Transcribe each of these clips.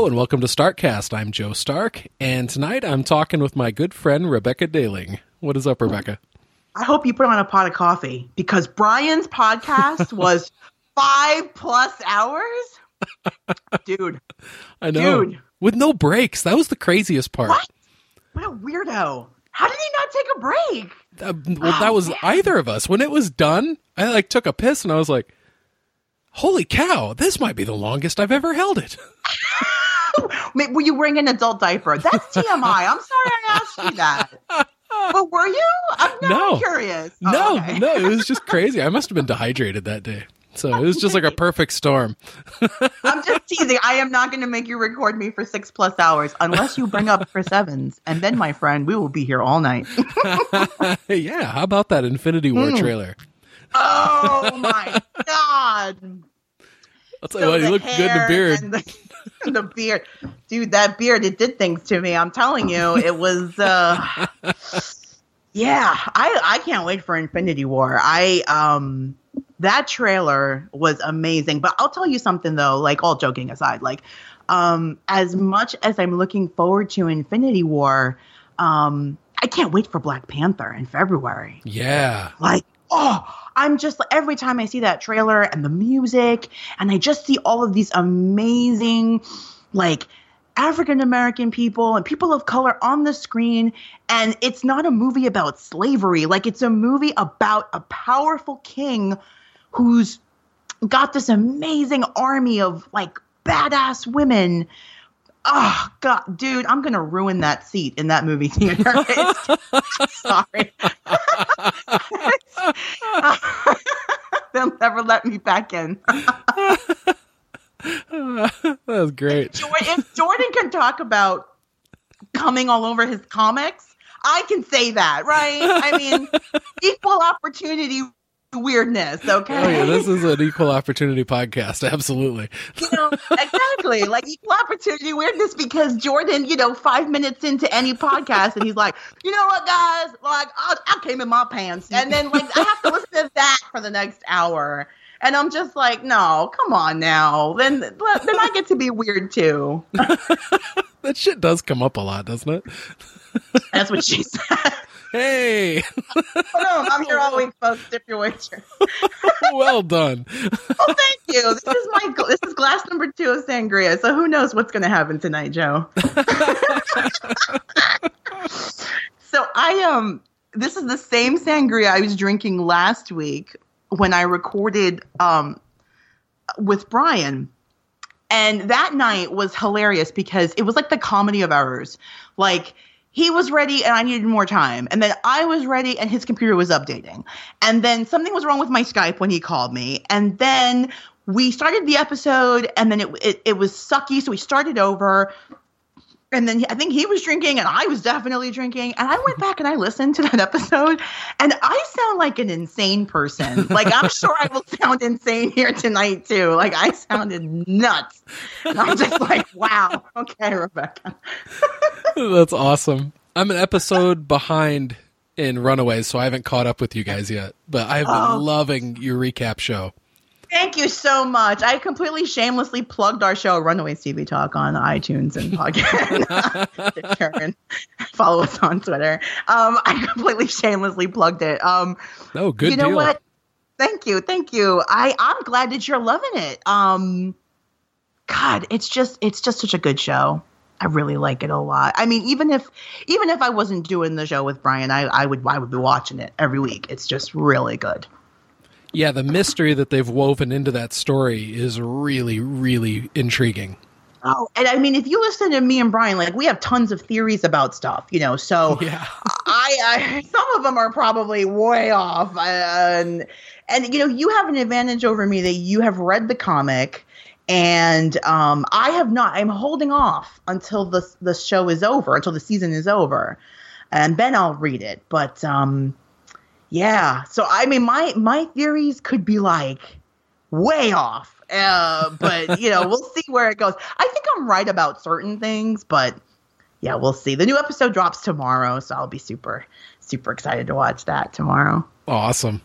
Hello and welcome to Starkcast. I'm Joe Stark, and tonight I'm talking with my good friend Rebecca Daling. What is up, Rebecca? I hope you put on a pot of coffee because Brian's podcast was five plus hours. Dude. I know. Dude. With no breaks. That was the craziest part. What? What a weirdo. How did he not take a break? Uh, well, that was either of us. When it was done, I like took a piss and I was like, "Holy cow! This might be the longest I've ever held it." Were you wearing an adult diaper? That's TMI. I'm sorry I asked you that. But were you? I'm No. curious. no, Oh, okay. no, it was just crazy. I must have been dehydrated that day. So it was just like a perfect storm. I'm just teasing. I am not going to make you record me for six plus hours unless you bring up Chris Evans. And then, my friend, we will be here all night. yeah, how about that Infinity War Hmm. trailer? oh my God. I'll tell you what, he the looked good in the hair beard. the beard, dude. That beard, it did things to me. I'm telling you, it was. uh Yeah, I I can't wait for Infinity War. I um that trailer was amazing. But I'll tell you something though. Like all joking aside, like um as much as I'm looking forward to Infinity War, um I can't wait for Black Panther in February Yeah. like oh i'm just every time i see that trailer and the music and i just see all of these amazing like african american people and people of color on the screen and it's not a movie about slavery. Like it's a movie about a powerful king who's got this amazing army of like badass women Oh God, dude, I'm gonna ruin that seat in that movie theater. Sorry. They'll never let me back in. that was great. If Jordan can talk about coming all over his comics, I can say that, right? I mean, equal opportunity weirdness, okay? Oh yeah, this is an equal opportunity podcast. Absolutely. you know, exactly. Like equal opportunity weirdness because Jordan, you know, five minutes into any podcast and he's like, you know what, guys? Like, I, I came in my pants. And then, like, I have to listen to that for the next hour. And I'm just like, no, come on now. Then, then I get to be weird too. That shit does come up a lot, doesn't it? That's what she said. Hey, Boom, I'm here all week, folks. Dip your waitress. well done. Oh, thank you. This is my this is glass number two of sangria. So who knows what's going to happen tonight, Joe? so I um, this is the same sangria I was drinking last week when I recorded um with Brian. And that night was hilarious because it was like the comedy of errors. Like he was ready and I needed more time. And then I was ready and his computer was updating. And then something was wrong with my Skype when he called me. And then we started the episode and then it, it, it was sucky. So we started over. And then I think he was drinking and I was definitely drinking. And I went back and I listened to that episode and I sound like an insane person. Like I'm sure I will sound insane here tonight too. Like I sounded nuts. And I'm just like, wow. Okay, Rebecca. That's awesome. I'm an episode behind in Runaways, so I haven't caught up with you guys yet. But I've been Oh. loving your recap show. Thank you so much. I completely shamelessly plugged our show, Runaways TV Talk, on iTunes and podcast. And follow us on Twitter. Um, I completely shamelessly plugged it. Um, Oh, good you know deal. what? Thank you, thank you. I I'm glad that you're loving it. Um, God, it's just it's just such a good show. I really like it a lot. I mean, even if even if I wasn't doing the show with Brian, I I would I would be watching it every week. It's just really good. Yeah, the mystery that they've woven into that story is really, really intriguing. Oh, and I mean, if you listen to me and Brian, like we have tons of theories about stuff, you know. So Yeah. I, I some of them are probably way off, and and you know, you have an advantage over me that you have read the comic, and um, I have not. I'm holding off until the the show is over, until the season is over, and then I'll read it. But um, yeah, so I mean, my my theories could be like way off. Uh, but you know, we'll see where it goes. I think I'm right about certain things, but yeah, we'll see. The new episode drops tomorrow, so I'll be super, super excited to watch that tomorrow. Awesome.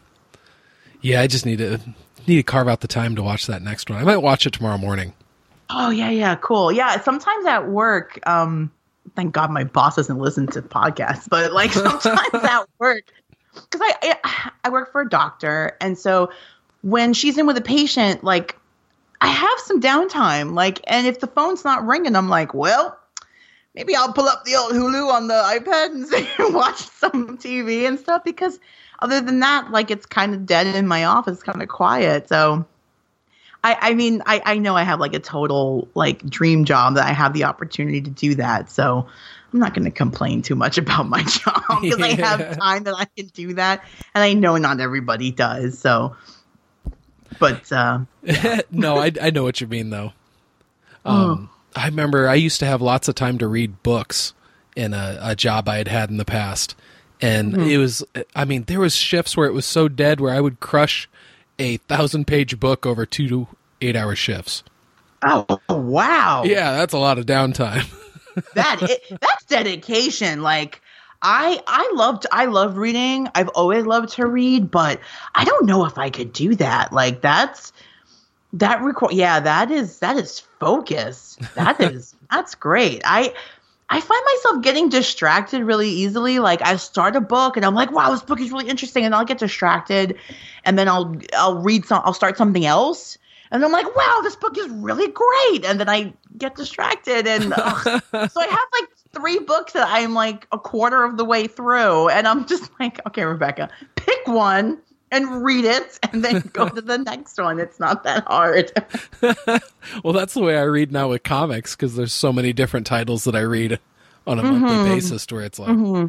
Yeah, I just need to need to carve out the time to watch that next one. I might watch it tomorrow morning. Oh yeah, yeah, cool. Yeah, sometimes at work, um, thank God my boss doesn't listen to podcasts, but like sometimes at work, because I, I I work for a doctor, and so when she's in with a patient, like I have some downtime, like, and if the phone's not ringing, I'm like, well, maybe I'll pull up the old Hulu on the iPad and watch some TV and stuff because other than that, like it's kind of dead in my office, kind of quiet. So I, I mean, I, I know I have like a total like dream job that I have the opportunity to do that. So I'm not going to complain too much about my job because I have time that I can do that. And I know not everybody does. So, but, uh, no, I, I know what you mean though. Um, oh. I remember I used to have lots of time to read books in a, a job I had had in the past and mm-hmm. it was i mean there was shifts where it was so dead where i would crush a thousand page book over two to eight hour shifts. Oh wow. Yeah that's a lot of downtime. That it, that's dedication. Like i i loved i love reading. I've always loved to read but i don't know if i could do that. Like that's that record yeah that is that is focus. That is that's great. I I find myself getting distracted really easily. Like I start a book and I'm like, wow, this book is really interesting, and I'll get distracted, and then I'll I'll read some, I'll start something else, and I'm like, wow, this book is really great, and then I get distracted, and so I have like three books that I'm like a quarter of the way through, and I'm just like, okay, Rebecca, pick one and read it and then go to the next one. It's not that hard. well, that's the way I read now with comics because there's so many different titles that I read on a mm-hmm. monthly basis where it's like mm-hmm.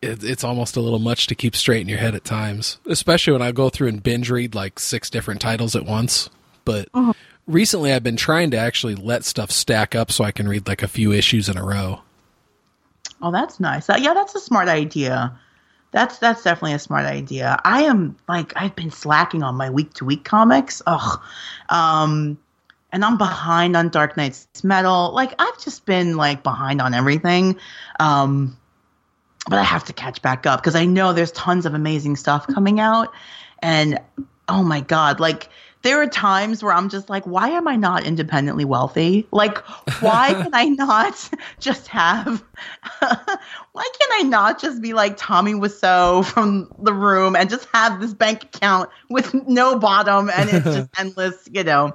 it, it's almost a little much to keep straight in your head at times, especially when I go through and binge read like six different titles at once. But mm-hmm. recently I've been trying to actually let stuff stack up so I can read like a few issues in a row. Oh, that's nice. Uh, yeah, that's a smart idea. That's that's definitely a smart idea. I am like I've been slacking on my week to week comics. Ugh. Um and I'm behind on Dark Nights Metal. Like I've just been like behind on everything. Um but I have to catch back up because I know there's tons of amazing stuff coming out and oh my god, like there are times where I'm just like, why am I not independently wealthy? Like, why can I not just have, why can I not just be like Tommy Wiseau from the room and just have this bank account with no bottom and it's just endless, you know?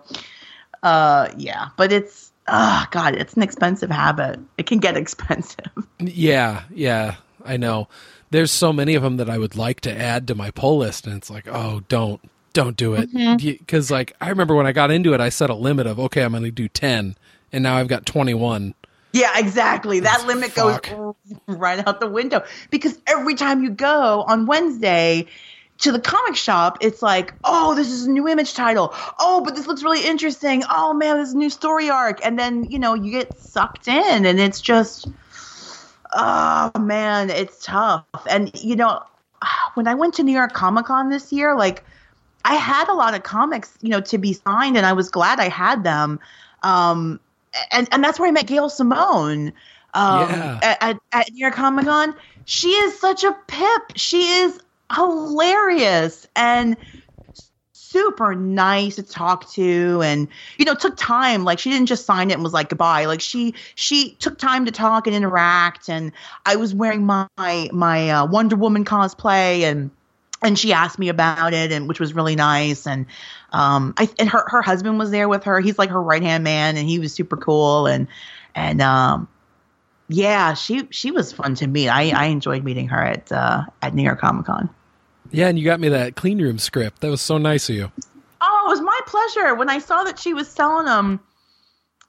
Uh, yeah, but it's, oh God, it's an expensive habit. It can get expensive. Yeah, yeah, I know. There's so many of them that I would like to add to my pull list, and it's like, oh, don't, don't do it because mm-hmm. like i remember when i got into it i set a limit of okay i'm going to do 10 and now i've got 21 yeah exactly that limit fuck. goes right out the window because every time you go on wednesday to the comic shop, it's like, oh, this is a new image title. Oh, but this looks really interesting. Oh man, this is a new story arc. And then, you know, you get sucked in and it's just oh man, it's tough. And you know, when I went to New York Comic Con this year, like I had a lot of comics, you know, to be signed, and I was glad I had them. Um, and and that's where I met Gail Simone um, yeah. at, at New York Comic Con. She is such a pip. She is hilarious and super nice to talk to and you know took time like she didn't just sign it and was like goodbye like she she took time to talk and interact and i was wearing my my uh, wonder woman cosplay and and she asked me about it and which was really nice and um I and her her husband was there with her. He's like her right-hand man and he was super cool and and um yeah, she she was fun to meet. I I enjoyed meeting her at uh at New York Comic-Con. Yeah, and you got me that clean room script. That was so nice of you. Oh, it was my pleasure. When I saw that she was selling them,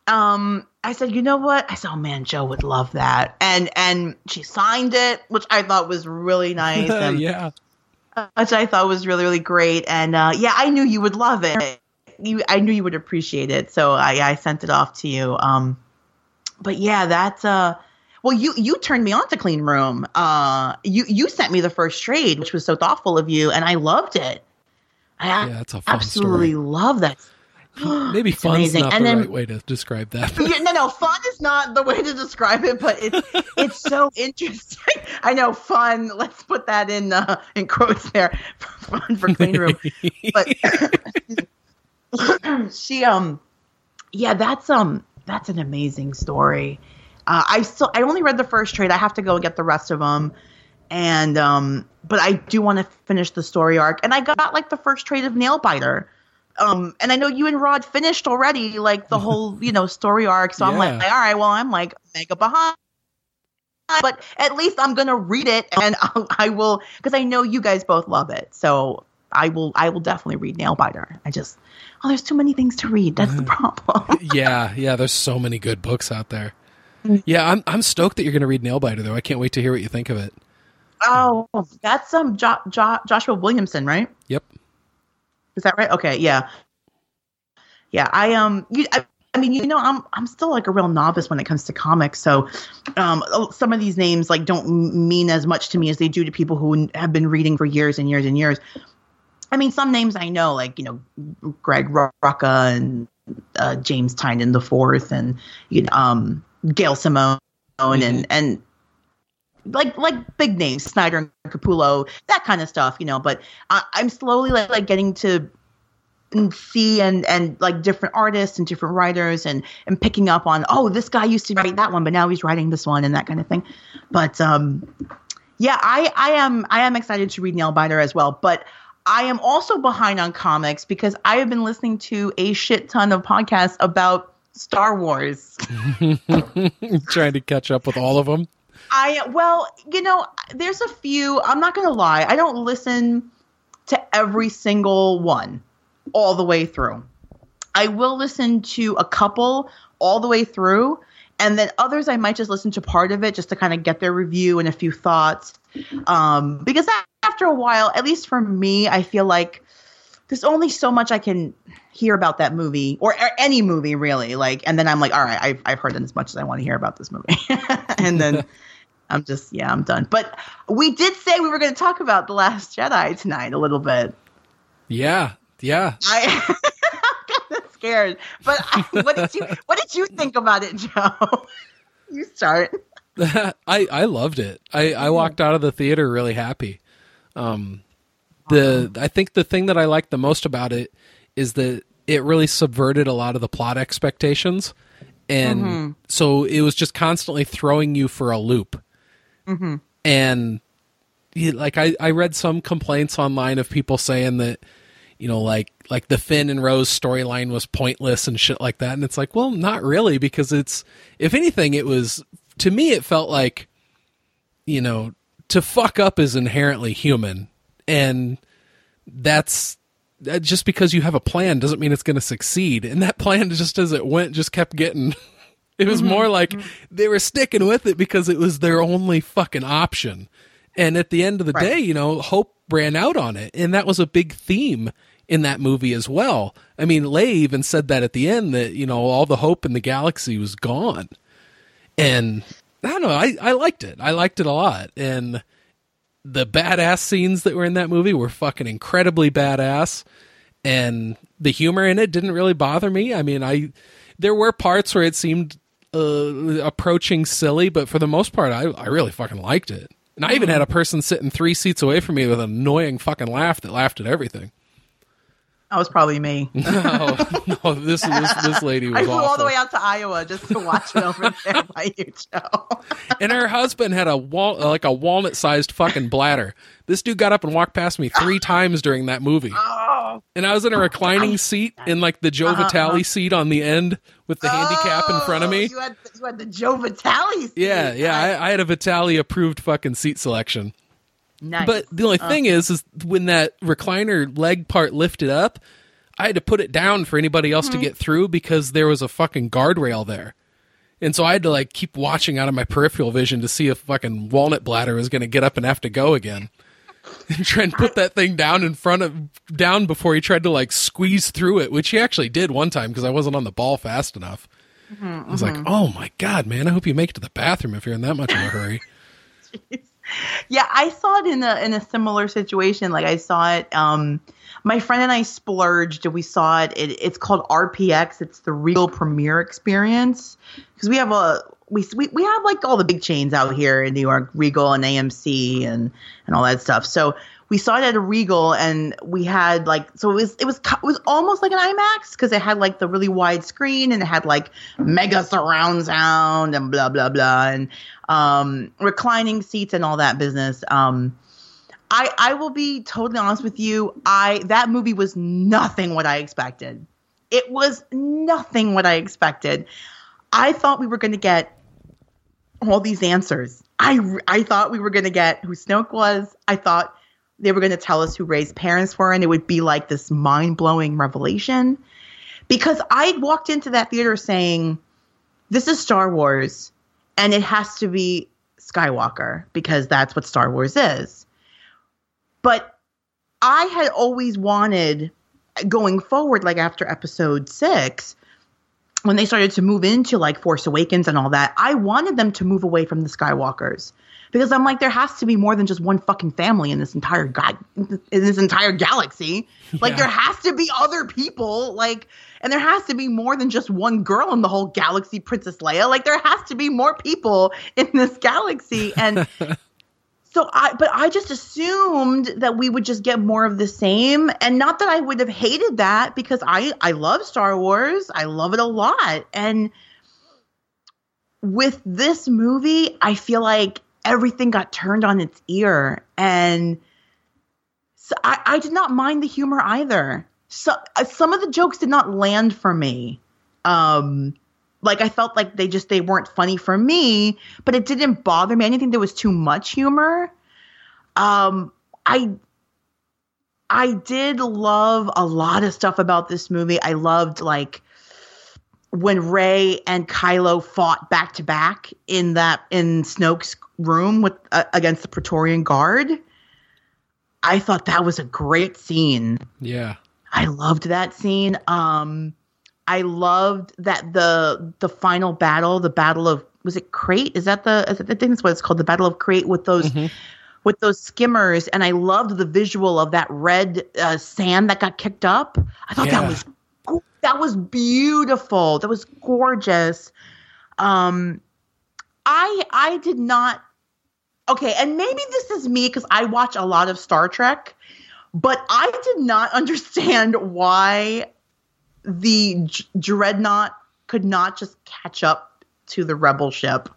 um, I said, you know what? I said, oh man, Joe would love that. And and she signed it, which I thought was really nice. And, yeah which I thought was really, really great. And uh, yeah, I knew you would love it. You, I knew you would appreciate it, so I, I sent it off to you. Um, but yeah, that's uh, well, you you turned me on to Clean Room. Uh, you you sent me the first trade, which was so thoughtful of you, and I loved it. I yeah, that's a absolutely story. love that Maybe fun's amazing. not and the then, right way to describe that. Yeah, no, no, fun is not the way to describe it, but it's it's so interesting. I know fun. Let's put that in uh, in quotes there. Fun for clean room, but she um yeah, that's um that's an amazing story. Uh, I still I only read the first trade. I have to go get the rest of them, and um, but I do want to finish the story arc. And I got like the first trade of Nailbiter. Um, and I know you and Rod finished already, like the whole you know story arc. So yeah. I'm like, all right, well, I'm like mega behind but at least I'm gonna read it and I'll, I will because I know you guys both love it. So I will I will definitely read Nailbiter. I just oh, there's too many things to read. That's the problem. yeah, yeah. There's so many good books out there. Yeah, I'm I'm stoked that you're gonna read Nailbiter though. I can't wait to hear what you think of it. Oh, that's um jo- jo- Joshua Williamson, right? Yep. Is that right? Okay, yeah, yeah. I um, you, I, I mean, you know, I'm I'm still like a real novice when it comes to comics, so um, some of these names like don't mean as much to me as they do to people who have been reading for years and years and years. I mean, some names I know, like you know, Greg Rucka and uh, James Tynion the fourth, and you know, um, Gail Simone, mm-hmm. and and like like big names, Snyder and Capullo, that kind of stuff, you know. But I, I'm slowly like, like getting to see and and like different artists and different writers and and picking up on oh this guy used to write that one but now he's writing this one and that kind of thing but um yeah i i am i am excited to read nailbiter as well but i am also behind on comics because i have been listening to a shit ton of podcasts about star wars trying to catch up with all of them i well you know there's a few i'm not gonna lie i don't listen to every single one all the way through. I will listen to a couple all the way through, and then others I might just listen to part of it just to kind of get their review and a few thoughts. Um, because after a while, at least for me, I feel like there's only so much I can hear about that movie or, or any movie really. Like, and then I'm like, all right, I've I've heard as much as I want to hear about this movie, and then. I'm just yeah, I'm done. But we did say we were going to talk about the Last Jedi tonight a little bit. Yeah, yeah. I, am kind of scared. But I, what did you what did you think about it, Joe? you start. I I loved it. I I walked out of the theater really happy. Um the I think the thing that I liked the most about it is that it really subverted a lot of the plot expectations and mm-hmm. so it was just constantly throwing you for a loop. Mm-hmm. And like I, I read some complaints online of people saying that you know, like like the Finn and Rose storyline was pointless and shit like that. And it's like, well, not really, because it's if anything, it was to me it felt like, you know, to fuck up is inherently human, and that's just because you have a plan doesn't mean it's going to succeed. And that plan, just as it went, just kept getting. It was mm-hmm. more like mm-hmm. they were sticking with it because it was their only fucking option. And at the end of the right. day, you know, hope ran out on it. And that was a big theme in that movie as well. I mean, Leia even said that at the end that, you know, all the hope in the galaxy was gone. And I don't know, I, I liked it. I liked it a lot. And the badass scenes that were in that movie were fucking incredibly badass. And the humor in it didn't really bother me. I mean, I there were parts where it seemed uh, approaching silly, but for the most part, I, I really fucking liked it. And I even had a person sitting three seats away from me with an annoying fucking laugh that laughed at everything. That was probably me. no, no, this this this lady was. I flew awful. all the way out to Iowa just to watch it over there by you, Joe. and her husband had a wal- like a walnut sized fucking bladder. This dude got up and walked past me three times during that movie. Oh. And I was in a reclining seat in like the Joe uh-huh, Vitale uh-huh. seat on the end with the oh, handicap in front of me. You had, you had the Joe Vitale seat. Yeah, yeah. I, I had a Vitale approved fucking seat selection. Nice. But the only thing is, is when that recliner leg part lifted up, I had to put it down for anybody else mm-hmm. to get through because there was a fucking guardrail there. And so I had to like keep watching out of my peripheral vision to see if fucking walnut bladder was going to get up and have to go again. and try and put that thing down in front of down before he tried to like squeeze through it, which he actually did one time because I wasn't on the ball fast enough. Mm-hmm, I was mm-hmm. like, "Oh my god, man! I hope you make it to the bathroom if you're in that much of a hurry." yeah, I saw it in a in a similar situation. Like I saw it. Um, my friend and I splurged we saw it. it it's called RPX. It's the Regal Premiere Experience because we have a we, we we have like all the big chains out here in New York, Regal and AMC and and all that stuff. So we saw it at a Regal, and we had like so it was it was it was almost like an IMAX because it had like the really wide screen and it had like mega surround sound and blah blah blah and um, reclining seats and all that business. Um, I I will be totally honest with you. I that movie was nothing what I expected. It was nothing what I expected. I thought we were going to get all these answers. I I thought we were going to get who Snoke was. I thought they were going to tell us who Rey's parents were, and it would be like this mind blowing revelation. Because I walked into that theater saying, "This is Star Wars, and it has to be Skywalker because that's what Star Wars is." But I had always wanted, going forward, like after Episode Six, when they started to move into like Force Awakens and all that, I wanted them to move away from the Skywalkers because I'm like, there has to be more than just one fucking family in this entire god in this entire galaxy. Like, yeah. there has to be other people. Like, and there has to be more than just one girl in the whole galaxy, Princess Leia. Like, there has to be more people in this galaxy. And so I, but I just assumed that we would just get more of the same, and not that I would have hated that because I I love Star Wars, I love it a lot, and with this movie, I feel like everything got turned on its ear, and so I, I did not mind the humor either. So uh, some of the jokes did not land for me. Um, like I felt like they just they weren't funny for me, but it didn't bother me. I didn't think there was too much humor. Um, I I did love a lot of stuff about this movie. I loved like when Rey and Kylo fought back to back in that in Snoke's room with uh, against the Praetorian Guard. I thought that was a great scene. Yeah. I loved that scene. Um I loved that the the final battle, the battle of was it Crait? Is that the is it, I think that's what it's called, the Battle of Crait with those mm-hmm. with those skimmers, and I loved the visual of that red uh, sand that got kicked up. I thought yeah. that was that was beautiful. That was gorgeous. Um, I I did not. Okay, and maybe this is me because I watch a lot of Star Trek, but I did not understand why the dreadnought could not just catch up to the rebel ship.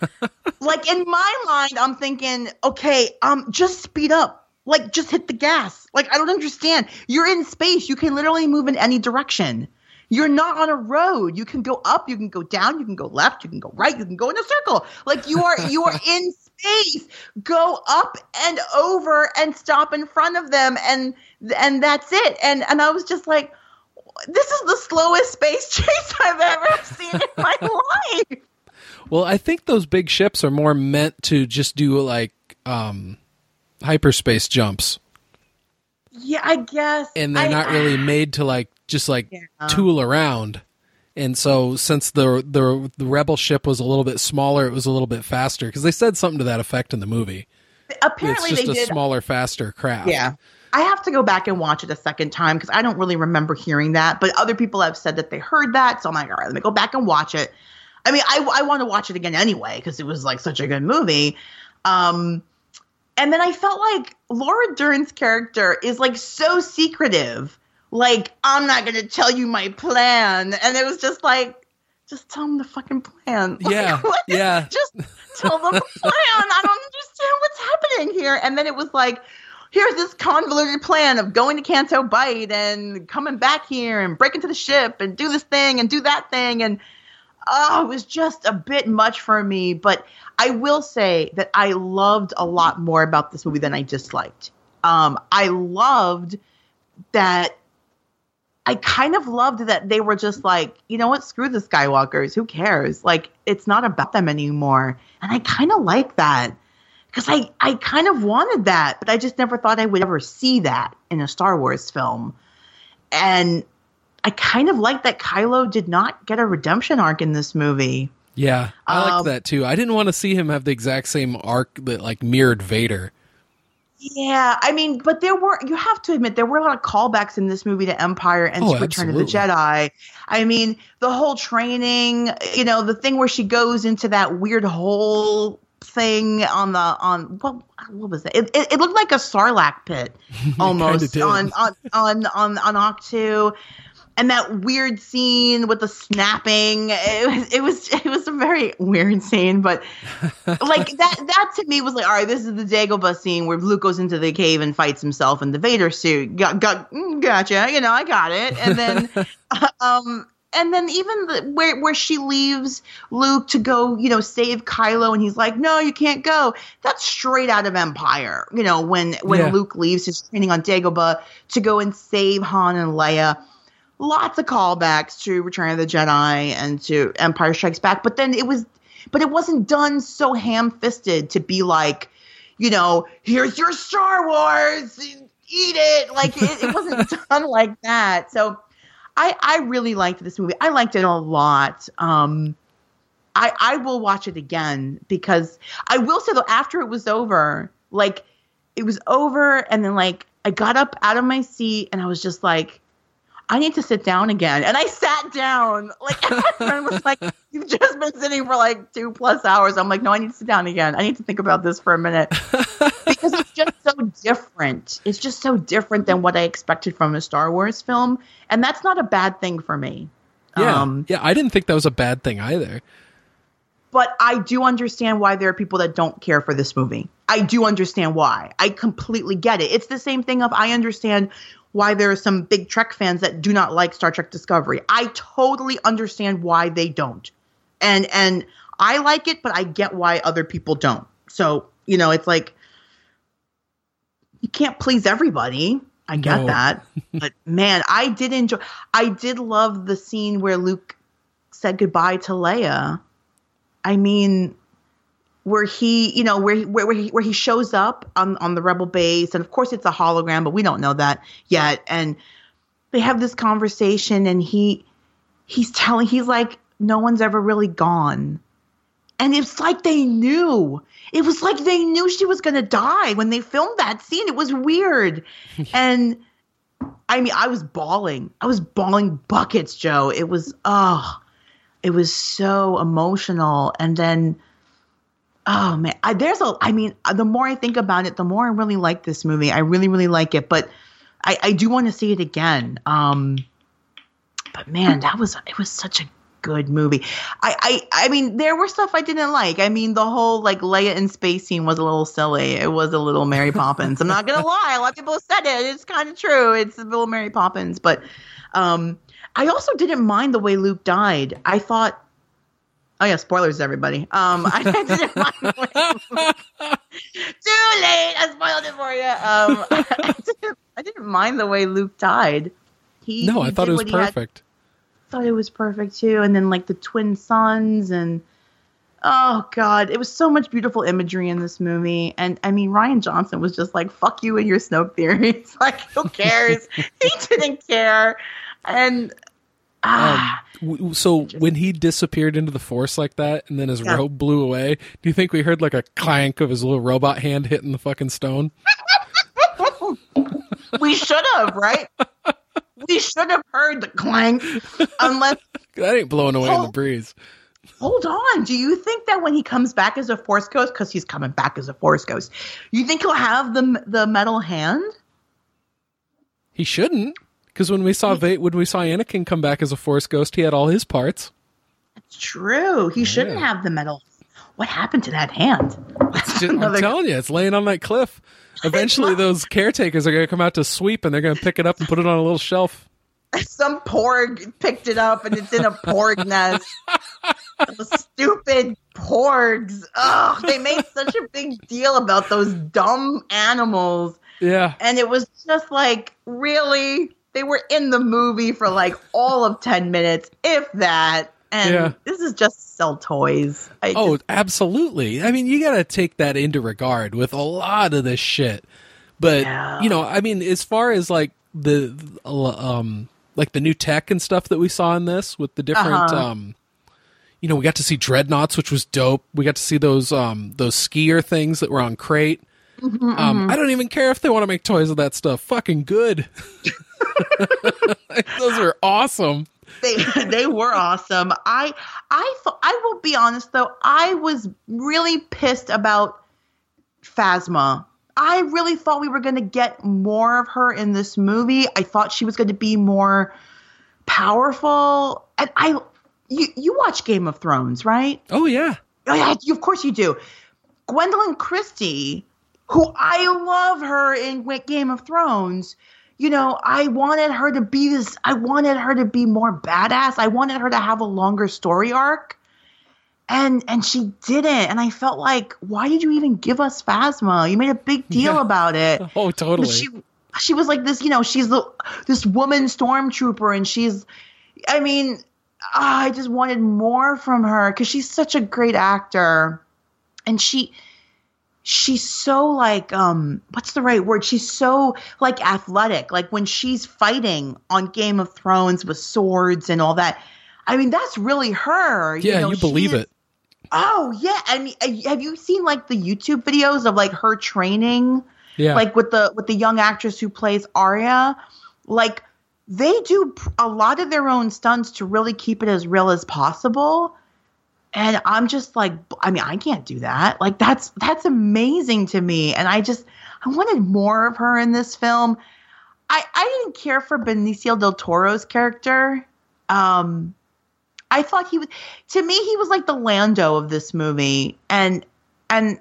like in my mind, I'm thinking, okay, um, just speed up. Like just hit the gas. Like I don't understand. You're in space. You can literally move in any direction. You're not on a road. You can go up, you can go down, you can go left, you can go right, you can go in a circle. Like you are you are in space. Go up and over and stop in front of them and and that's it. And and I was just like, this is the slowest space chase I've ever seen in my life. Well, I think those big ships are more meant to just do like um, hyperspace jumps. Yeah, I guess. And they're I, not really made to like just like yeah. tool around. And so since the the the rebel ship was a little bit smaller, it was a little bit faster because they said something to that effect in the movie. Apparently, it's just a did. smaller, faster craft. Yeah, I have to go back and watch it a second time because I don't really remember hearing that. But other people have said that they heard that, so I'm like, all right, let me go back and watch it. I mean, I I want to watch it again anyway because it was like such a good movie. Um, and then I felt like Laura Dern's character is like so secretive. Like, I'm not to tell you my plan. And it was just like, just tell them the fucking plan. Yeah. Yeah. Just tell them the plan. I don't understand what's happening here. And then it was like, here's this convoluted plan of going to Canto Bight and coming back here and breaking to the ship and do this thing and do that thing. And oh, it was just a bit much for me. But I will say that I loved a lot more about this movie than I disliked. Um, I loved that. I kind of loved that they were just like, you know what, screw the Skywalkers. Who cares? Like, it's not about them anymore. And I kind of like that because I, I kind of wanted that, but I just never thought I would ever see that in a Star Wars film. And I kind of like that Kylo did not get a redemption arc in this movie. Yeah, I um, like that too. I didn't want to see him have the exact same arc that like mirrored Vader. Yeah, I mean, but there were you have to admit there were a lot of callbacks in this movie to Empire and oh, to Return absolutely. of the Jedi. I mean, the whole training, you know, the thing where she goes into that weird hole thing on the on what what was it? It, it, it looked like a sarlacc pit almost on, on on on on Ahch-To and that weird scene with the snapping it was it was it was a very weird scene but like that that to me was like all right this is the dagobah scene where luke goes into the cave and fights himself in the vader suit got, got mm, gotcha you know i got it and then um and then even the, where where she leaves Luke to go, you know, save Kylo, and he's like, "No, you can't go." That's straight out of Empire. You know, when when yeah. Luke leaves his training on Dagobah to go and save Han and Leia lots of callbacks to Return of the Jedi and to Empire Strikes Back, but then it was, but it wasn't done so ham-fisted to be like, you know, here's your Star Wars, eat it. Like it, it wasn't done like that. So, I I really liked this movie. I liked it a lot. Um, I I will watch it again because I will say though after it was over, like it was over, and then like I got up out of my seat and I was just like I need to sit down again. And I sat down. Like my friend was like, You've just been sitting for like two plus hours. I'm like, No, I need to sit down again. I need to think about this for a minute. because it's just so different. It's just so different than what I expected from a Star Wars film. And that's not a bad thing for me. Yeah. Um, yeah, I didn't think that was a bad thing either. But I do understand why there are people that don't care for this movie. I do understand why. I completely get it. It's the same thing of I understand why there are some big Trek fans that do not like Star Trek Discovery. I totally understand why they don't. And and I like it, but I get why other people don't. So, you know, it's like you can't please everybody. I get no. that. But man, I did enjoy I did love the scene where Luke said goodbye to Leia. I mean, where he, you know, where he, where, where he, where he shows up on on the rebel base, and of course it's a hologram, but we don't know that yet. And they have this conversation, and he he's telling, he's like, no one's ever really gone, and it's like they knew. It was like they knew she was gonna die when they filmed that scene. It was weird, and. I mean, I was bawling. I was bawling buckets, Joe. It was oh, it was so emotional. And then oh man, I, there's a. I mean, the more I think about it, the more I really like this movie. I really, really like it, but I, I do want to see it again. Um, but man, that was it was such a good movie. I, I I mean, there were stuff I didn't like. I mean, the whole like Leia in space scene was a little silly. It was a little Mary Poppins. I'm not gonna lie. A lot of people said it. It's kind of true. It's a little Mary Poppins, but um, I also didn't mind the way Luke died. I thought Oh yeah, spoilers, everybody. Um, I didn't mind. Too late. I spoiled it for you. Um, I didn't, I didn't mind the way Luke died. He no, I thought it was perfect. thought it was perfect too, and then like the twin suns and oh god, it was so much beautiful imagery in this movie. And I mean, Rian Johnson was just like, "Fuck you and your Snoke theories." like, who cares? he didn't care, and ah. Um, so when he disappeared into the force like that and then his yeah. robe blew away do you think we heard like a clank of his little robot hand hitting the fucking stone? We should have right? We should have heard the clank unless that ain't blowing away hold, in the breeze. Hold on. Do you think that when he comes back as a force ghost because he's coming back as a force ghost you think he'll have the the metal hand? He shouldn't because when we saw Va- when we saw Anakin come back as a Force ghost, he had all his parts. That's true. He yeah. shouldn't have the metal. What happened to that hand? Just, I'm telling you, it's laying on that cliff. Eventually, those caretakers are going to come out to sweep, and they're going to pick it up and put it on a little shelf. Some porg picked it up, and it's in a porg nest. those stupid porgs. Ugh, they made such a big deal about those dumb animals. Yeah. And it was just like, really? They were in the movie for like all of 10 minutes, if that. And yeah. this is just sell toys. I oh, just, absolutely. I mean, you got to take that into regard with a lot of this shit. But, yeah. you know, I mean, as far as like the, um, like the new tech and stuff that we saw in this with the different, uh-huh. um, you know, we got to see dreadnoughts, which was dope. We got to see those, um, those skier things that were on Crait. Mm-hmm, um, mm-hmm. I don't even care if they want to make toys of that stuff. Fucking good. Those are awesome. they they were awesome. I I thought I will be honest though, I was really pissed about Phasma. I really thought we were going to get more of her in this movie. I thought she was going to be more powerful. And I you you watch Game of Thrones, right? Oh yeah. Oh yeah, of course you do. Gwendoline Christie, who I love her in Game of Thrones, you know, I wanted her to be this, I wanted her to be more badass. I wanted her to have a longer story arc. And and she didn't. And I felt like, why did you even give us Phasma? You made a big deal yeah. about it. Oh, totally. She she was like this, you know, she's the this woman stormtrooper and she's I mean, ah, I just wanted more from her because she's such a great actor. And she she's so like um what's the right word? She's so like athletic. Like when she's fighting on game of thrones with swords and all that i mean that's really her yeah you, know, you believe is, it. Oh yeah I mean, uh, have you seen like the youtube videos of like her training? Yeah. Like with the with the young actress who plays Arya? Like they do a lot of their own stunts to really keep it as real as possible and i'm just like i mean i can't do that. Like that's that's amazing to me. And i just i wanted more of her in this film. I i didn't care for benicio del toro's character. Um i thought he was to me he was like the lando of this movie. And and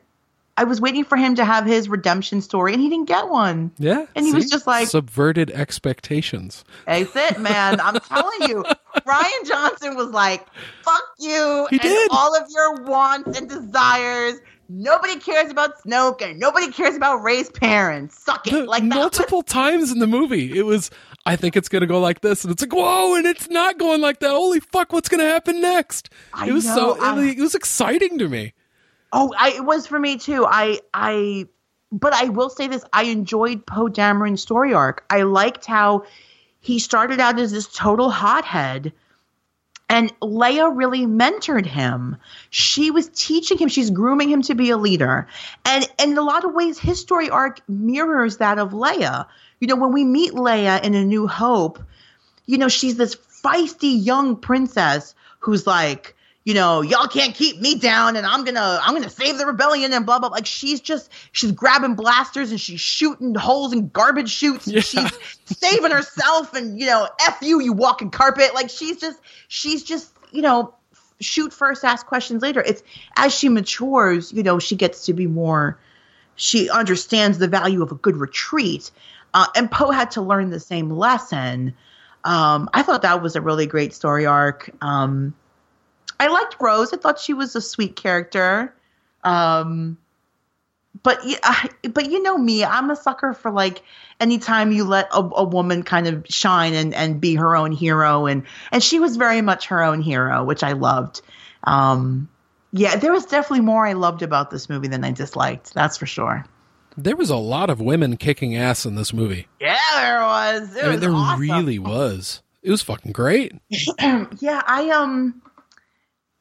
I was waiting for him to have his redemption story, and he didn't get one. Yeah, and he see? was just like subverted expectations. That's it, man. I'm telling you, Rian Johnson was like, "Fuck you he and did. all of your wants and desires." Nobody cares about Snoke, and nobody cares about Rey's parents. Suck it, the, like multiple was- times in the movie. It was, I think it's gonna go like this, and it's like, whoa, and it's not going like that. Holy fuck, what's gonna happen next? I it was know, so, I- it was exciting to me. Oh, I, it was for me too. I I but I will say this, I enjoyed Poe Dameron's story arc. I liked how he started out as this total hothead and Leia really mentored him. She was teaching him, she's grooming him to be a leader. And, and in a lot of ways, his story arc mirrors that of Leia. You know, when we meet Leia in A New Hope, you know, she's this feisty young princess who's like, you know, y'all can't keep me down and I'm gonna I'm gonna save the rebellion and blah blah like she's just she's grabbing blasters and she's shooting holes in garbage chutes yeah. she's saving herself and you know, F you, you walking carpet. Like she's just she's just, you know, shoot first, ask questions later. It's as she matures, you know, she gets to be more she understands the value of a good retreat. Uh, and Poe had to learn the same lesson. Um, I thought that was a really great story arc. Um, I liked Rose. I thought she was a sweet character. Um, but yeah, but you know me, I'm a sucker for like anytime you let a, a, woman kind of shine and, and be her own hero, and and she was very much her own hero, which I loved. Um, yeah, there was definitely more I loved about this movie than I disliked. That's for sure. There was a lot of women kicking ass in this movie. Yeah, there was. It I mean, was there awesome. really was. It was fucking great. yeah, I um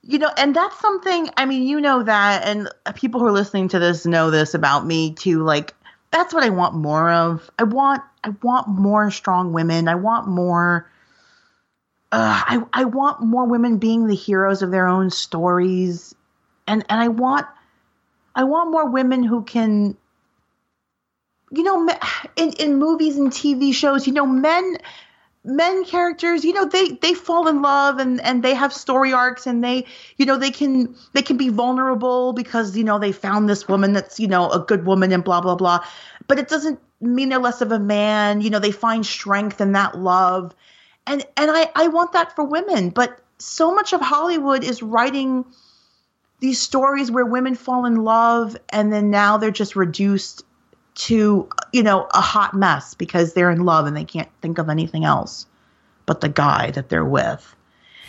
you know, and that's something, I mean, you know that, and people who are listening to this know this about me too. Like, that's what I want more of. I want, I want more strong women. I want more, uh, I, I want more women being the heroes of their own stories. And, and I want, I want more women who can, you know, in, in movies and TV shows, you know, men, men characters you know they they fall in love and and they have story arcs and they you know they can they can be vulnerable because you know they found this woman that's you know a good woman and blah blah blah. But it doesn't mean they're less of a man. You know they find strength in that love. And and i i want that for women. But so much of hollywood is writing these stories where women fall in love and then now they're just reduced to you know a hot mess because they're in love and they can't think of anything else but the guy that they're with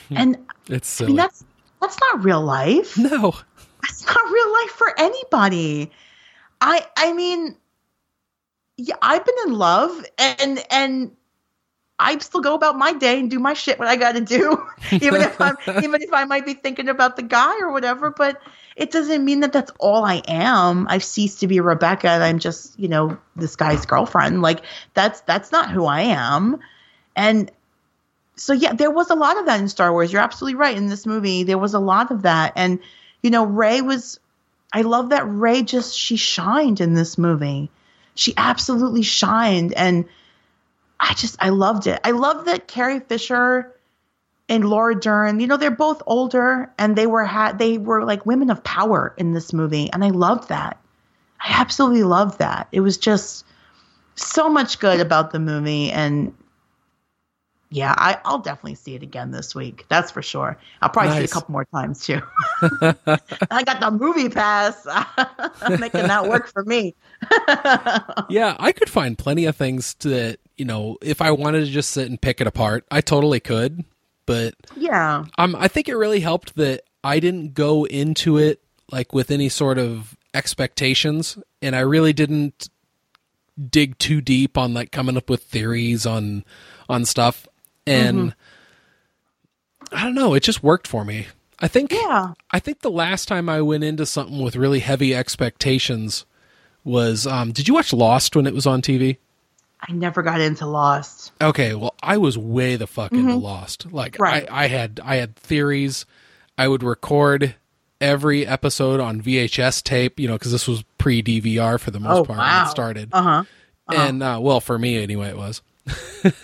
hmm. and it's silly. I mean, that's that's not real life no that's not real life for anybody i i mean yeah i've been in love and and I still go about my day and do my shit what I got to do, even if I'm even if I might be thinking about the guy or whatever. But it doesn't mean that that's all I am. I've ceased to be Rebecca and I'm just you know this guy's girlfriend. Like that's that's not who I am. And so yeah, there was a lot of that in Star Wars. You're absolutely right. In this movie, there was a lot of that, and you know, Rey was. I love that Rey just she shined in this movie. She absolutely shined, and I just I loved it. I love that Carrie Fisher and Laura Dern, you know, they're both older and they were had they were like women of power in this movie and I loved that. I absolutely loved that. It was just so much good about the movie and yeah, I, will definitely see it again this week. That's for sure. I'll probably nice. see it a couple more times too. I got the movie pass. I'm making that work for me. yeah, I could find plenty of things that, you know, if I wanted to just sit and pick it apart, I totally could. But yeah, um, I think it really helped that I didn't go into it like with any sort of expectations, and I really didn't dig too deep on like coming up with theories on on stuff. And mm-hmm. I don't know, it just worked for me. I think yeah. I think the last time I went into something with really heavy expectations was um did you watch Lost when it was on TV? I never got into Lost. Okay, well, I was way the fuck mm-hmm. into Lost. Like, right. I, I had I had theories. I would record every episode on VHS tape, you know, because this was pre DVR for the most oh, part when it started. Uh-huh. uh-huh. And uh, well, for me anyway, it was.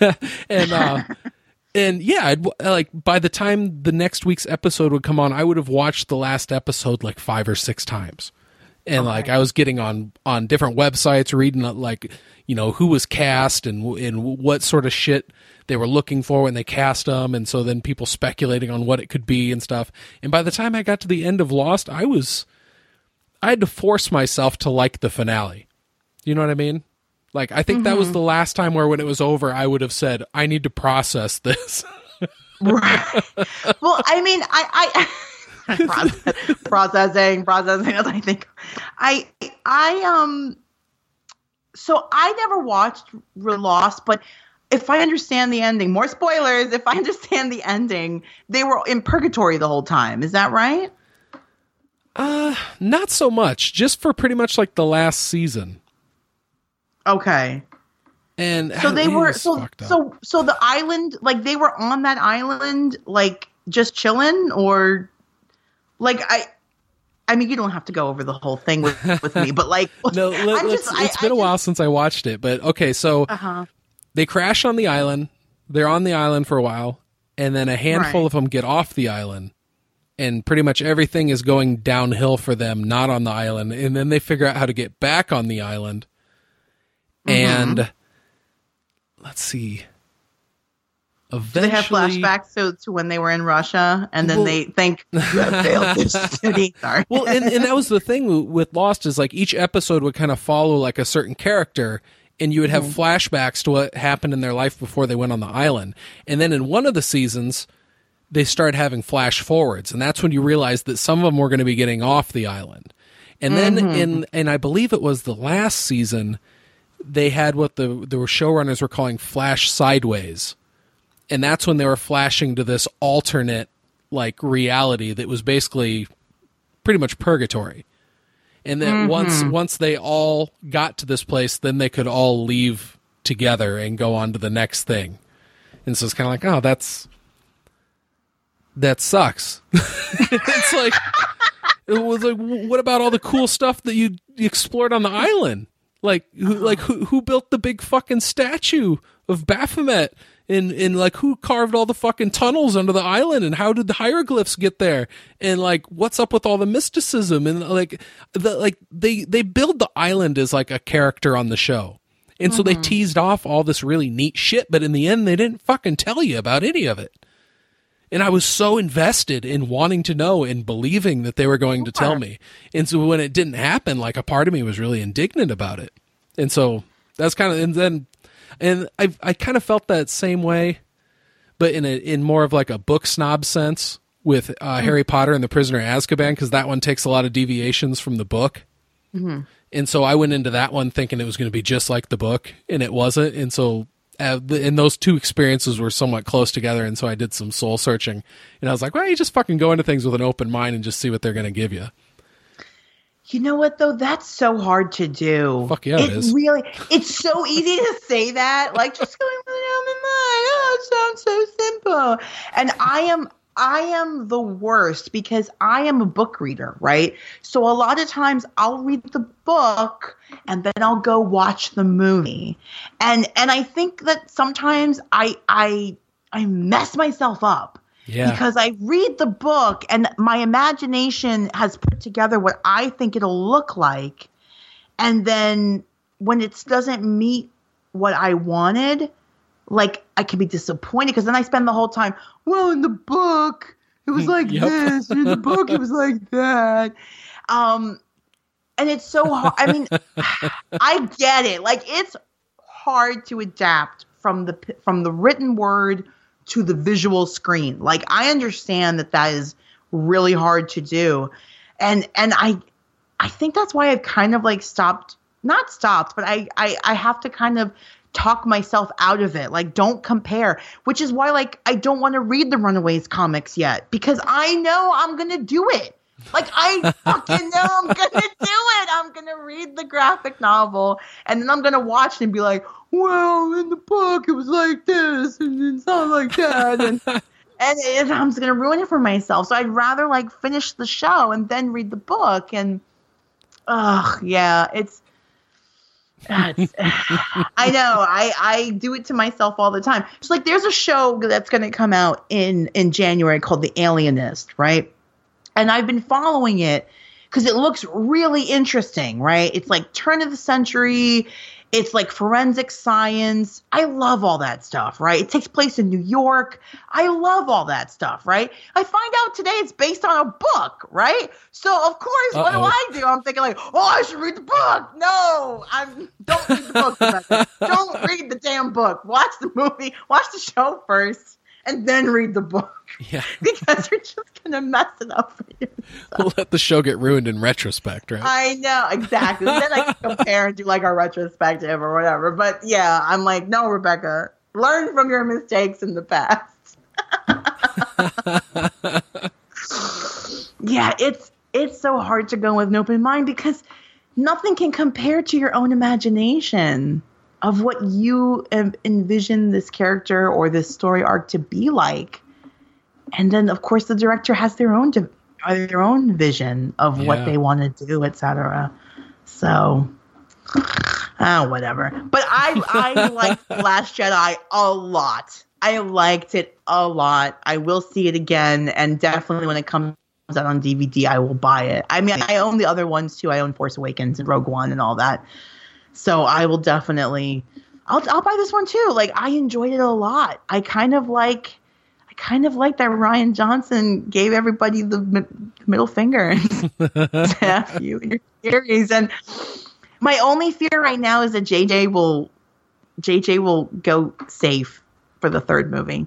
and uh, and yeah, I'd, like by the time the next week's episode would come on, I would have watched the last episode like five or six times and okay. like I was getting on on different websites reading like you know who was cast and and what sort of shit they were looking for when they cast them and so then people speculating on what it could be and stuff and by the time I got to the end of Lost I was I had to force myself to like the finale you know what I mean like I think mm-hmm. that was mm-hmm. the last time where when it was over I would have said I need to process this right well I mean I I processing, processing as I think. I I um so I never watched Lost, but if I understand the ending, more spoilers, if I understand the ending, they were in purgatory the whole time. Is that right? Uh, not so much. Just for pretty much like the last season. Okay. And so they were so so so the island like they were on that island like just chilling or like I I mean, you don't have to go over the whole thing with, with me, but like, no, let, just, it's I, been I a while since I watched it, but okay, so uh-huh. they crash on the island. They're on the island for a while, and then a handful right. of them get off the island, and pretty much everything is going downhill for them, not on the island. And then they figure out how to get back on the island, mm-hmm. and let's see. Eventually, they have flashbacks to, to when they were in Russia, and then well, they think you have failed this city. Sorry. well, and, and that was the thing with Lost is like each episode would kind of follow like a certain character, and you would have mm-hmm. flashbacks to what happened in their life before they went on the island. And then in one of the seasons, they started having flash forwards, and that's when you realize that some of them were going to be getting off the island. And then mm-hmm. in and I believe it was the last season, they had what the the showrunners were calling flash sideways and that's when they were flashing to this alternate like reality that was basically pretty much purgatory. And then mm-hmm. once once they all got to this place then they could all leave together and go on to the next thing. And so it's kind of like oh that's that sucks. It's like it was like what about all the cool stuff that you explored on the island? Like who, like who, who built the big fucking statue of baphomet and and like who carved all the fucking tunnels under the island and how did the hieroglyphs get there and like what's up with all the mysticism and like the like they they build the island as like a character on the show and mm-hmm. so they mm-hmm. teased off all this really neat shit but in the end they didn't fucking tell you about any of it and I was so invested in wanting to know and believing that they were going to tell me. And so when it didn't happen, like a part of me was really indignant about it. And so that's kind of, and then and I I kind of felt that same way, but in a in more of like a book snob sense with uh, mm-hmm. Harry Potter and the Prisoner of Azkaban because that one takes a lot of deviations from the book. Mm-hmm. And so I went into that one thinking it was going to be just like the book, and it wasn't. And so, uh, the, and those two experiences were somewhat close together. And so I did some soul searching, and I was like, well, you just fucking go into things with an open mind and just see what they're going to give you. You know what though? That's so hard to do. Fuck yeah, it, it is. Really, it's so easy to say that. Like just going with an open mind. Oh, it sounds so simple. and I am I am the worst because I am a book reader, right? So a lot of times I'll read the book and then I'll go watch the movie. And and I think that sometimes I I I mess myself up. Yeah. Because I read the book and my imagination has put together what I think it'll look like. And then when it doesn't meet what I wanted, like I can be disappointed because then I spend the whole time, well, in the book, it was like Yep. this, in the book, it was like that. Um, and it's so hard. I mean, I get it. Like it's hard to adapt from the from the written word to the visual screen. Like I understand that that is really hard to do, and and I I think that's why I've kind of like stopped, not stopped, but I I I have to kind of talk myself out of it. Like don't compare, which is why like I don't want to read the Runaways comics yet because I know I'm going to do it. Like I fucking know I'm going to do it. I'm going to read the graphic novel and then I'm going to watch it and be like, "Well, in the book it was like this and it's not like that." And and it, I'm just gonna ruin it for myself. So I'd rather like finish the show and then read the book. And ugh, yeah, it's. it's I know. I I do it to myself all the time. It's like there's a show that's gonna come out in in January called The Alienist, right? And I've been following it because it looks really interesting, right? It's like turn of the century. It's like forensic science. I love all that stuff, right? It takes place in New York. I love all that stuff, right? I find out today it's based on a book, right? So of course, what do I do? I'm thinking like, oh, I should read the book. No, I'm don't read the book. Don't read the damn book. Watch the movie. Watch the show first, and then read the book Yeah. because you're just gonna mess it up for you. We'll let the show get ruined in retrospect, right? I know exactly. then I can compare and do like a retrospective or whatever. But yeah, I'm like, no, Rebecca, learn from your mistakes in the past. yeah, it's it's so hard to go with an open mind because nothing can compare to your own imagination of what you envision this character or this story arc to be like. And then, of course, the director has their own de- uh, their own vision of Yeah. what they want to do, etc. So, ah, whatever. But I I liked The Last Jedi a lot. I liked it a lot. I will see it again, and definitely when it comes out on DVD, I will buy it. I mean, I own the other ones too. I own Force Awakens and Rogue One and all that. So I will definitely, I'll I'll buy this one too. Like I enjoyed it a lot. I kind of like. I kind of like that Rian Johnson gave everybody the mi- middle finger F you in your series. And my only fear right now is that JJ will JJ will go safe for the third movie.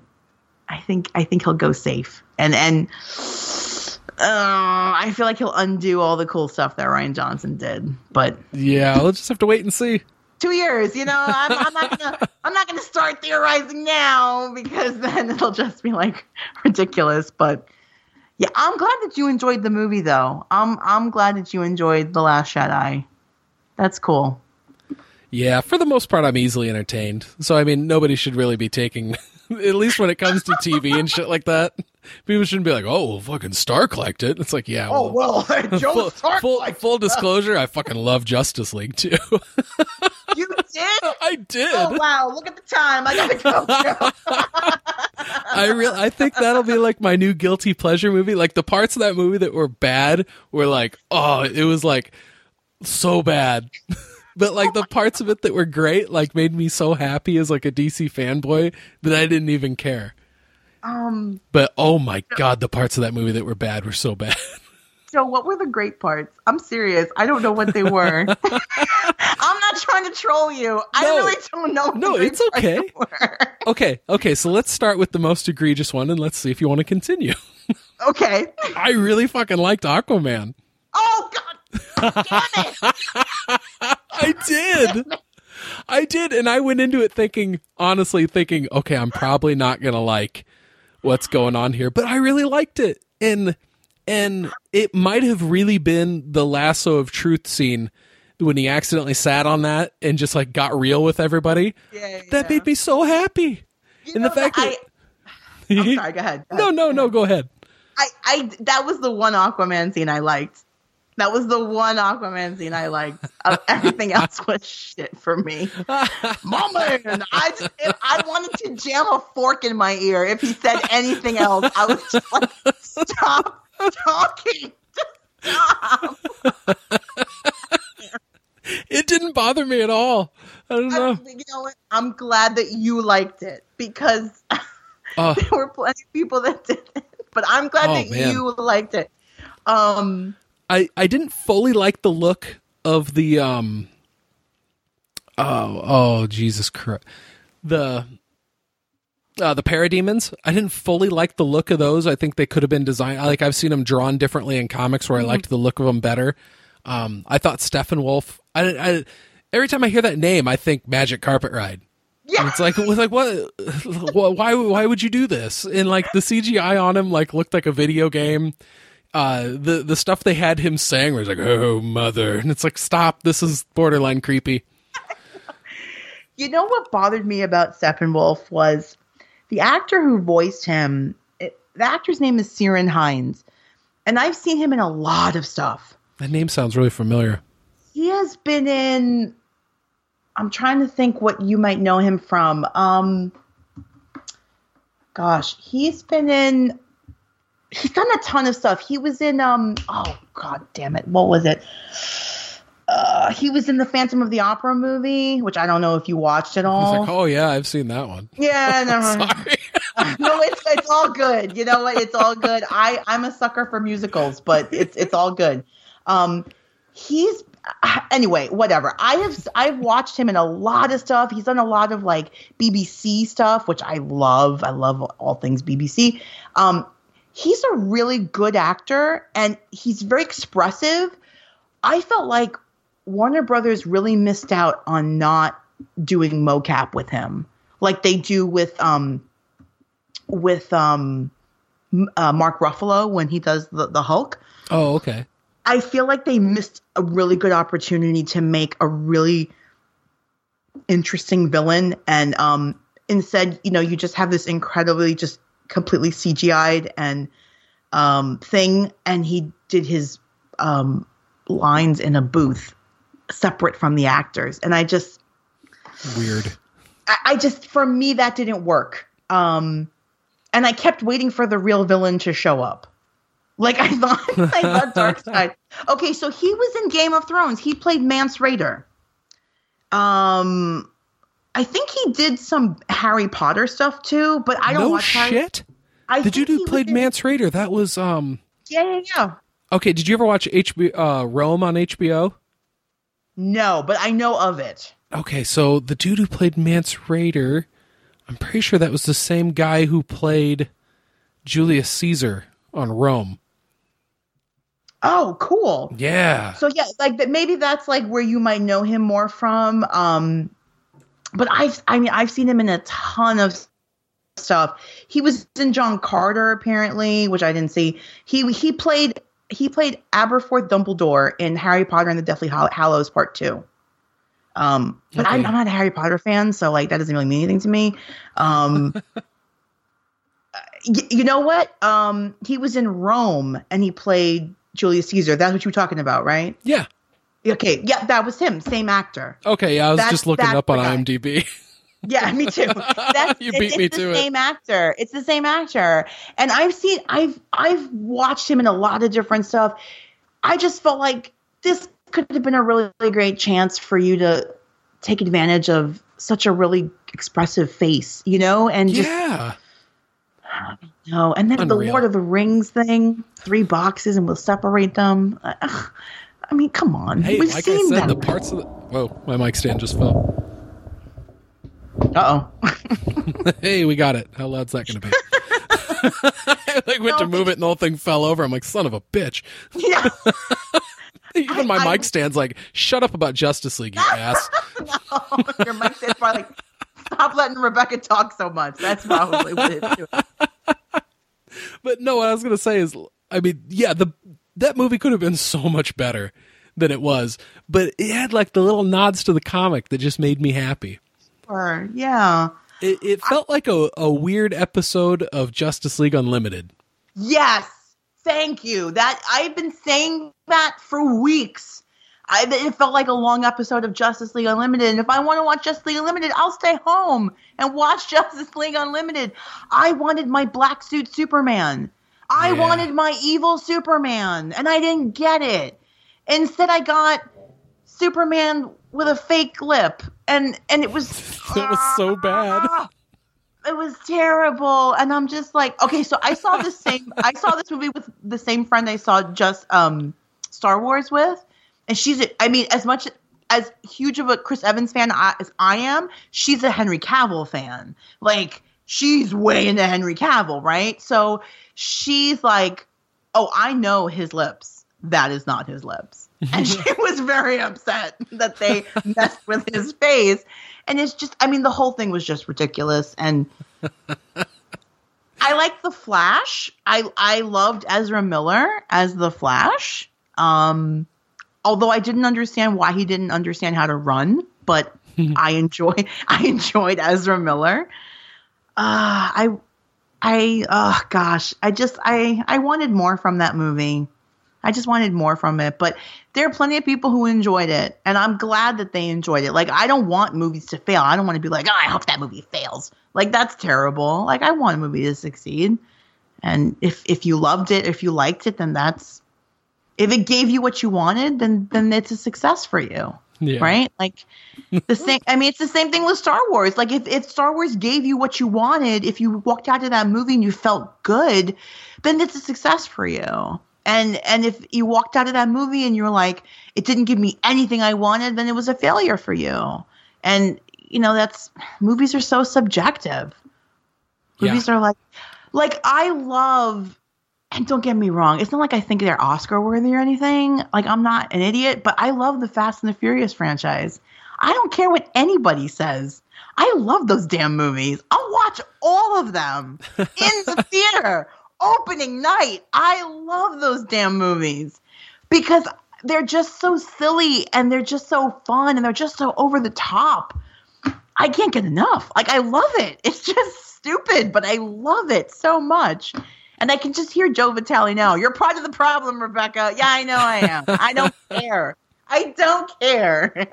I think I think he'll go safe. And and Uh, I feel like he'll undo all the cool stuff that Rian Johnson did. But yeah, we'll just have to wait and see. two years, you know, I'm, I'm not gonna I'm not gonna start theorizing now because then it'll just be like ridiculous. But yeah, I'm glad that you enjoyed the movie though. I'm I'm glad that you enjoyed The Last Jedi. That's cool. Yeah, for the most part, I'm easily entertained. So, I mean, nobody should really be taking, at least when it comes to TV and shit like that. People shouldn't be like, oh, well, fucking Stark liked it. It's like, yeah. Oh well, Joe full, Stark full, full disclosure, I fucking love Justice League too. you did. I did. Oh wow! Look at the time. I gotta go. I real I think that'll be like my new guilty pleasure movie. Like the parts of that movie that were bad were like, oh, it was like so bad. but like the parts of it that were great, like made me so happy as like a DC fanboy that I didn't even care. Um. But oh my god, the parts of that movie that were bad were so bad. So what were the great parts? I'm serious. I don't know what they were. I'm not trying to troll you. I really don't know. No, it's okay. okay, okay, so let's start with the most egregious one and let's see if you want to continue. Okay. I really fucking liked Aquaman. Oh God. Damn it. I did. I did, and I went into it thinking, honestly, thinking, okay, I'm probably not gonna like what's going on here, but I really liked it, and and it might have really been the lasso of truth scene when he accidentally sat on that and just like got real with everybody. Yeah, That yeah. made me so happy. You and the know, fact that I, I'm sorry. Go ahead. Go no, ahead. no, no. Go ahead. I, I, that was the one Aquaman scene I liked. That was the one Aquaman scene I liked. Uh, everything else was shit for me. Mama, I just, if I wanted to jam a fork in my ear if he said anything else. I was just like, stop talking. Stop. It didn't bother me at all. I don't I, know. you know what? I'm glad that you liked it because Uh, there were plenty of people that didn't. But I'm glad Oh, that man. you liked it. Um, I I didn't fully like the look of the um. Oh oh Jesus Christ, the. Uh, the parademons. I didn't fully like the look of those. I think they could have been designed. Like I've seen them drawn differently in comics, where I liked the look of them better. Um, I thought Steppenwolf. I, I every time I hear that name, I think Magic Carpet Ride. yeah. And it's like, it was like what? Why? Why would you do this? And like the CGI on him, like looked like a video game. Uh, the the stuff they had him saying was like, "Oh mother," and it's like, stop. This is borderline creepy. You know what bothered me about Steppenwolf was the actor who voiced him. It, the actor's name is Ciaran Hinds, and I've seen him in a lot of stuff. That name sounds really familiar. He has been in. I'm trying to think what you might know him from. Um, gosh, he's been in. He's done a ton of stuff. He was in. Um. Oh God, damn it! What was it? Uh, he was in the Phantom of the Opera movie, which I don't know if you watched at all. like, oh yeah, I've seen that one. Yeah, no, Sorry. no, it's it's all good. You know what? It's all good. I I'm a sucker for musicals, but it's it's all good. Um, he's anyway, whatever. I have I've watched him in a lot of stuff. He's done a lot of like BBC stuff, which I love. I love all things BBC. Um, he's a really good actor, and he's very expressive. I felt like Warner Brothers really missed out on not doing mocap with him, like they do with um with um uh, Mark Ruffalo when he does the, the Hulk. Oh okay. I feel like they missed a really good opportunity to make a really interesting villain and um instead, you know, you just have this incredibly just completely CGI'd and um thing and he did his um lines in a booth separate from the actors and I just Weird. I, I just for me that didn't work. Um and I kept waiting for the real villain to show up. Like I thought I thought Darkseid. Okay, so he was in Game of Thrones. He played Mance Rayder. Um I think he did some Harry Potter stuff too, but I don't no watch Harry. shit. I The dude think he who played in- Mance Rayder, that was um. Yeah, yeah, yeah. Okay, did you ever watch HBO uh, Rome on HBO? No, but I know of it. Okay, so the dude who played Mance Rayder, I'm pretty sure that was the same guy who played Julius Caesar on Rome. Oh, cool. Yeah. So yeah, like that maybe that's like where you might know him more from. Um but I've I mean I've seen him in a ton of stuff. He was in John Carter apparently, which I didn't see. He he played he played Aberforth Dumbledore in Harry Potter and the Deathly Hall- Hallows Part 2. Um but I'm, I'm not a Harry Potter fan, so like that doesn't really mean anything to me. Um y- you know what? Um he was in Rome and he played Julius Caesar. That's what you were talking about, right? Yeah. Okay, yeah, that was him, same actor. Okay, yeah, I was That's- just looking up on. IMDb. Yeah, me too. That's You beat me to it. It's the same actor. It's the same actor, and I've seen, I've, I've watched him in a lot of different stuff. I just felt like this could have been a really, really great chance for you to take advantage of such a really expressive face, you know, and just yeah. no, and then Unreal. the Lord of the Rings thing, three boxes, and we'll separate them. Ugh. I mean, come on, Hey, we've like I said, them. the parts of the Whoa, my mic stand just fell. Uh oh. hey, we got it. How loud's that going to be? I like went to move it and the whole thing fell over. I'm like, son of a bitch. yeah. Even my I- mic stand's like, shut up about Justice League, you ass. no, your mic stand's probably like, stop letting Rebecca talk so much. That's probably what it's doing. But no, what I was gonna say is, I mean, yeah, the that movie could have been so much better than it was, but it had like the little nods to the comic that just made me happy. Sure, Yeah. It, it felt I, like a, a weird episode of Justice League Unlimited. Yes. Thank you. That I've been saying that for weeks. I, it felt like a long episode of Justice League Unlimited. And if I want to watch Justice League Unlimited, I'll stay home and watch Justice League Unlimited. I wanted my black suit Superman. I yeah. wanted my evil Superman, and I didn't get it. Instead, I got Superman with a fake lip, and and it was it was so bad. It was terrible, and I'm just like, okay, so I saw the same. I saw this movie with the same friend I saw just um Star Wars with, and she's. I mean, as much as huge of a Chris Evans fan as I am, she's a Henry Cavill fan. Like she's way into Henry Cavill, right? So she's like, "Oh, I know his lips. That is not his lips." and she was very upset that they messed with his face. And it's just, I mean, the whole thing was just ridiculous. And I like the Flash. I I loved Ezra Miller as the Flash. Um, although I didn't understand why he didn't understand how to run, but I enjoy I enjoyed Ezra Miller. Uh, I I oh gosh, I just I I wanted more from that movie. I just wanted more from it, but there are plenty of people who enjoyed it, and I'm glad that they enjoyed it. Like I don't want movies to fail. I don't want to be like, oh, I hope that movie fails. Like that's terrible. Like I want a movie to succeed. And if if you loved it, if you liked it, then that's if it gave you what you wanted, then then it's a success for you. Yeah. Right? Like the same I mean it's the same thing with Star Wars. Like if, if Star Wars gave you what you wanted, if you walked out of that movie and you felt good, then it's a success for you. And and if you walked out of that movie and you're like, it didn't give me anything I wanted, then it was a failure for you. And you know, that's movies are so subjective. Movies yeah. are like like I love and don't get me wrong, it's not like I think they're Oscar worthy or anything. Like I'm not an idiot, but I love the Fast and the Furious franchise. I don't care what anybody says. I love those damn movies. I'll watch all of them in the theater opening night. I love those damn movies because they're just so silly and they're just so fun and they're just so over the top. I can't get enough. Like I love it. It's just stupid, but I love it so much. And I can just hear Joe Vitale now. You're part of the problem, Rebecca. Yeah, I know I am. I don't care. I don't care.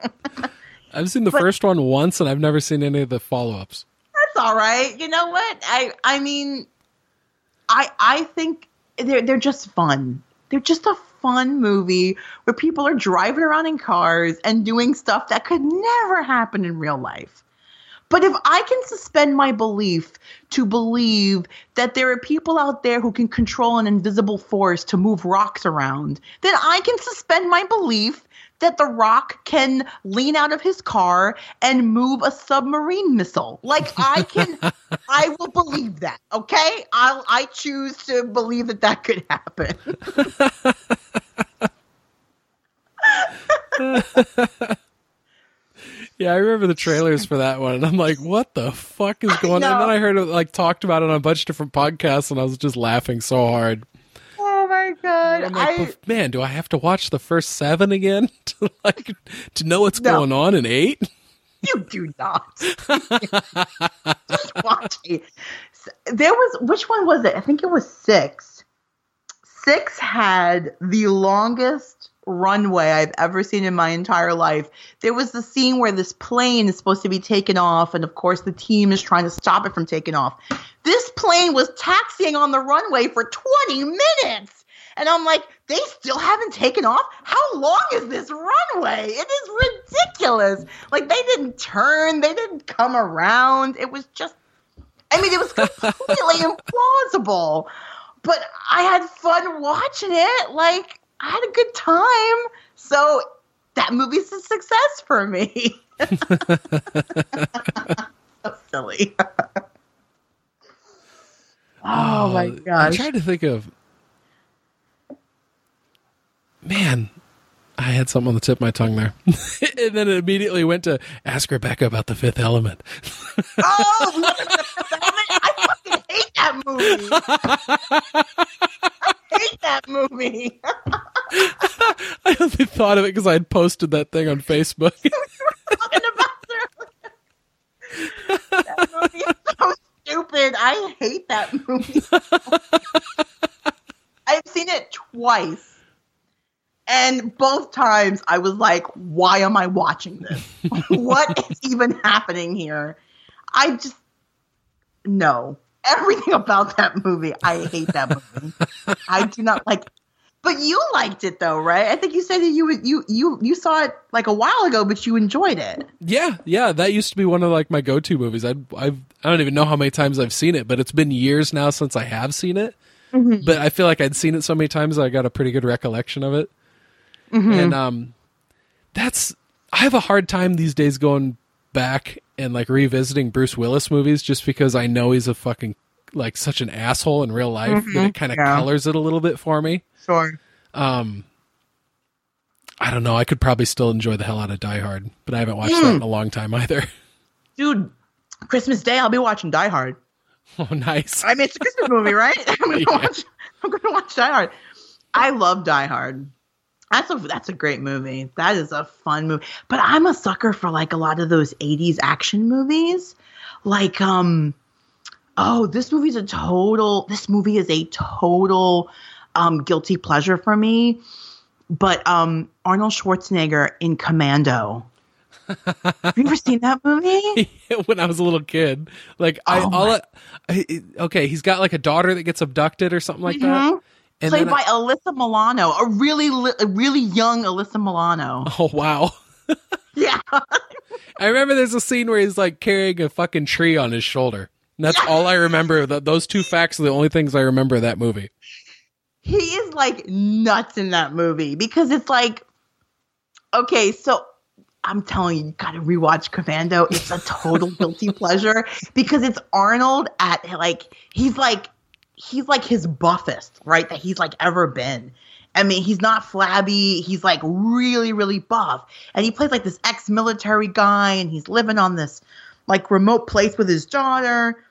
I've seen the but, first one once and I've never seen any of the follow-ups. That's all right. You know what? I I mean I I think they're they're just fun. They're just a fun movie where people are driving around in cars and doing stuff that could never happen in real life. But if I can suspend my belief to believe that there are people out there who can control an invisible force to move rocks around, then I can suspend my belief that The Rock can lean out of his car and move a submarine missile. Like I can, I will believe that. Okay, I'll I choose to believe that that could happen. yeah, I remember the trailers for that one, and I'm like, "What the fuck is going?" on? And then I heard it like talked about it on a bunch of different podcasts, and I was just laughing so hard Oh my god! Like, I, man, do I have to watch the first seven again to like to know what's no. going on in eight? You do not. Just watch it. There was which one was it? I think it was six. Six had the longest runway I've ever seen in my entire life. There was the scene where this plane is supposed to be taken off, and of course, the team is trying to stop it from taking off. This plane was taxiing on the runway for 20 minutes. And I'm like, they still haven't taken off? How long is this runway? It is ridiculous. Like, they didn't turn, they didn't come around. It was just, I mean, it was completely implausible. But I had fun watching it. Like, I had a good time. So that movie's a success for me. so silly. oh my gosh. Uh, I'm trying to think of man, I had something on the tip of my tongue there. and then it immediately went to ask Rebecca about the fifth element. oh, the fifth element? I fucking hate that movie. I hate that movie. I only thought of it because I had posted that thing on Facebook. that movie is so stupid. I hate that movie. I've seen it twice. And both times I was like, why am I watching this? what is even happening here? I just, no. Everything about that movie, I hate that movie. I do not like but you liked it though, right? I think you said that you you you you saw it like a while ago, but you enjoyed it. Yeah, yeah, that used to be one of like my go-to movies. I I've I don't even know how many times I've seen it, but it's been years now since I have seen it. Mm-hmm. But I feel like I'd seen it so many times I got a pretty good recollection of it. Mm-hmm. And um that's I have a hard time these days going back and like revisiting Bruce Willis movies just because I know he's a fucking like such an asshole in real life mm-hmm. that it kind of yeah. colors it a little bit for me. Sure. Um, I don't know. I could probably still enjoy the hell out of Die Hard, but I haven't watched mm. that in a long time either. Dude, Christmas Day, I'll be watching Die Hard. Oh, nice. I mean, it's a Christmas movie, right? I'm gonna yeah. watch. I'm gonna watch Die Hard. I love Die Hard. That's a that's a great movie. That is a fun movie. But I'm a sucker for like a lot of those 80s action movies. Like um oh, this movie's a total this movie is a total um, guilty pleasure for me. But um, Arnold Schwarzenegger in Commando. Have you ever seen that movie? when I was a little kid, like I oh all I, okay, he's got like a daughter that gets abducted or something like mm-hmm. that. And Played by I, Alyssa Milano, a really a really young Alyssa Milano. Oh wow. yeah. I remember there's a scene where he's like carrying a fucking tree on his shoulder. And that's all I remember. those two facts are the only things I remember of that movie he is like nuts in that movie because it's like, okay, so I'm telling you, you got to rewatch Commando. It's a total guilty pleasure because it's Arnold at like he's like he's like his buffest, right? That he's like ever been. I mean, he's not flabby. He's like really, really buff, and he plays like this ex-military guy, and he's living on this like remote place with his daughter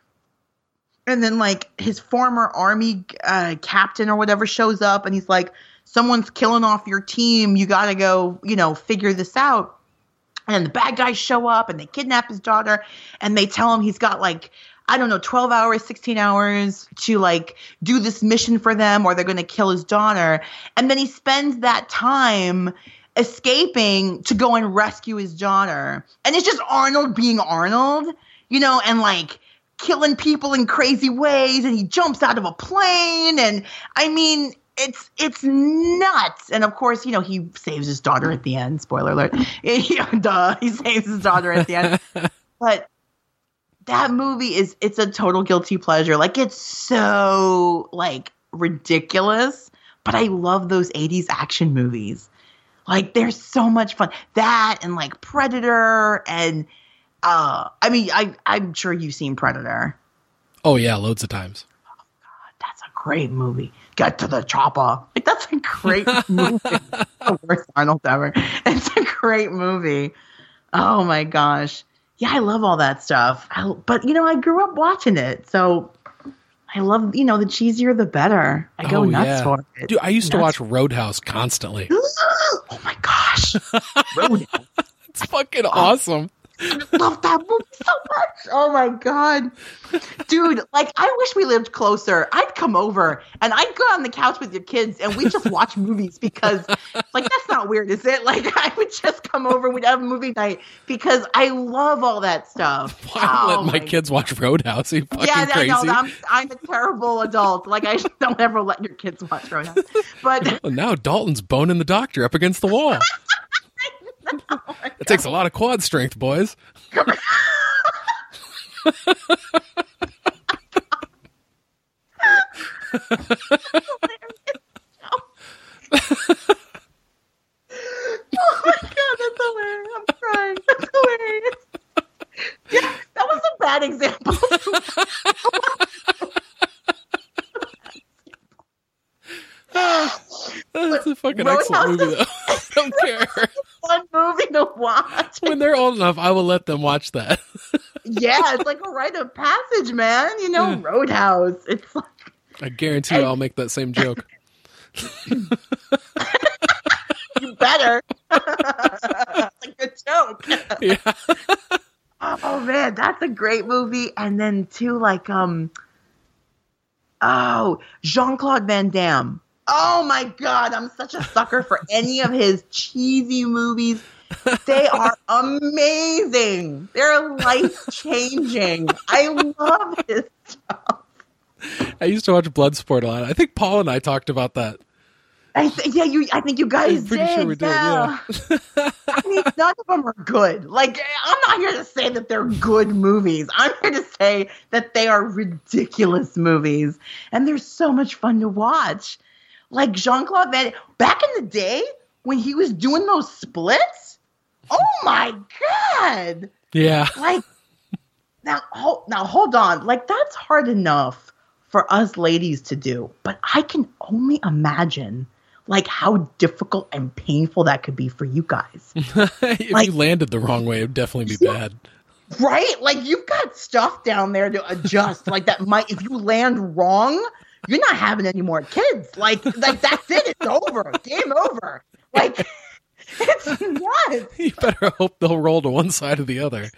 and then like his former army uh, captain or whatever shows up and he's like someone's killing off your team you gotta go you know figure this out and the bad guys show up and they kidnap his daughter and they tell him he's got like i don't know 12 hours 16 hours to like do this mission for them or they're gonna kill his daughter. And then he spends that time escaping to go and rescue his daughter. And it's just arnold being arnold you know and like killing people in crazy ways and he jumps out of a plane and I mean it's it's nuts. And of course you know he saves his daughter at the end spoiler alert. Duh he saves his daughter at the end. But that movie is it's a total guilty pleasure like it's so like ridiculous but I love those 80s action movies like they're so much fun that and like Predator and uh, I mean, I I'm sure you've seen Predator. Oh yeah, loads of times. Oh god, that's a great movie. Get to the chopper. Like that's a great movie. the worst Arnold ever. It's a great movie. Oh my gosh. Yeah, I love all that stuff. I, but you know, I grew up watching it, so I love you know the cheesier the better. I go oh, nuts yeah. for it. Dude, I used nuts. to watch Roadhouse constantly. oh my gosh, Roadhouse. it's fucking oh. awesome. I love that movie so much. Oh my god, dude! Like, I wish we lived closer. I'd come over and I'd go on the couch with your kids and we just watch movies because, like, that's not weird, is it? Like, I would just come over. We'd have a movie night because I love all that stuff. Why oh, let my, my kids watch Roadhouse? Are you fucking yeah, crazy? No, I'm, I'm a terrible adult. Like, I don't ever let your kids watch Roadhouse. But well, now Dalton's boning the doctor up against the wall. Oh it takes a lot of quad strength, boys. oh my god, that's hilarious. I'm crying. That's hilarious. Yeah, that was a bad example. That's a fucking excellent movie, though. I don't care. Fun movie to watch. When they're old enough, I will let them watch that. yeah, it's like a rite of passage, man. You know, Roadhouse. It's like I guarantee you, I'll make that same joke. you better. it's a good joke. Yeah. oh man, that's a great movie. And then too, like um, oh Jean Claude Van Damme. Oh my god, I'm such a sucker for any of his cheesy movies. They are amazing. They're life changing. I love his stuff. I used to watch Bloodsport a lot. I think Paul and I talked about that. I th- yeah, you. I think you guys I'm pretty did. sure we did, yeah. I mean, none of them are good. Like, I'm not here to say that they're good movies. I'm here to say that they are ridiculous movies, and they're so much fun to watch. Like Jean Claude Van, back in the day when he was doing those splits. Oh my god! Yeah. Like now, hold, now hold on. Like that's hard enough for us ladies to do, but I can only imagine like how difficult and painful that could be for you guys. if Like- you landed the wrong way, it'd definitely be bad. right? Like you've got stuff down there to adjust. like that might if you land wrong, you're not having any more kids. Like like that's it. It's over. Game over. Like it's nuts. You better hope they'll roll to one side or the other.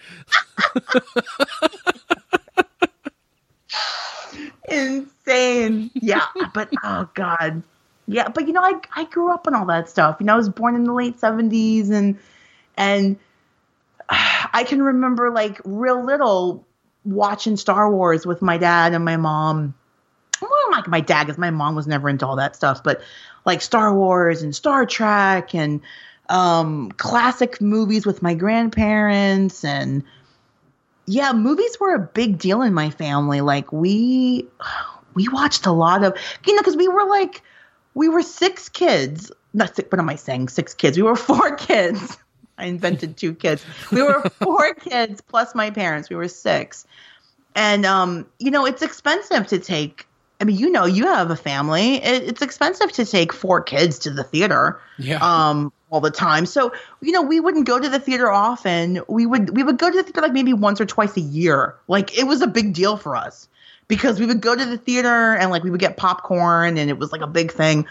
insane. Yeah, but oh god. Yeah, but you know, I I grew up on all that stuff. You know, I was born in the late seventies and and I can remember like real little watching Star Wars with my dad and my mom. Well, like my dad, because my mom was never into all that stuff, but like Star Wars and Star Trek and um classic movies with my grandparents and yeah, movies were a big deal in my family. Like we we watched a lot of you know because we were like we were six kids. Not six, what am I saying? Six kids. We were four kids. I invented two kids. We were four kids plus my parents. We were six, and um, you know it's expensive to take. I mean, you know, you have a family. It, it's expensive to take four kids to the theater Yeah. um all the time. So, you know, we wouldn't go to the theater often. We would we would go to the theater like maybe once or twice a year. Like it was a big deal for us because we would go to the theater and like we would get popcorn and it was like a big thing.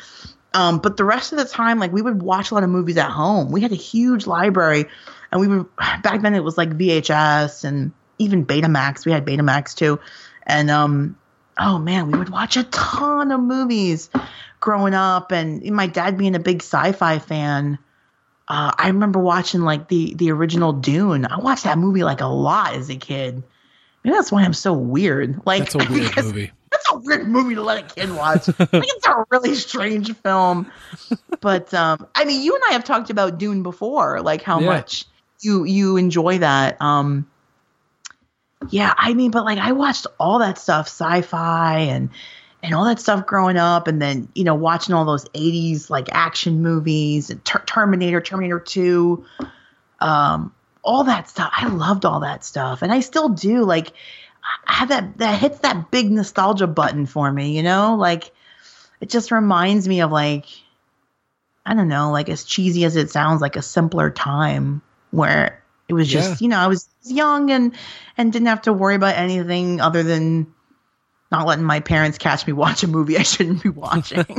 Um but the rest of the time like we would watch a lot of movies at home. We had a huge library and we were back then it was like VHS and even Betamax. We had Betamax too. And um oh man, we would watch a ton of movies growing up and my dad being a big sci-fi fan uh, I remember watching like the the original Dune. I watched that movie like a lot as a kid. Maybe that's why I'm so weird. Like That's a weird movie. That's a weird movie to let a kid watch. Think it's a really strange film. But um, I mean, you and I have talked about Dune before, like how Yeah. much you you enjoy that. Um, yeah, I mean, but like I watched all that stuff, sci-fi and and all that stuff growing up, and then you know watching all those '80s like action movies and Ter- Terminator, Terminator Two, um, all that stuff. I loved all that stuff, and I still do. Like, I have that that hits that big nostalgia button for me. You know, like it just reminds me of like I don't know, like as cheesy as it sounds, like a simpler time where it was just Yeah. you know I was young and and didn't have to worry about anything other than not letting my parents catch me watch a movie I shouldn't be watching.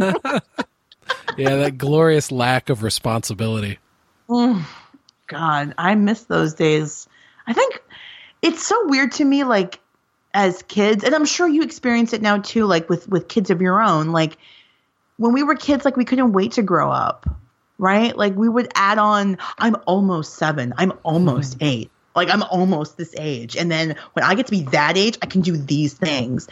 Yeah, that glorious lack of responsibility. Mm, God, I miss those days. I think it's so weird to me, like as kids, and I'm sure you experience it now too, like with with kids of your own. Like when we were kids, like we couldn't wait to grow up, right? Like we would add on. I'm almost seven. I'm almost hmm. eight. Like I'm almost this age, and then when I get to be that age, I can do these things.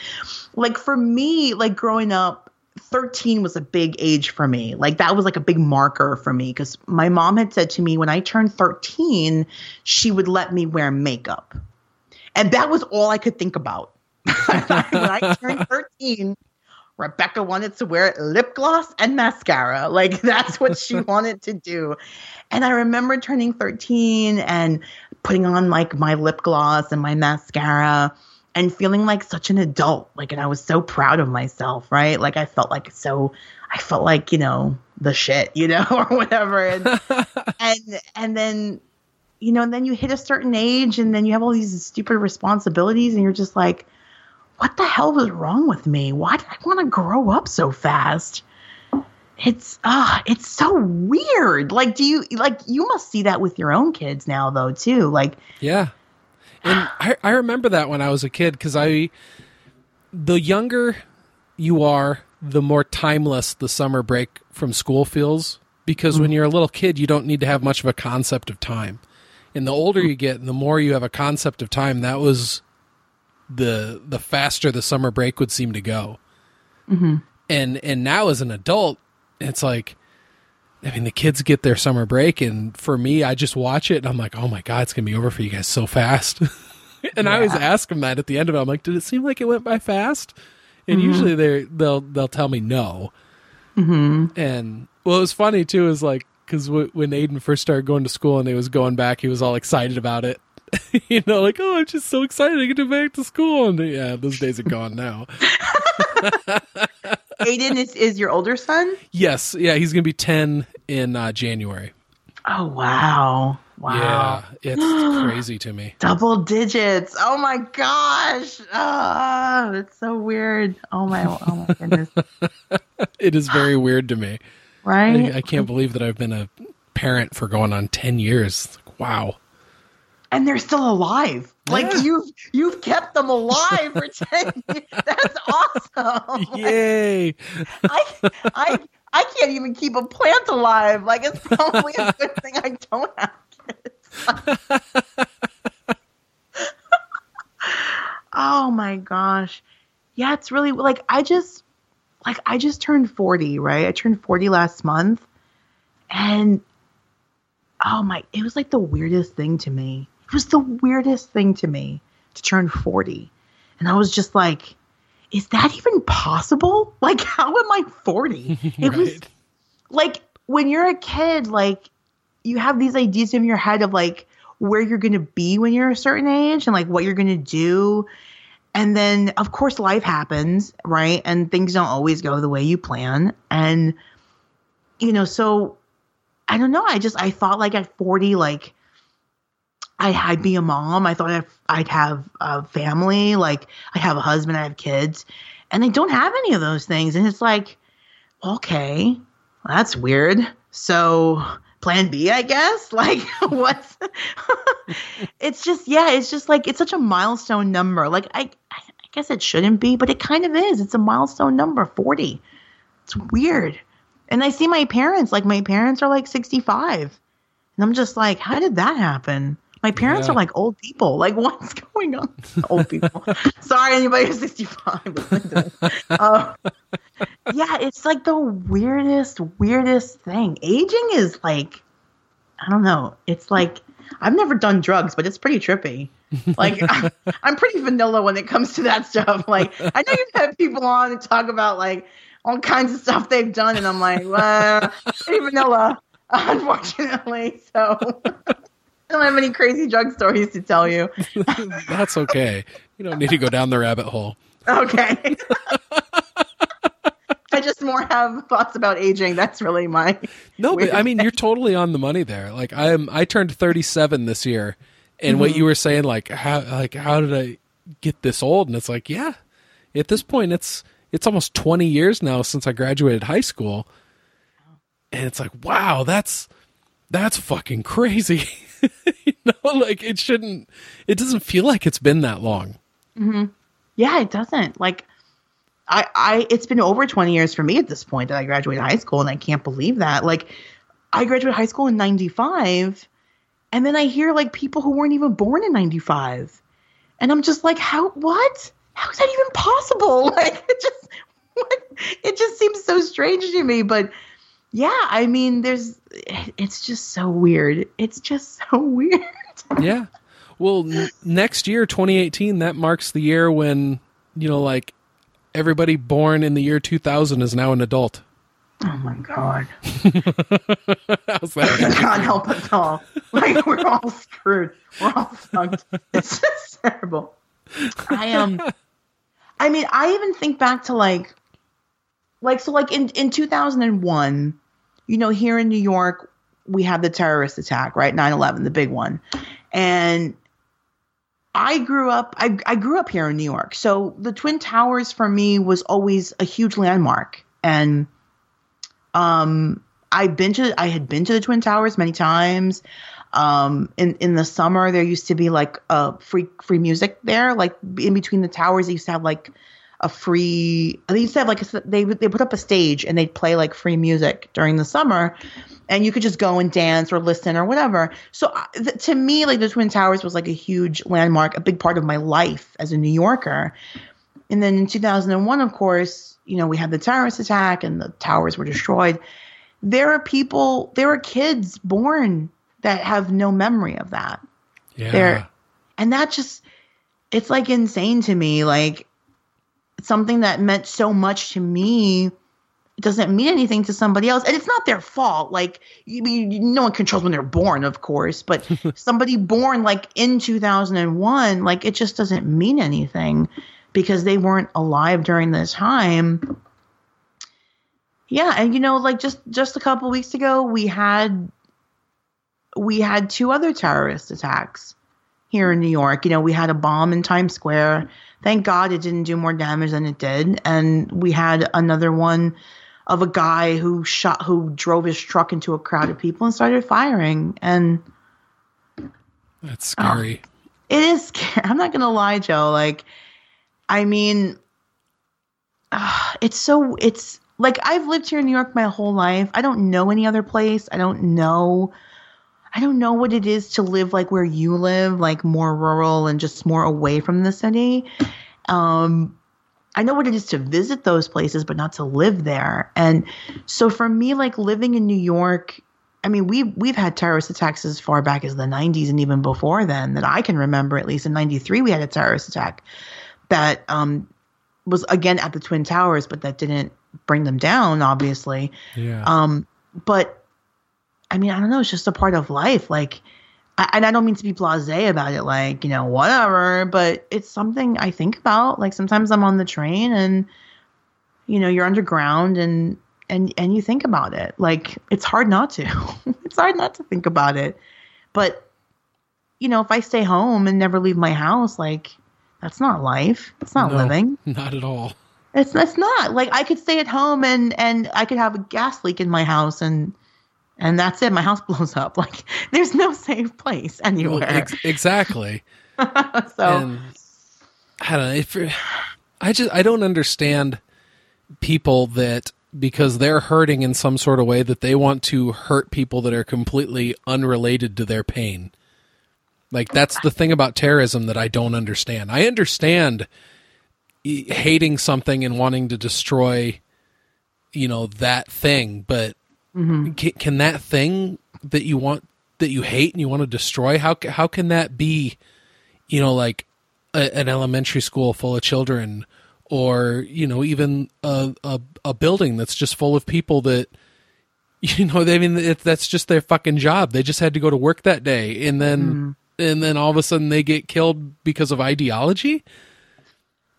Like for me, like growing up, 13 was a big age for me. Like that was like a big marker for me because my mom had said to me when I turned 13, she would let me wear makeup. And that was all I could think about. when I turned 13, Rebecca wanted to wear lip gloss and mascara. Like that's what she wanted to do. And I remember turning 13 and putting on like my lip gloss and my mascara and feeling like such an adult. Like, and I was so proud of myself, right? Like, I felt like so, I felt like, you know, the shit, you know, or whatever. And, and, and then, you know, and then you hit a certain age and then you have all these stupid responsibilities and you're just like, what the hell was wrong with me? Why did I want to grow up so fast? It's ah, it's so weird. Like, do you like you must see that with your own kids now though too? Like, Yeah. And I, I remember that when I was a kid because I, the younger you are, the more timeless the summer break from school feels. Because when you're a little kid, you don't need to have much of a concept of time. And the older you get, and the more you have a concept of time, that was the the faster the summer break would seem to go. Mm-hmm. And and now as an adult, it's like, I mean, the kids get their summer break, and for me, I just watch it, and I'm like, oh my god, it's gonna be over for you guys so fast. and I always ask them that at the end of it. I'm like, did it seem like it went by fast? And Mm-hmm. usually they they'll they'll tell me no. Mm-hmm. And what was funny too is like because w- when Aiden first started going to school and he was going back, he was all excited about it. you know, like oh, I'm just so excited to get back to school. And yeah, those days are gone now. Aiden is, is your older son? yes, yeah, he's gonna be ten in uh, January. Oh wow. Wow. Yeah, it's crazy to me. Double digits. Oh my gosh. Oh, it's so weird. Oh my oh my goodness. It is very weird to me. Right? I, I can't believe that I've been a parent for going on ten years. Wow. And they're still alive. Like Yeah. you've you've kept them alive for ten years. That's awesome. Yay! I, I I can't even keep a plant alive. Like it's probably a good thing I don't have kids. oh my gosh. Yeah, it's really like I just like I just turned 40, right? I turned 40 last month. And oh my, it was like the weirdest thing to me. It was the weirdest thing to me to turn 40. And I was just like, is that even possible? Like, how am I 40? It was like when you're a kid, like you have these ideas in your head of like where you're going to be when you're a certain age and like what you're going to do. And then, of course, life happens, right? And things don't always go the way you plan. And, you know, so I don't know. I just, I thought like at 40, like, I, I'd be a mom. I thought I'd, I'd have a family. Like, I have a husband, I have kids. And I don't have any of those things. And it's like, okay, that's weird. So, plan B, I guess? Like, what's. it's just, yeah, it's just like, it's such a milestone number. Like, I, I guess it shouldn't be, but it kind of is. It's a milestone number, 40. It's weird. And I see my parents, like, my parents are like 65. And I'm just like, how did that happen? My parents Yeah. are like old people. Like, what's going on? old people. Sorry, anybody who's 65. listening to this. Uh, yeah, it's like the weirdest, weirdest thing. Aging is like, I don't know. It's like, I've never done drugs, but it's pretty trippy. Like, I'm, I'm pretty vanilla when it comes to that stuff. Like, I know you've had people on and talk about like all kinds of stuff they've done, and I'm like, well, pretty vanilla, unfortunately. So, don't have any crazy drug stories to tell you. That's okay. You don't need to go down the rabbit hole. Okay. I just more have thoughts about aging. That's really my. No, but I mean, you're totally on the money there. Like I'm, I turned 37 this year, and what you mm-hmm. were saying, like how, like how did I get this old? And it's like, yeah, at this point, it's it's almost 20 years now since I graduated high school, and it's like, wow, that's that's fucking crazy. you know, like it shouldn't. It doesn't feel like it's been that long. Mm-hmm. Yeah, it doesn't. Like, I, I, it's been over 20 years for me at this point that I graduated high school, and I can't believe that. Like, I graduated high school in 95, and then I hear like people who weren't even born in 95. And I'm just like, how, what? How is that even possible? Like, it just, what? It just seems so strange to me. But yeah, I mean, there's, it's just so weird. It's just so weird. Yeah. Well, n- next year, 2018, that marks the year when, you know, like everybody born in the year 2000 is now an adult. Oh my God. How's that? can't help us all. Like we're all screwed. We're all fucked. It's just terrible. I um I mean, I even think back to like like so like in, in 2001, you know, here in New York, we had the terrorist attack, right? 9/11, the big one. And I grew up I, I grew up here in New York. So the Twin Towers for me was always a huge landmark. And um I've been to I had been to the Twin Towers many times. Um, in in the summer, there used to be like a free free music there, like in between the towers. They used to have like a free. They used to have like a, they they put up a stage and they'd play like free music during the summer, and you could just go and dance or listen or whatever. So th- to me, like the Twin Towers was like a huge landmark, a big part of my life as a New Yorker. And then in 2001, of course, you know we had the terrorist attack and the towers were destroyed. There are people, there are kids born that have no memory of that. Yeah. They're, and that just, it's like insane to me. Like something that meant so much to me doesn't mean anything to somebody else and it's not their fault like you, you, no one controls when they're born of course but somebody born like in 2001 like it just doesn't mean anything because they weren't alive during this time yeah and you know like just just a couple weeks ago we had we had two other terrorist attacks here in New York. You know, we had a bomb in Times Square. Thank God it didn't do more damage than it did. And we had another one of a guy who shot, who drove his truck into a crowd of people and started firing. And that's scary. Oh, it is scary. I'm not going to lie, Joe. Like, I mean, uh, it's so, it's like I've lived here in New York my whole life. I don't know any other place. I don't know I don't know what it is to live like where you live, like more rural and just more away from the city. Um, I know what it is to visit those places, but not to live there. And so for me, like living in New York, I mean, we we've had terrorist attacks as far back as the 90s and even before then that I can remember. At least in '93, we had a terrorist attack that um, was again at the Twin Towers, but that didn't bring them down, obviously. Yeah. Um, but I mean, I don't know. It's just a part of life. Like, I, and I don't mean to be blasé about it. Like, you know, whatever. But it's something I think about. Like sometimes I'm on the train and, you know, you're underground and and and you think about it. Like it's hard not to. it's hard not to think about it. But you know, if I stay home and never leave my house, like that's not life. It's not no, living. Not at all. It's that's not like I could stay at home and and I could have a gas leak in my house and and that's it. My house blows up. Like there's no safe place anywhere. Well, ex- exactly. so and, I don't know. If I just I don't understand people that because they're hurting in some sort of way that they want to hurt people that are completely unrelated to their pain. Like that's the thing about terrorism that I don't understand. I understand hating something and wanting to destroy you know that thing, but Mm-hmm. Can, can, that thing that you want that you hate and you want to destroy how how can that be you know like a, an elementary school full of children or you know even a, a, a building that's just full of people that you know they I mean it, that's just their fucking job they just had to go to work that day and then mm. and then all of a sudden they get killed because of ideology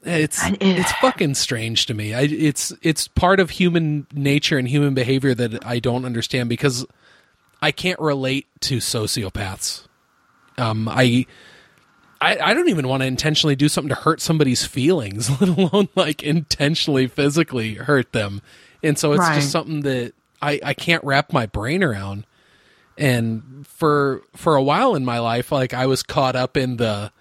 it's it's fucking strange to me. I, it's it's part of human nature and human behavior that I don't understand because I can't relate to sociopaths. Um, I, I I don't even want to intentionally do something to hurt somebody's feelings, let alone like intentionally physically hurt them. And so it's right. just something that I I can't wrap my brain around. And for for a while in my life, like I was caught up in the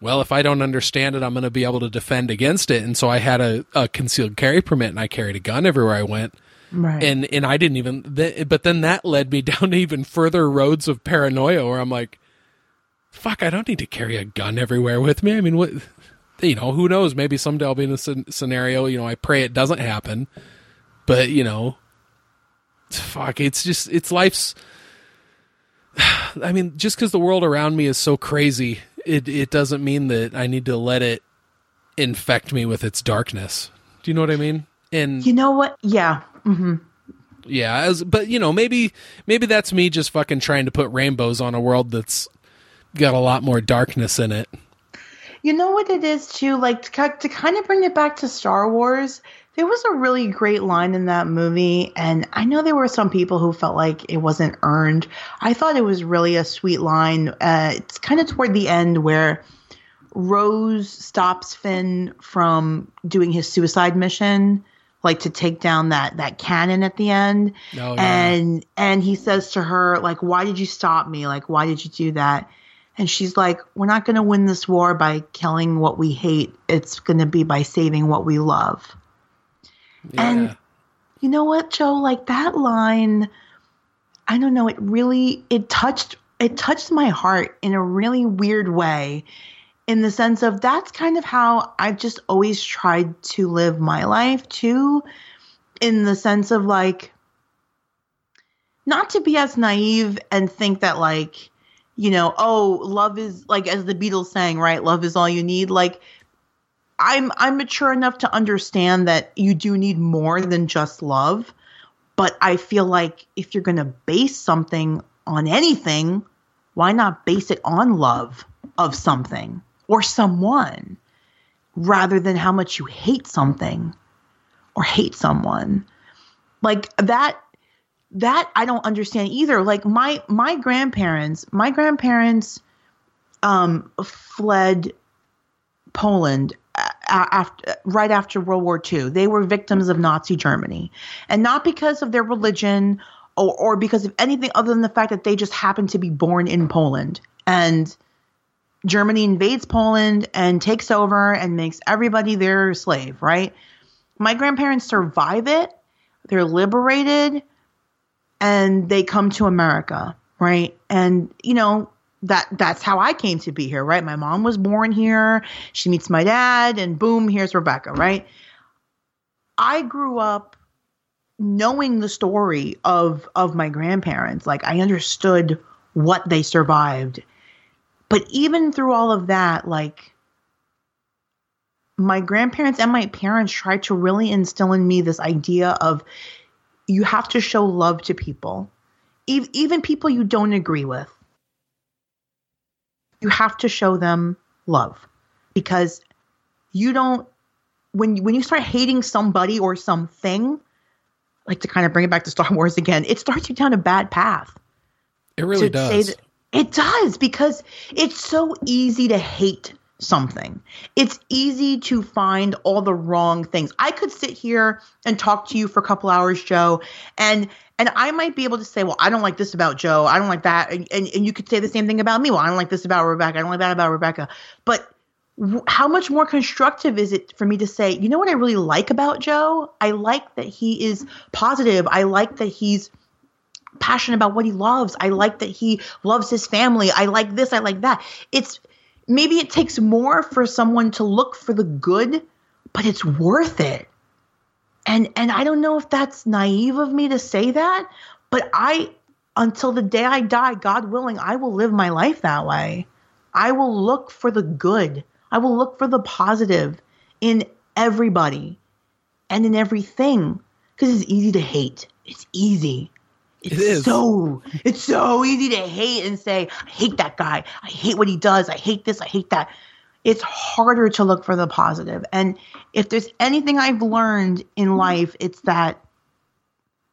well, if I don't understand it, I'm going to be able to defend against it. And so I had a, a concealed carry permit and I carried a gun everywhere I went. Right. And and I didn't even. Th- but then that led me down to even further roads of paranoia, where I'm like, "Fuck, I don't need to carry a gun everywhere with me." I mean, what? You know, who knows? Maybe someday I'll be in a scenario. You know, I pray it doesn't happen. But you know, fuck, it's just it's life's. I mean, just because the world around me is so crazy, it it doesn't mean that I need to let it infect me with its darkness. Do you know what I mean? And you know what? Yeah. Mm-hmm. Yeah, as, but you know, maybe maybe that's me just fucking trying to put rainbows on a world that's got a lot more darkness in it. You know what it is too, like to, to kind of bring it back to Star Wars. There was a really great line in that movie, and I know there were some people who felt like it wasn't earned. I thought it was really a sweet line. Uh, it's kind of toward the end where Rose stops Finn from doing his suicide mission, like to take down that that cannon at the end. Oh, yeah. And and he says to her like why did you stop me? Like why did you do that? And she's like we're not going to win this war by killing what we hate. It's going to be by saving what we love. Yeah. and- You know what, Joe? Like that line I don't know, it really it touched it touched my heart in a really weird way in the sense of that's kind of how I've just always tried to live my life too in the sense of like not to be as naive and think that like you know oh love is like as the Beatles sang right love is all you need like I'm I'm mature enough to understand that you do need more than just love but I feel like if you're going to base something on anything why not base it on love of something or someone rather than how much you hate something or hate someone? Like that that i don't understand either. Like my my grandparents my grandparents um fled poland after right after world war ii they were victims of nazi germany and not because of their religion or, or because of anything other than the fact that they just happened to be born in poland and Germany invades Poland and takes over and makes everybody their slave, right? My grandparents survive it. They're liberated and they come to America, right? And you know, that that's how I came to be here, right? My mom was born here. She meets my dad and boom, here's Rebecca, right? I grew up knowing the story of of my grandparents. Like I understood what they survived but even through all of that, like my grandparents and my parents tried to really instill in me this idea of you have to show love to people, even people you don't agree with. You have to show them love because you don't when when you start hating somebody or something, like to kind of bring it back to Star Wars again, it starts you down a bad path. it really does. it does because it's so easy to hate something. It's easy to find all the wrong things. I could sit here and talk to you for a couple hours, Joe, and and I might be able to say, well, I don't like this about Joe. I don't like that. And, and, and you could say the same thing about me. Well, I don't like this about Rebecca. I don't like that about Rebecca. But w- how much more constructive is it for me to say, you know what I really like about Joe? I like that he is positive. I like that he's passionate about what he loves. I like that he loves his family. I like this, I like that. It's maybe it takes more for someone to look for the good, but it's worth it. And and I don't know if that's naive of me to say that, but I until the day I die, God willing, I will live my life that way. I will look for the good. I will look for the positive in everybody and in everything because it's easy to hate. It's easy. It's It is. so it's so easy to hate and say, I hate that guy. I hate what he does. I hate this. I hate that. It's harder to look for the positive. And if there's anything I've learned in life, it's that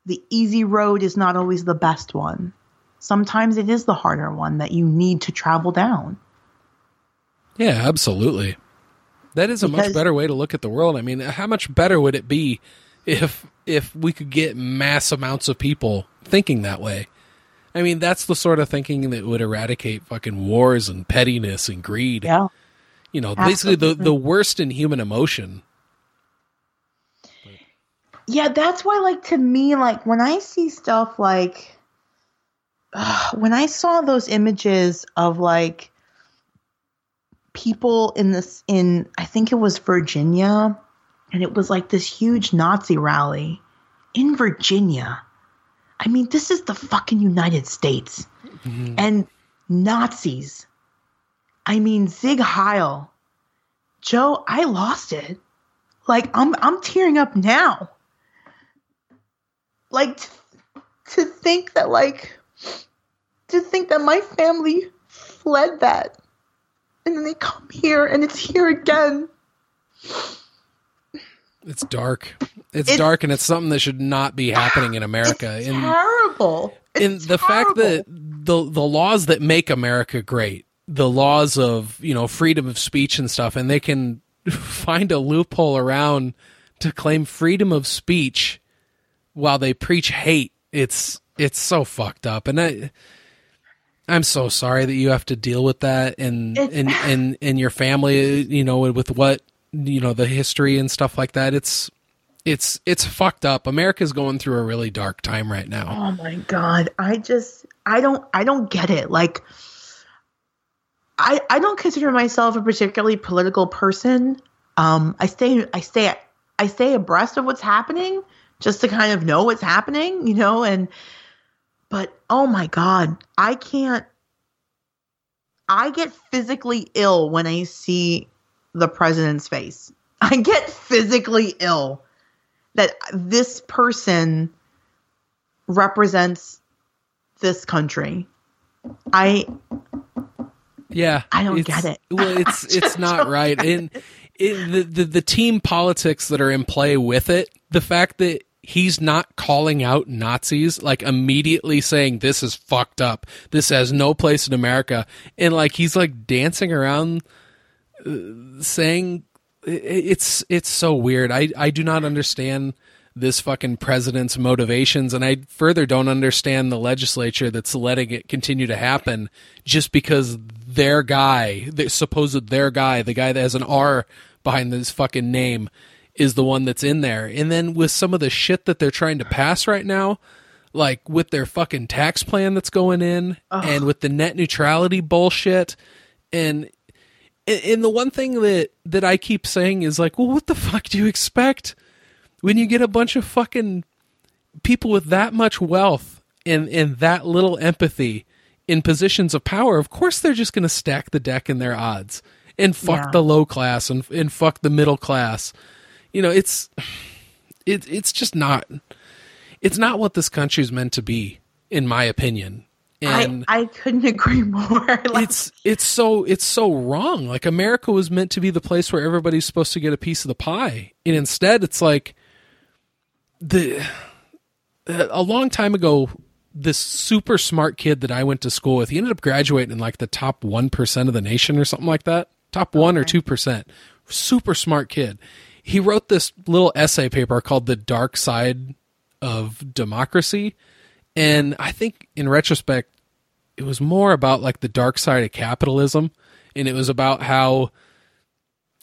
the easy road is not always the best one. Sometimes it is the harder one that you need to travel down. Yeah, absolutely. That is a much better way to look at the world. I mean, how much better would it be if if we could get mass amounts of people thinking that way? I mean, that's the sort of thinking that would eradicate fucking wars and pettiness and greed. Yeah. You know, basically the the worst in human emotion. Yeah, that's why, like, to me, like, when I see stuff like, when I saw those images of, like, people in this, in, I think it was Virginia, and it was like this huge Nazi rally in Virginia. I mean, this is the fucking United States. Mm-hmm. And Nazis. I mean, Sieg Heil. Joe, I lost it. Like, I'm, I'm tearing up now like t- to think that like to think that my family fled that and then they come here and it's here again It's dark. It's, It's- dark and it's something that should not be happening in America. it's And terrible and It's the fact that the the laws that make America great, the laws of you know freedom of speech and stuff, and they can find a loophole around to claim freedom of speech while they preach hate. It's it's so fucked up, and I. I'm so sorry that you have to deal with that and and, and and your family, you know, with what you know the history and stuff like that. It's it's it's fucked up. America's going through a really dark time right now. Oh my god. I just I don't I don't get it. Like I I don't consider myself a particularly political person. Um I stay I stay I stay abreast of what's happening just to kind of know what's happening, you know, and but oh my god, I can't I get physically ill when I see the president's face. I get physically ill that this person represents this country. I yeah, I don't get it. Well, it's it's not right, and it, the, the the team politics that are in play with it, the fact that he's not calling out Nazis, like immediately saying this is fucked up, this has no place in America, and like he's like dancing around uh, saying it's it's so weird. I I do not understand this fucking president's motivations and I further don't understand the legislature that's letting it continue to happen just because their guy, the supposed their guy, the guy that has an R behind this fucking name is the one that's in there. And then with some of the shit that they're trying to pass right now, like with their fucking tax plan that's going in Ugh. and with the net neutrality bullshit and and the one thing that that I keep saying is like, well, what the fuck do you expect when you get a bunch of fucking people with that much wealth and and that little empathy in positions of power? Of course, they're just going to stack the deck in their odds and fuck yeah. the low class and and fuck the middle class. You know, it's it it's just not it's not what this country's meant to be, in my opinion. And I, I couldn't agree more. like, it's it's so it's so wrong. Like America was meant to be the place where everybody's supposed to get a piece of the pie, and instead it's like the uh, a long time ago. This super smart kid that I went to school with, he ended up graduating in like the top one percent of the nation or something like that. Top one okay. or two percent. Super smart kid. He wrote this little essay paper called "The Dark Side of Democracy." And I think in retrospect, it was more about like the dark side of capitalism and it was about how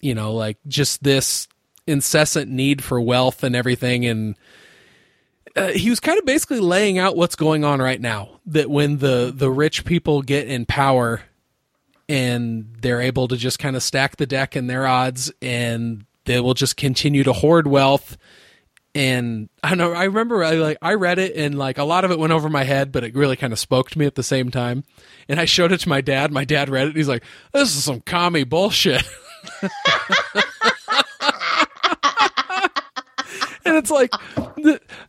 you know like just this incessant need for wealth and everything and uh, he was kind of basically laying out what's going on right now that when the the rich people get in power and they're able to just kind of stack the deck in their odds and they will just continue to hoard wealth and I know. I remember I like I read it and like a lot of it went over my head, but it really kind of spoke to me at the same time. And I showed it to my dad. My dad read it. and He's like, "This is some commie bullshit." and it's like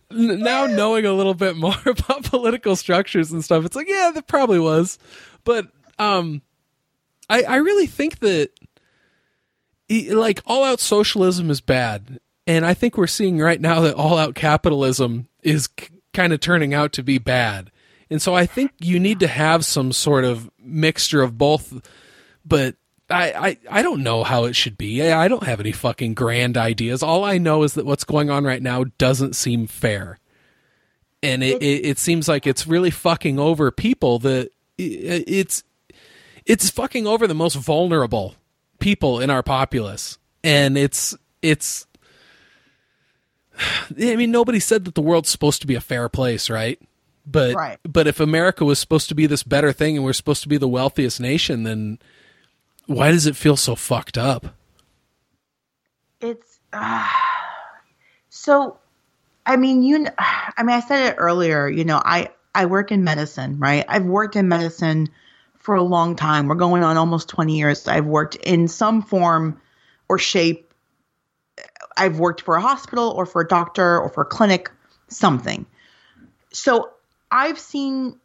now knowing a little bit more about political structures and stuff, it's like, yeah, that probably was. But um, I I really think that like all out socialism is bad and I think we're seeing right now that all out capitalism is c- kind of turning out to be bad. And so I think you need to have some sort of mixture of both. But I, I, I don't know how it should be. I, don't have any fucking grand ideas. All I know is that what's going on right now doesn't seem fair. And it, it, it seems like it's really fucking over people that it's it's fucking over the most vulnerable people in our populace. And it's it's I mean, nobody said that the world's supposed to be a fair place, right? But right. but if America was supposed to be this better thing and we're supposed to be the wealthiest nation, then why does it feel so fucked up? It's uh, so. I mean, you. I mean, I said it earlier. You know, I I work in medicine, right? I've worked in medicine for a long time. We're going on almost twenty years. I've worked in some form or shape I've worked for a hospital or for a doctor or for a clinic, something. So I've seen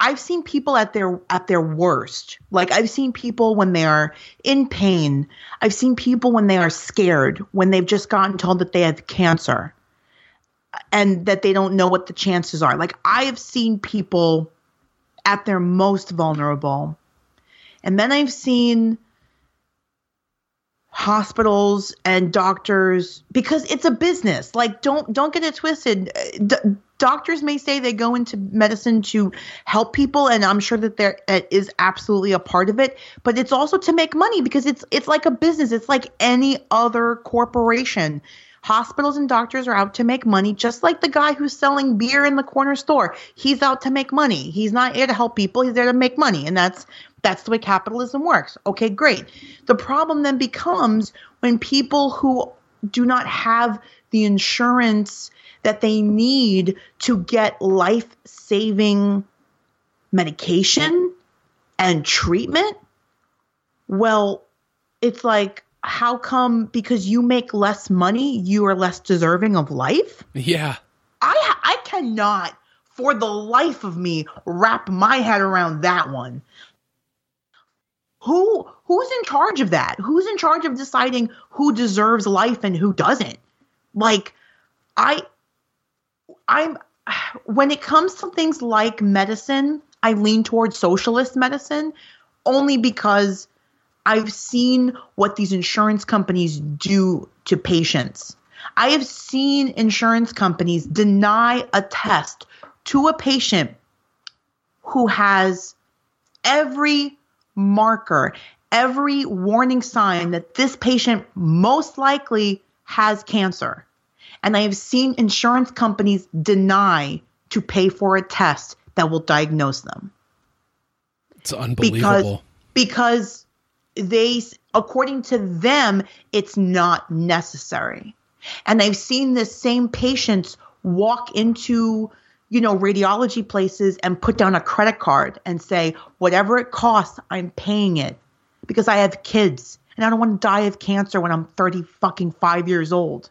I've seen people at their at their worst. Like I've seen people when they are in pain. I've seen people when they are scared, when they've just gotten told that they have cancer and that they don't know what the chances are. Like I have seen people at their most vulnerable. And then I've seen hospitals and doctors because it's a business. Like don't don't get it twisted. Uh, Doctors may say they go into medicine to help people and I'm sure that there is absolutely a part of it, but it's also to make money because it's it's like a business. It's like any other corporation. Hospitals and doctors are out to make money, just like the guy who's selling beer in the corner store. He's out to make money. He's not here to help people. He's there to make money. And that's that's the way capitalism works. Okay, great. The problem then becomes when people who do not have the insurance that they need to get life saving medication and treatment. Well, it's like how come because you make less money, you are less deserving of life? Yeah. I I cannot for the life of me wrap my head around that one. Who who's in charge of that? Who's in charge of deciding who deserves life and who doesn't? Like I I'm when it comes to things like medicine, I lean towards socialist medicine only because I've seen what these insurance companies do to patients. I have seen insurance companies deny a test to a patient who has every marker, every warning sign that this patient most likely has cancer. And I have seen insurance companies deny to pay for a test that will diagnose them. It's unbelievable. Because, because they according to them it's not necessary and i've seen the same patients walk into you know radiology places and put down a credit card and say whatever it costs i'm paying it because i have kids and i don't want to die of cancer when i'm 30 fucking 5 years old.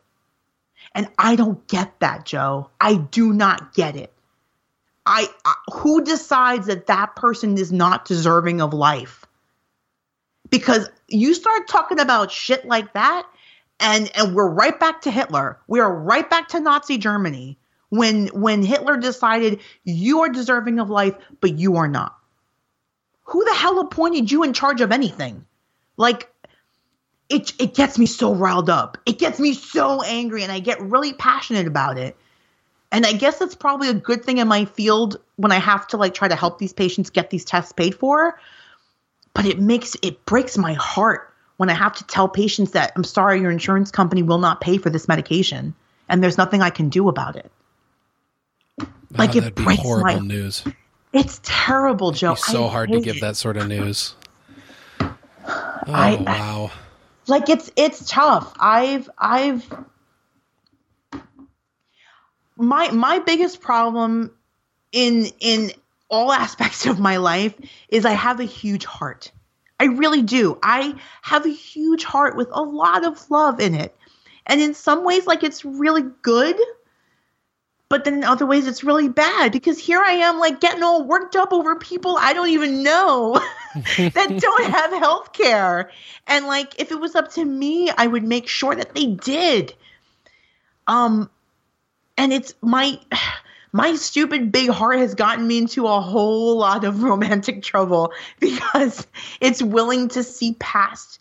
And i don't get that joe. I do not get it. I, I who decides that that person is not deserving of life? Because you start talking about shit like that and and we're right back to Hitler. We are right back to Nazi Germany when when Hitler decided you are deserving of life but you are not. Who the hell appointed you in charge of anything? Like it it gets me so riled up. It gets me so angry and I get really passionate about it. And I guess that's probably a good thing in my field when I have to like try to help these patients get these tests paid for but it makes it breaks my heart when I have to tell patients that I'm sorry, your insurance company will not pay for this medication, and there's nothing I can do about it. Like oh, it breaks horrible my, news. It's terrible, It'd Joe. so I hard to give it. that sort of news. Oh I, wow! Like it's it's tough. I've I've my my biggest problem in in all aspects of my life is I have a huge heart. I really do. I have a huge heart with a lot of love in it. And in some ways, like it's really good. But then in other ways, it's really bad because here I am, like getting all worked up over people I don't even know that don't have health care. And like, if it was up to me, I would make sure that they did. Um, and it's my my stupid big heart has gotten me into a whole lot of romantic trouble because it's willing to see past,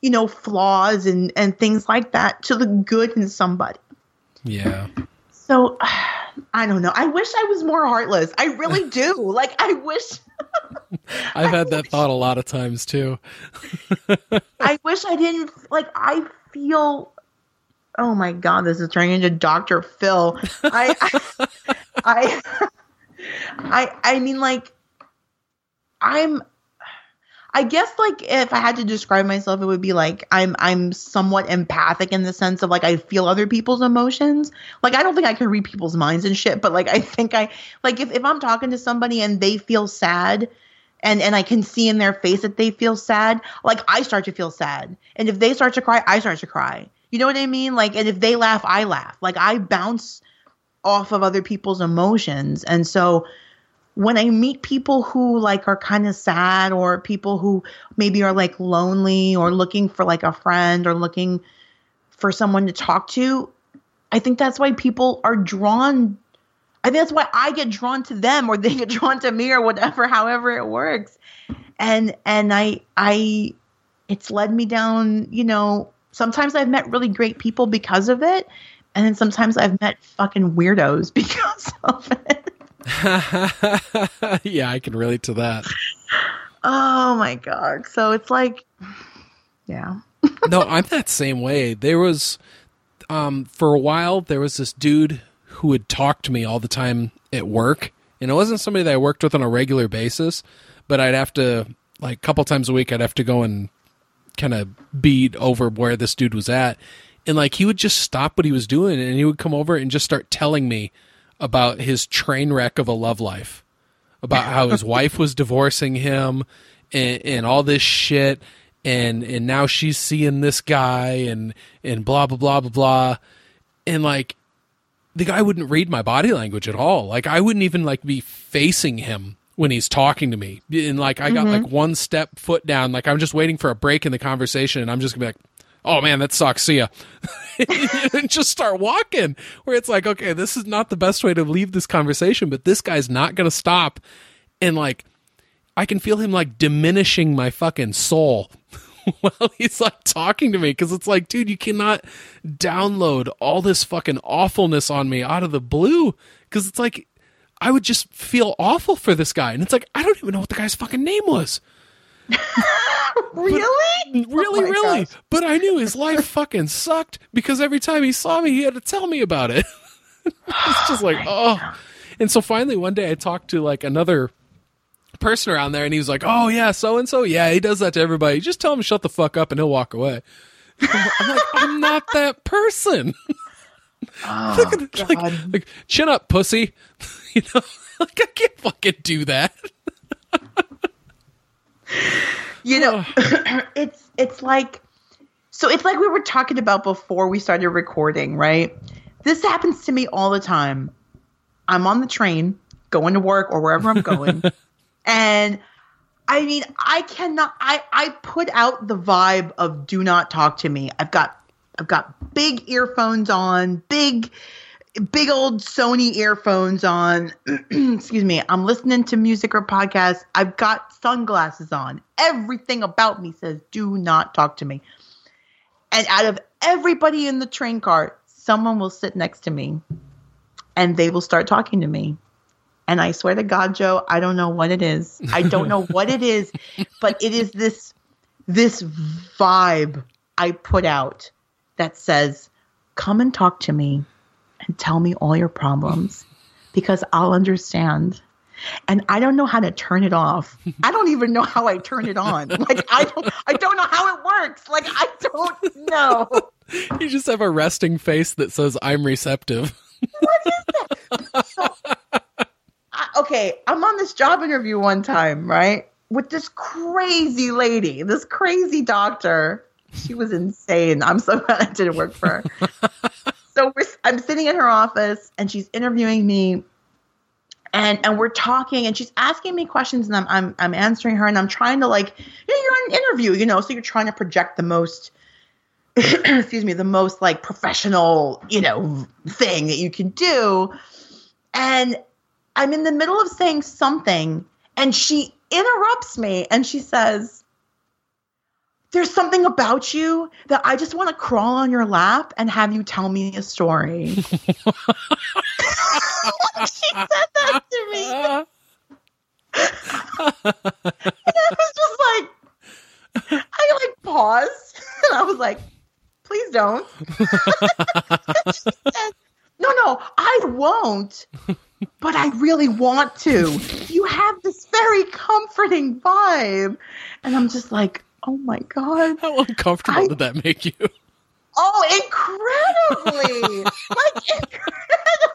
you know, flaws and and things like that to the good in somebody. Yeah. So I don't know. I wish I was more heartless. I really do. like I wish I've had that thought a lot of times too. I wish I didn't like I feel oh my god, this is turning into Dr. Phil. I, I, I, I, I mean, like, I'm, I guess, like, if I had to describe myself, it would be like I'm, I'm somewhat empathic in the sense of like I feel other people's emotions. Like, I don't think I can read people's minds and shit, but like I think I, like, if if I'm talking to somebody and they feel sad. And, and I can see in their face that they feel sad. Like I start to feel sad, and if they start to cry, I start to cry you know what I mean? Like, and if they laugh, I laugh. Like, I bounce off of other people's emotions. And so when I meet people who like are kind of sad or people who maybe are like lonely or looking for like a friend or looking for someone to talk to, I think that's why people are drawn. I think that's why I get drawn to them or they get drawn to me or whatever, however it works. And and I I it's led me down, you know, sometimes I've met really great people because of it. And then sometimes I've met fucking weirdos because of it. yeah, I can relate to that. Oh my god. So it's like yeah. no, I'm that same way. There was um for a while there was this dude who would talk to me all the time at work. And it wasn't somebody that I worked with on a regular basis, but I'd have to like a couple times a week I'd have to go and kind of beat over where this dude was at. And like he would just stop what he was doing and he would come over and just start telling me about his train wreck of a love life, about how his wife was divorcing him and, and all this shit. And, and now she's seeing this guy and, and blah, blah, blah, blah, blah. And like, the guy wouldn't read my body language at all. Like I wouldn't even like be facing him when he's talking to me. And like I got mm-hmm. like one step foot down, like I'm just waiting for a break in the conversation and I'm just gonna be like, oh man, that sucks. See ya. and just start walking. Where it's like, okay, this is not the best way to leave this conversation, but this guy's not gonna stop. And like, I can feel him like diminishing my fucking soul while he's like talking to me because it's like, dude, you cannot download all this fucking awfulness on me out of the blue because it's like I would just feel awful for this guy, and it's like I don't even know what the guy's fucking name was. Really? But, really, oh really. Gosh. But I knew his life fucking sucked because every time he saw me, he had to tell me about it. it's just like, oh. oh. And so finally, one day, I talked to like another person around there, and he was like, "Oh yeah, so and so, yeah, he does that to everybody. Just tell him to shut the fuck up, and he'll walk away." I'm like, I'm not that person. Oh, like, like, like, chin up, pussy. you know, like I can't fucking do that. you know, it's it's like so it's like we were talking about before we started recording, right? This happens to me all the time. I'm on the train going to work or wherever I'm going. and I mean, I cannot I I put out the vibe of do not talk to me. I've got I've got big earphones on, big big old Sony earphones on. Excuse me. I'm listening to music or podcasts. I've got sunglasses on. Everything about me says, do not talk to me. And out of everybody in the train car, someone will sit next to me and they will start talking to me. And I swear to God, Joe, I don't know what it is. I don't know what it is, but it is this this vibe I put out that says, "Come and talk to me and tell me all your problems because I'll understand. And I don't know how to turn it off. I don't even know how I turn it on. Like I don't I don't know how it works. Like I don't know. You just have a resting face that says I'm receptive. What is that? So, I, okay, I'm on this job interview one time, right? With this crazy lady, this crazy doctor. She was insane. I'm so glad it didn't work for her so I'm sitting in her office and she's interviewing me and and we're talking and she's asking me questions and I'm I'm I'm answering her and I'm trying to like know, you're in an interview, you know, so you're trying to project the most excuse me, the most like professional, you know, thing that you can do. And I'm in the middle of saying something and she interrupts me and she says, there's something about you that I just want to crawl on your lap and have you tell me a story. she said that to me. Uh-huh. and I was just like, I like paused and I was like, please don't. said, no, no, I won't. But I really want to. You have this very comforting vibe. And I'm just like, Oh my god! How uncomfortable I, did that make you? Oh, incredibly! like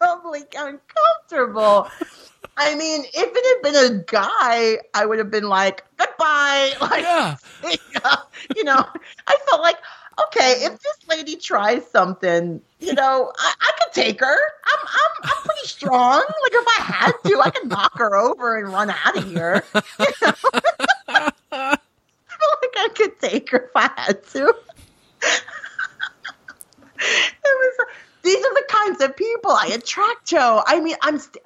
incredibly uncomfortable. I mean, if it had been a guy, I would have been like, goodbye. Like, yeah. you know, I felt like, okay, if this lady tries something, you know, I, I could take her. I'm, I'm, I'm pretty strong. Like, if I had to, I could knock her over and run out of here. You know? Like I could take her if I had to. it was. These are the kinds of people I attract, Joe. I mean, I'm. St-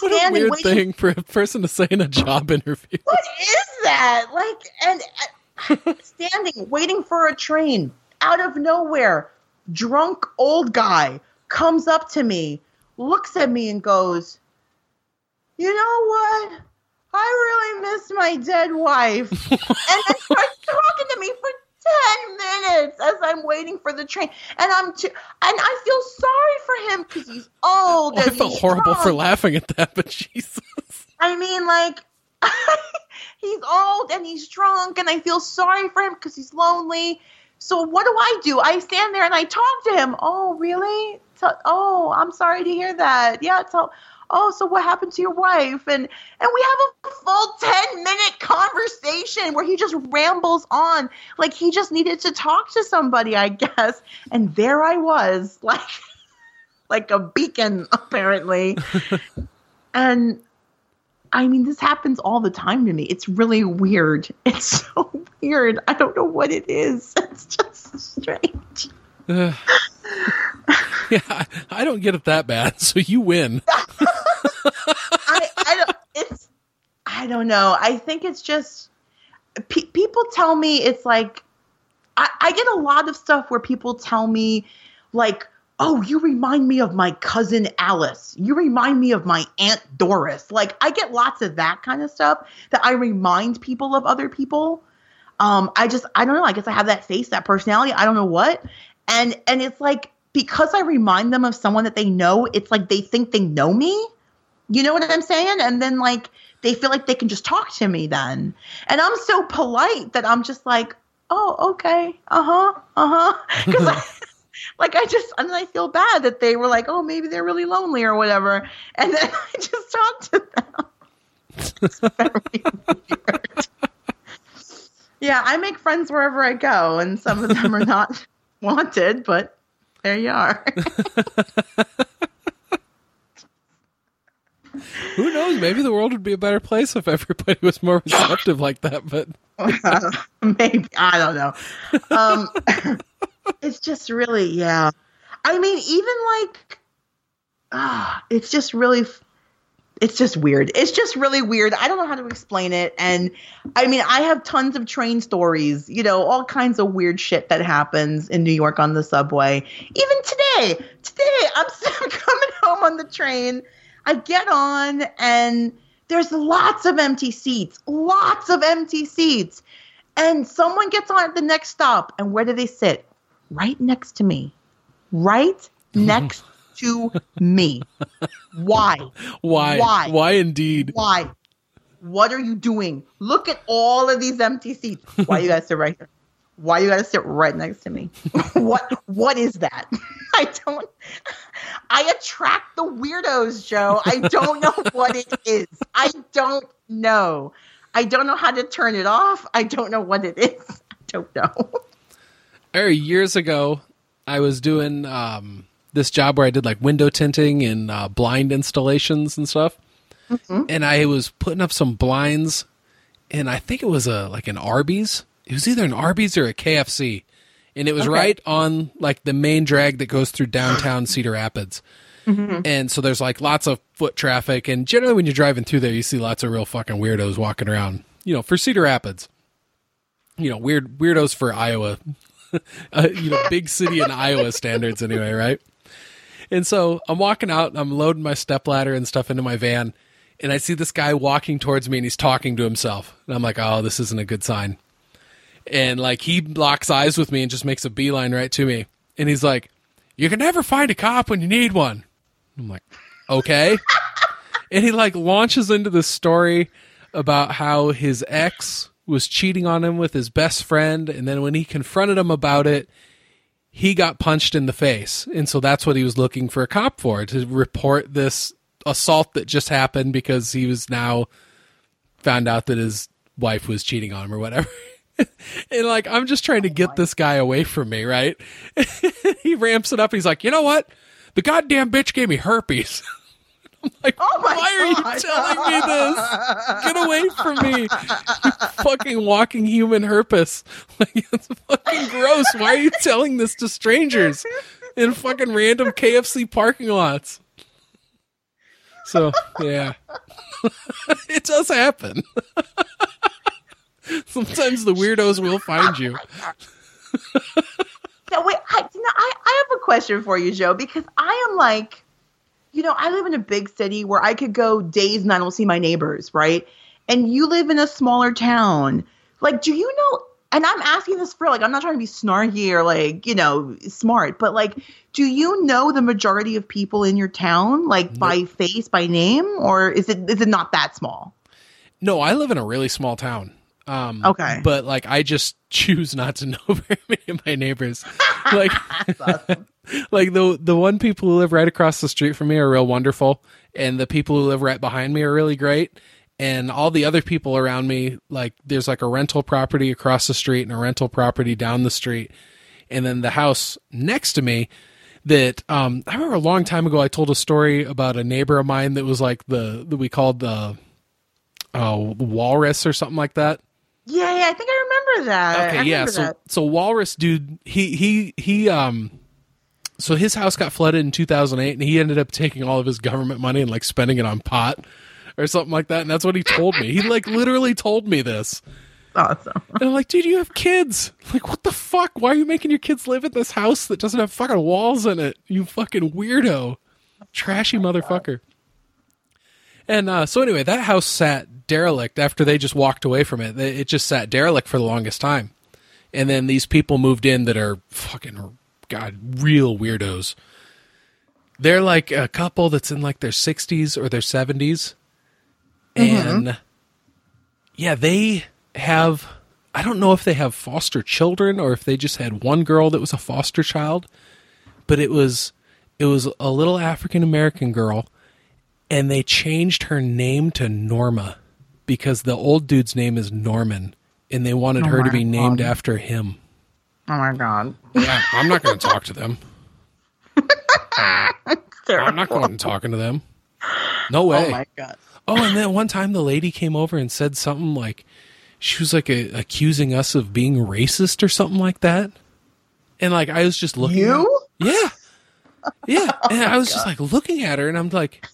what a weird waiting. thing for a person to say in a job interview. What is that? Like, and uh, standing waiting for a train out of nowhere. Drunk old guy comes up to me, looks at me, and goes, You know what? I really miss my dead wife. and then starts talking to me for 10 minutes as I'm waiting for the train. And I'm too, and I feel sorry for him because he's old. Oh, I felt horrible drunk. for laughing at that, but Jesus. I mean, like, he's old and he's drunk, and I feel sorry for him because he's lonely. So what do I do? I stand there and I talk to him. Oh, really? oh, I'm sorry to hear that. Yeah, so oh, so what happened to your wife? And and we have a full 10 minute conversation where he just rambles on like he just needed to talk to somebody, I guess. And there I was, like like a beacon apparently. and I mean, this happens all the time to me. It's really weird. It's so weird. I don't know what it is. It's just strange. Uh, yeah, I don't get it that bad, so you win. I, I don't. It's. I don't know. I think it's just pe- people tell me it's like I, I get a lot of stuff where people tell me like oh, you remind me of my cousin Alice. You remind me of my Aunt Doris. Like, I get lots of that kind of stuff that I remind people of other people. Um, I just, I don't know. I guess I have that face, that personality. I don't know what. And, and it's like, because I remind them of someone that they know, it's like they think they know me. You know what I'm saying? And then, like, they feel like they can just talk to me then. And I'm so polite that I'm just like, oh, okay. Uh huh. Uh huh. Because like I just and I feel bad that they were like, oh, maybe they're really lonely or whatever, and then I just talked to them. It's very weird. yeah, I make friends wherever I go, and some of them are not wanted, but there you are. Who knows? Maybe the world would be a better place if everybody was more receptive like that. But maybe I don't know. Um, it's just really, yeah. I mean, even like, ah, it's just really, it's just weird. It's just really weird. I don't know how to explain it. And I mean, I have tons of train stories, you know, all kinds of weird shit that happens in New York on the subway. Even today, today, I'm coming home on the train. I get on and there's lots of empty seats, lots of empty seats. And someone gets on at the next stop, and where do they sit? right next to me. Right next to me. Why? Why? Why? Why indeed? Why? What are you doing? Look at all of these empty seats. Why you gotta sit right here? Why you gotta sit right next to me? what what is that? I don't I attract the weirdos, Joe. I don't know what it is. I don't know. I don't know how to turn it off. I don't know what it is. I don't know er, years ago, I was doing um, this job where I did like window tinting and uh, blind installations and stuff. Mm-hmm. And I was putting up some blinds, and I think it was a like an Arby's. It was either an Arby's or a KFC, and it was okay. right on like the main drag that goes through downtown Cedar Rapids. Mm-hmm. And so there's like lots of foot traffic, and generally when you're driving through there, you see lots of real fucking weirdos walking around. You know, for Cedar Rapids, you know, weird weirdos for Iowa uh, you know, big city in Iowa standards anyway, right? And so I'm walking out and I'm loading my step ladder and stuff into my van, and I see this guy walking towards me and he's talking to himself. And I'm like, oh, this isn't a good sign. And like he locks eyes with me and just makes a beeline right to me. And he's like, You can never find a cop when you need one. I'm like, Okay. and he like launches into this story about how his ex was cheating on him with his best friend and then when he confronted him about it he got punched in the face and so that's what he was looking for a cop for to report this assault that just happened because he was now found out that his wife was cheating on him or whatever and like i'm just trying to get this guy away from me right he ramps it up he's like you know what the goddamn bitch gave me herpes I'm like, oh why God. are you telling me this? Get away from me. You fucking walking human herpes. Like, it's fucking gross. Why are you telling this to strangers in fucking random KFC parking lots? So, yeah. it does happen. Sometimes the weirdos will find you. So wait, I, you know, I, I have a question for you, Joe, because I am like, you know, I live in a big city where I could go days and I don't see my neighbors, right? And you live in a smaller town. Like, do you know? And I'm asking this for like, I'm not trying to be snarky or like, you know, smart, but like, do you know the majority of people in your town, like Nope. by face, by name, or is it is it not that small? No, I live in a really small town. Um, Okay. But like, I just choose not to know very many of my neighbors. like, awesome. like the the one people who live right across the street from me are real wonderful, and the people who live right behind me are really great. And all the other people around me, like there's like a rental property across the street and a rental property down the street, and then the house next to me. That um, I remember a long time ago, I told a story about a neighbor of mine that was like the that we called the uh, walrus or something like that. Yeah, yeah, I think I remember that. I Okay, yeah. So that. so Walrus dude, he he he um so his house got flooded in 2008 and he ended up taking all of his government money and like spending it on pot or something like that and that's what he told me. He like literally told me this. awesome. And I'm like, "Dude, you have kids. Like what the fuck? Why are you making your kids live in this house that doesn't have fucking walls in it? You fucking weirdo. Trashy motherfucker." And uh, so anyway, that house sat derelict after they just walked away from it. It just sat derelict for the longest time. And then these people moved in that are fucking god, real weirdos. They're like a couple that's in like their 60s or their 70s. Mm-hmm. And yeah, they have I don't know if they have foster children or if they just had one girl that was a foster child, but it was it was a little African American girl and they changed her name to Norma because the old dude's name is Norman and they wanted Oh her to be named God. after him. Oh my god. Yeah, I'm not going to talk to them. I'm not going to talking to them. No oh way. Oh my god. Oh, and then one time the lady came over and said something like she was like a, accusing us of being racist or something like that. And like I was just looking at- You? Yeah. Yeah. Oh and I was just like looking at her and I'm like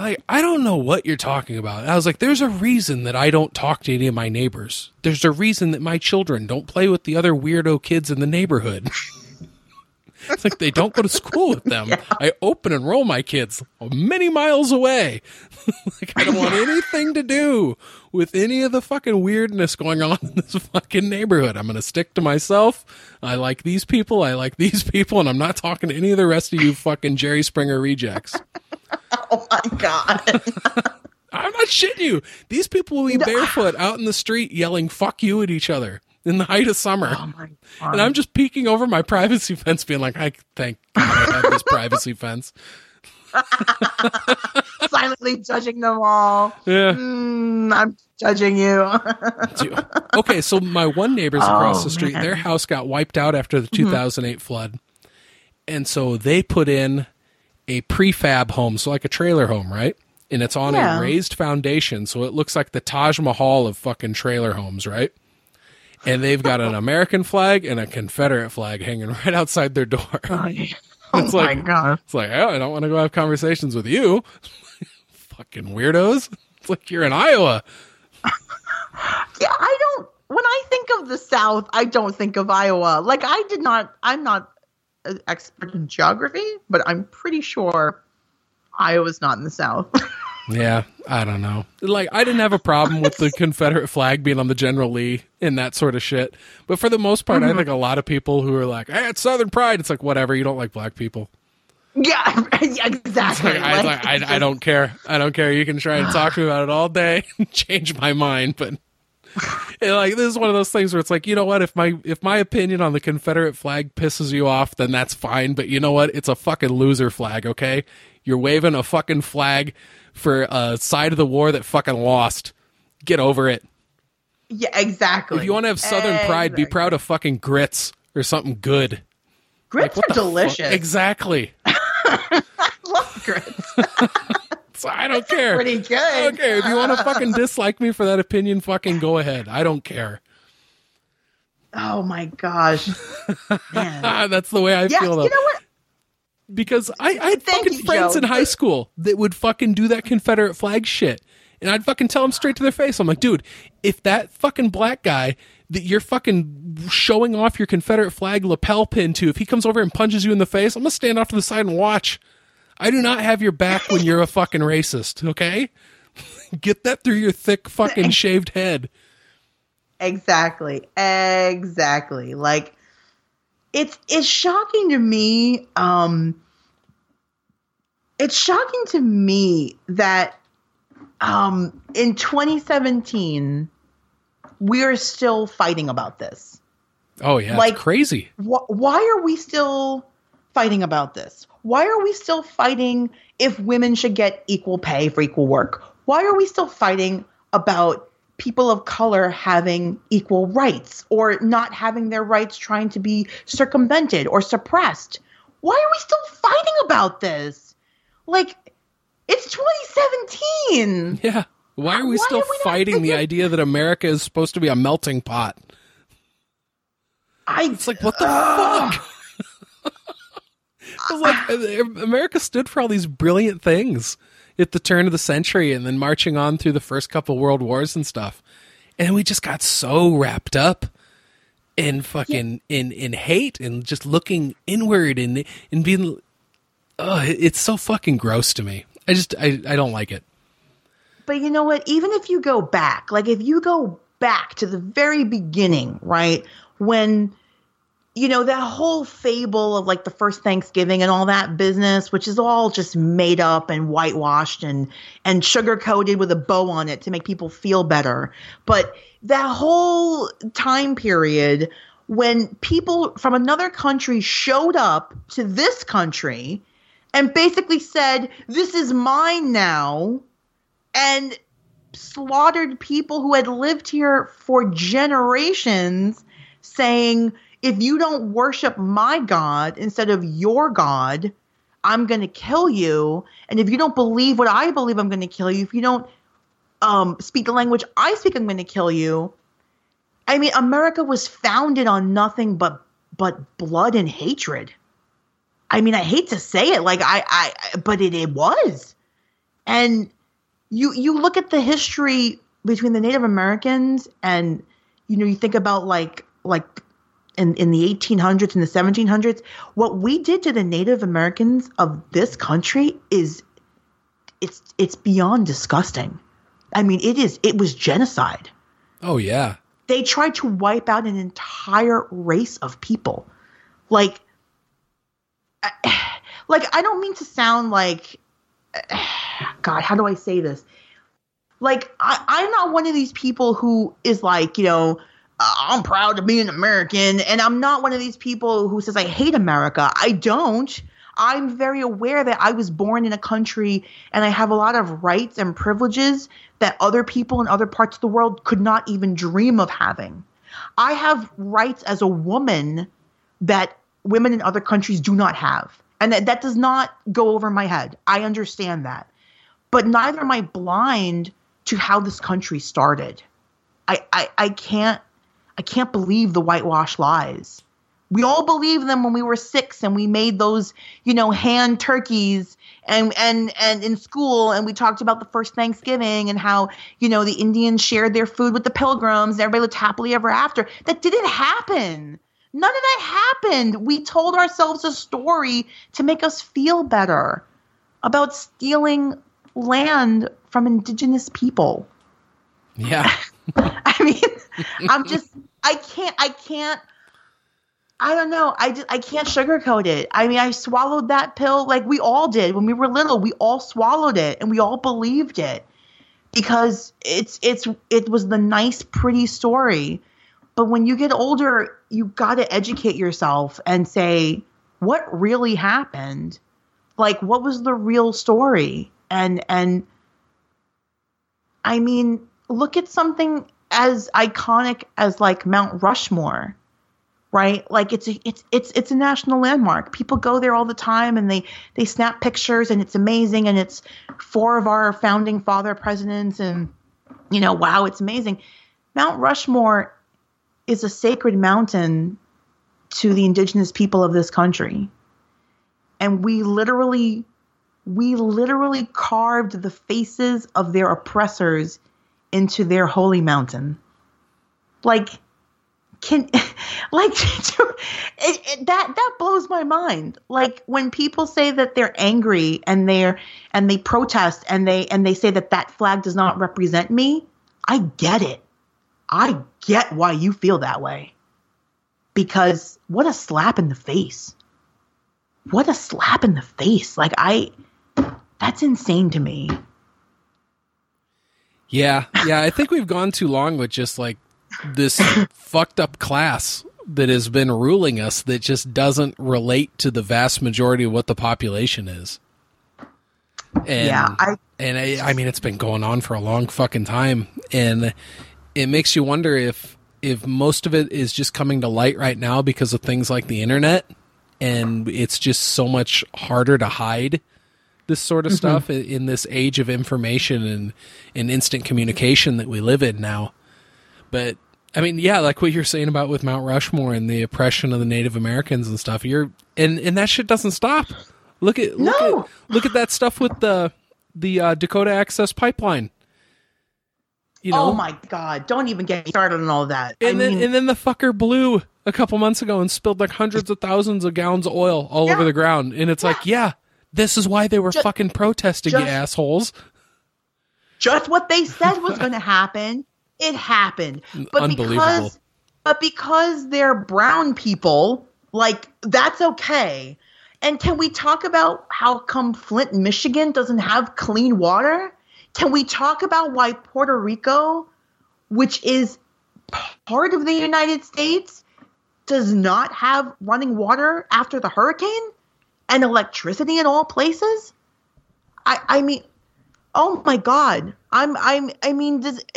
like I don't know what you're talking about. I was like there's a reason that I don't talk to any of my neighbors. There's a reason that my children don't play with the other weirdo kids in the neighborhood. It's like they don't go to school with them. I open and roll my kids many miles away. like I don't want anything to do with any of the fucking weirdness going on in this fucking neighborhood. I'm gonna stick to myself. I like these people. I like these people, and I'm not talking to any of the rest of you fucking Jerry Springer rejects. Oh my god. I'm not shitting you. These people will be barefoot out in the street yelling "fuck you" at each other in the height of summer. oh my god. And I'm just peeking over my privacy fence, being like, I thank God I have this privacy fence. silently judging them all. Yeah. Mm, I'm judging you. Okay, so my one neighbor's across Oh, the street, man. their house got wiped out after the 2008 flood. And so they put in a prefab home, so like a trailer home, right? And it's on Yeah. a raised foundation, so it looks like the Taj Mahal of fucking trailer homes, right? And they've got an American flag and a Confederate flag hanging right outside their door. oh, oh It's my like- god. It's like, oh, I don't want to go have conversations with you. Fucking weirdos. It's like you're in Iowa. Yeah, I don't. When I think of the South, I don't think of Iowa. Like I did not. I'm not an expert in geography, but I'm pretty sure Iowa's not in the South. Yeah, I don't know. Like, I didn't have a problem with the Confederate flag being on the General Lee and that sort of shit. But for the most part, I mm-hmm. think a lot of people who are like, hey, it's Southern pride. It's like, whatever. You don't like black people. yeah, exactly. Like, I, Like, like, I, I don't care. I don't care. You can try and talk to me about it all day and change my mind. But and, like, this is one of those things where it's like, you know what? If my if my opinion on the Confederate flag pisses you off, then that's fine. But you know what? It's a fucking loser flag. Okay, you're waving a fucking flag for a side of the war that fucking lost. Get over it. yeah, exactly. If you want to have Southern pride, be proud of fucking grits or something good. Grits What are delicious. Exactly. I love grits. So I don't care. Pretty good. I. If you want to fucking dislike me for that opinion, fucking go ahead. I don't care. Oh my gosh, man. That's the way I Yeah, feel though. you know what? because I, I had Thank fucking you, friends Joe. in high school that would fucking do that Confederate flag shit. And I'd fucking tell them straight to their face. I'm like, dude, if that fucking black guy that you're fucking showing off your Confederate flag lapel pin to, if he comes over and punches you in the face, I'm gonna stand off to the side and watch. I do not have your back when you're a fucking racist, okay? Get that through your thick fucking shaved head. Exactly. Exactly. Like it's it's shocking to me um it's shocking to me that um in 2017 we're still fighting about this. Oh yeah, like crazy. Wh- why are we still fighting about this? Why are we still fighting if women should get equal pay for equal work? Why are we still fighting about people of color having equal rights or not having their rights trying to be circumvented or suppressed? Why are we still fighting about this? Like, it's 2017. Yeah. Why are we Why still are we fighting the idea that America is supposed to be a melting pot? I, it's like, what the uh, fuck? like uh, America stood for all these brilliant things at the turn of the century and then marching on through the first couple world wars and stuff. And we just got so wrapped up in fucking yeah. in in hate and just looking inward and and being oh it's so fucking gross to me. I just I, I don't like it. But you know what? Even if you go back, like if you go back to the very beginning, right? When you know, that whole fable of like the first Thanksgiving and all that business, which is all just made up and whitewashed and and sugar coated with a bow on it to make people feel better. But that whole time period when people from another country showed up to this country and basically said, This is mine now, and slaughtered people who had lived here for generations, saying, if you don't worship my God instead of your God, I'm going to kill you. And if you don't believe what I believe, I'm going to kill you. If you don't um, speak the language I speak, I'm going to kill you. I mean, America was founded on nothing but but blood and hatred. I mean, I hate to say it, like I, I, but it, it was. And you you look at the history between the Native Americans and you know you think about like like in, in the 1800s and the 1700s, what we did to the Native Americans of this country is it's it's beyond disgusting. I mean, it is it was genocide. Oh yeah. They tried to wipe out an entire race of people. Like like I don't mean to sound like God, how do I say this? Like I, I'm not one of these people who is like, you know, uh, I'm proud to be an American. And I'm not one of these people who says, I hate America. I don't. I'm very aware that I was born in a country and I have a lot of rights and privileges that other people in other parts of the world could not even dream of having. I have rights as a woman that women in other countries do not have. And that, that does not go over my head. I understand that. But neither am I blind to how this country started. I, I, I can't I can't believe the whitewash lies. We all believed them when we were six and we made those, you know, hand turkeys and and and in school and we talked about the first Thanksgiving and how, you know, the Indians shared their food with the pilgrims and everybody lived happily ever after. That didn't happen. None of that happened. We told ourselves a story to make us feel better about stealing land from indigenous people. Yeah. I mean, I'm just I can't I can't I don't know. I just I can't sugarcoat it. I mean, I swallowed that pill like we all did when we were little. We all swallowed it and we all believed it because it's it's it was the nice pretty story. But when you get older, you got to educate yourself and say what really happened. Like what was the real story? And and I mean, look at something as iconic as like Mount Rushmore, right? Like it's a, it's it's it's a national landmark. People go there all the time and they they snap pictures and it's amazing and it's four of our founding father presidents and you know, wow, it's amazing. Mount Rushmore is a sacred mountain to the indigenous people of this country. And we literally we literally carved the faces of their oppressors into their holy mountain. Like, can like it, it, that that blows my mind. Like when people say that they're angry and they're and they protest and they and they say that that flag does not represent me i get it. I get why you feel that way. Because what a slap in the face. What a slap in the face. Like i that's insane to me yeah yeah i think we've gone too long with just like this fucked up class that has been ruling us that just doesn't relate to the vast majority of what the population is. And, yeah, I, and I, I mean, it's been going on for a long fucking time, and it makes you wonder if if most of it is just coming to light right now because of things like the internet, and it's just so much harder to hide this sort of mm-hmm. stuff in this age of information and, and instant communication that we live in now. But I mean, yeah, like what you're saying about with Mount Rushmore and the oppression of the Native Americans and stuff. You're and and that shit doesn't stop. Look at look no. at look at that stuff with the the uh, Dakota Access Pipeline. You know? Oh my god! Don't even get started on all that. And I then mean, and then the fucker blew a couple months ago and spilled like hundreds of thousands of gallons of oil all yeah. over the ground. And it's yeah. like, yeah, this is why they were just, fucking protesting, just, you assholes. Just what they said was going to happen it happened. But because but because they're brown people, like that's okay. And can we talk about how come Flint, Michigan doesn't have clean water? Can we talk about why Puerto Rico, which is part of the United States, does not have running water after the hurricane and electricity in all places? I I mean, oh my god. I'm I'm I mean does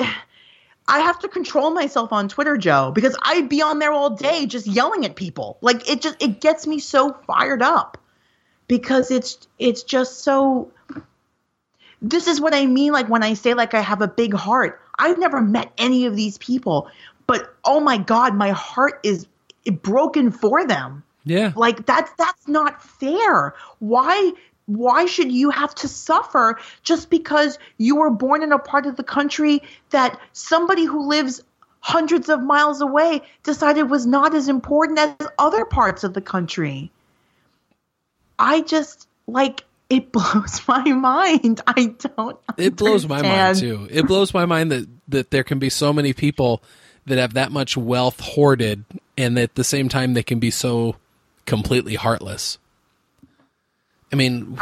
I have to control myself on Twitter, Joe, because I'd be on there all day just yelling at people. Like it just it gets me so fired up because it's it's just so this is what I mean like when I say like I have a big heart. I've never met any of these people, but oh my god, my heart is broken for them. Yeah. Like that's that's not fair. Why why should you have to suffer just because you were born in a part of the country that somebody who lives hundreds of miles away decided was not as important as other parts of the country? I just like it blows my mind. I don't. It blows my mind too. It blows my mind that that there can be so many people that have that much wealth hoarded, and at the same time they can be so completely heartless. I mean,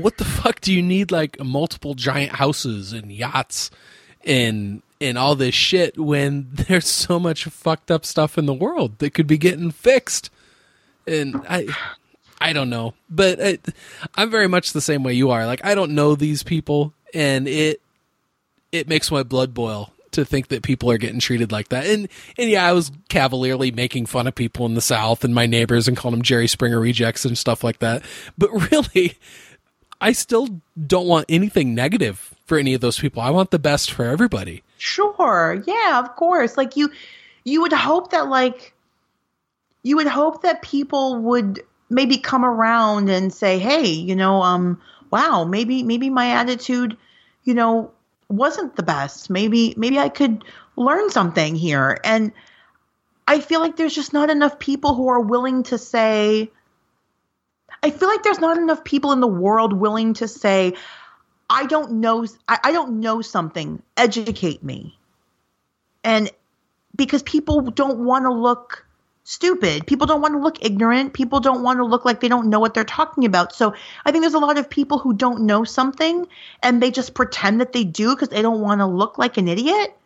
what the fuck do you need like multiple giant houses and yachts and and all this shit when there's so much fucked up stuff in the world that could be getting fixed? And I I don't know, but I'm very much the same way you are. Like I don't know these people and it it makes my blood boil to think that people are getting treated like that. And and yeah, I was cavalierly making fun of people in the South and my neighbors and calling them Jerry Springer rejects and stuff like that. But really, I still don't want anything negative for any of those people. I want the best for everybody. Sure. Yeah, of course. Like you you would hope that like you would hope that people would maybe come around and say, "Hey, you know, um wow, maybe maybe my attitude, you know, wasn't the best. Maybe maybe I could learn something here. And I feel like there's just not enough people who are willing to say I feel like there's not enough people in the world willing to say I don't know I, I don't know something. Educate me. And because people don't want to look stupid. People don't want to look ignorant. People don't want to look like they don't know what they're talking about. So I think there's a lot of people who don't know something and they just pretend that they do because they don't want to look like an idiot.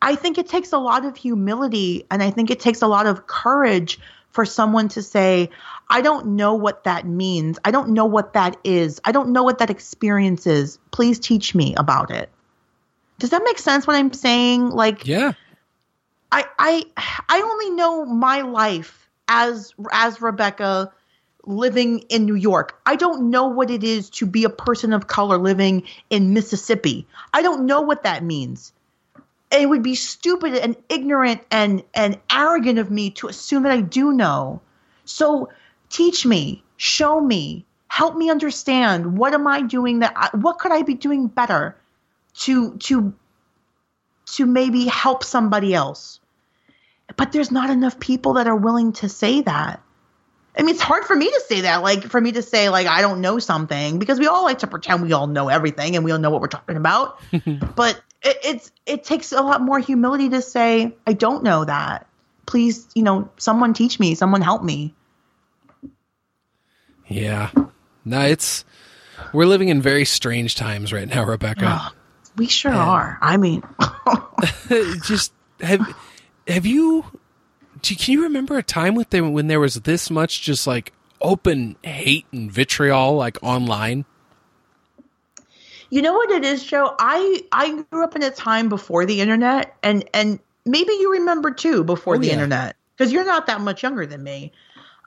I think it takes a lot of humility and I think it takes a lot of courage for someone to say, I don't know what that means. I don't know what that is. I don't know what that experience is. Please teach me about it. Does that make sense what I'm saying? Like, yeah. I I I only know my life as as Rebecca living in New York. I don't know what it is to be a person of color living in Mississippi. I don't know what that means. it would be stupid and ignorant and and arrogant of me to assume that I do know. So teach me, show me, help me understand what am I doing that I, what could I be doing better to to to maybe help somebody else. But there's not enough people that are willing to say that. I mean, it's hard for me to say that, like for me to say like I don't know something because we all like to pretend we all know everything and we all know what we're talking about. but it, it's it takes a lot more humility to say I don't know that. Please, you know, someone teach me, someone help me. Yeah. No, it's we're living in very strange times right now, Rebecca. Oh, we sure and are. I mean, just have have you can you remember a time with them when there was this much just like open hate and vitriol like online? You know what it is, Joe? I I grew up in a time before the internet, and and maybe you remember too before oh, the yeah. internet because you're not that much younger than me.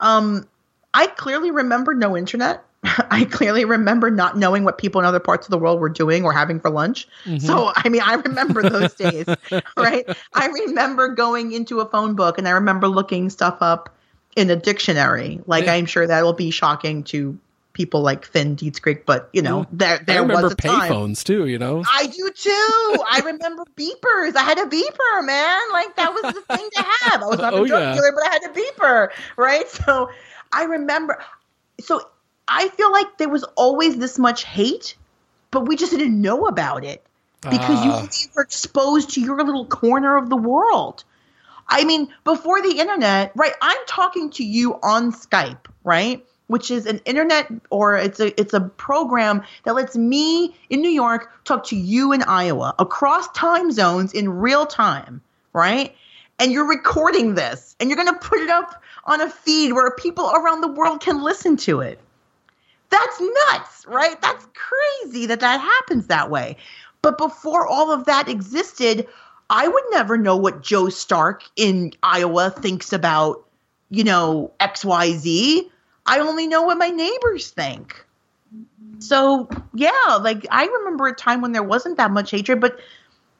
Um, I clearly remember no internet. I clearly remember not knowing what people in other parts of the world were doing or having for lunch. Mm-hmm. So, I mean, I remember those days, right? I remember going into a phone book and I remember looking stuff up in a dictionary. Like, yeah. I'm sure that'll be shocking to people like Finn Dietrich, but you know, there there I remember was a time. payphones too. You know, I do too. I remember beepers. I had a beeper, man. Like that was the thing to have. I was not a oh, drug yeah. dealer, but I had a beeper, right? So I remember. So I feel like there was always this much hate, but we just didn't know about it because uh. you ah. were exposed to your little corner of the world. I mean, before the internet, right? I'm talking to you on Skype, right? Which is an internet or it's a it's a program that lets me in New York talk to you in Iowa across time zones in real time, right? And you're recording this and you're going to put it up on a feed where people around the world can listen to it. That's nuts, right? That's crazy that that happens that way. But before all of that existed, I would never know what Joe Stark in Iowa thinks about, you know, XYZ. I only know what my neighbors think. Mm-hmm. So, yeah, like I remember a time when there wasn't that much hatred, but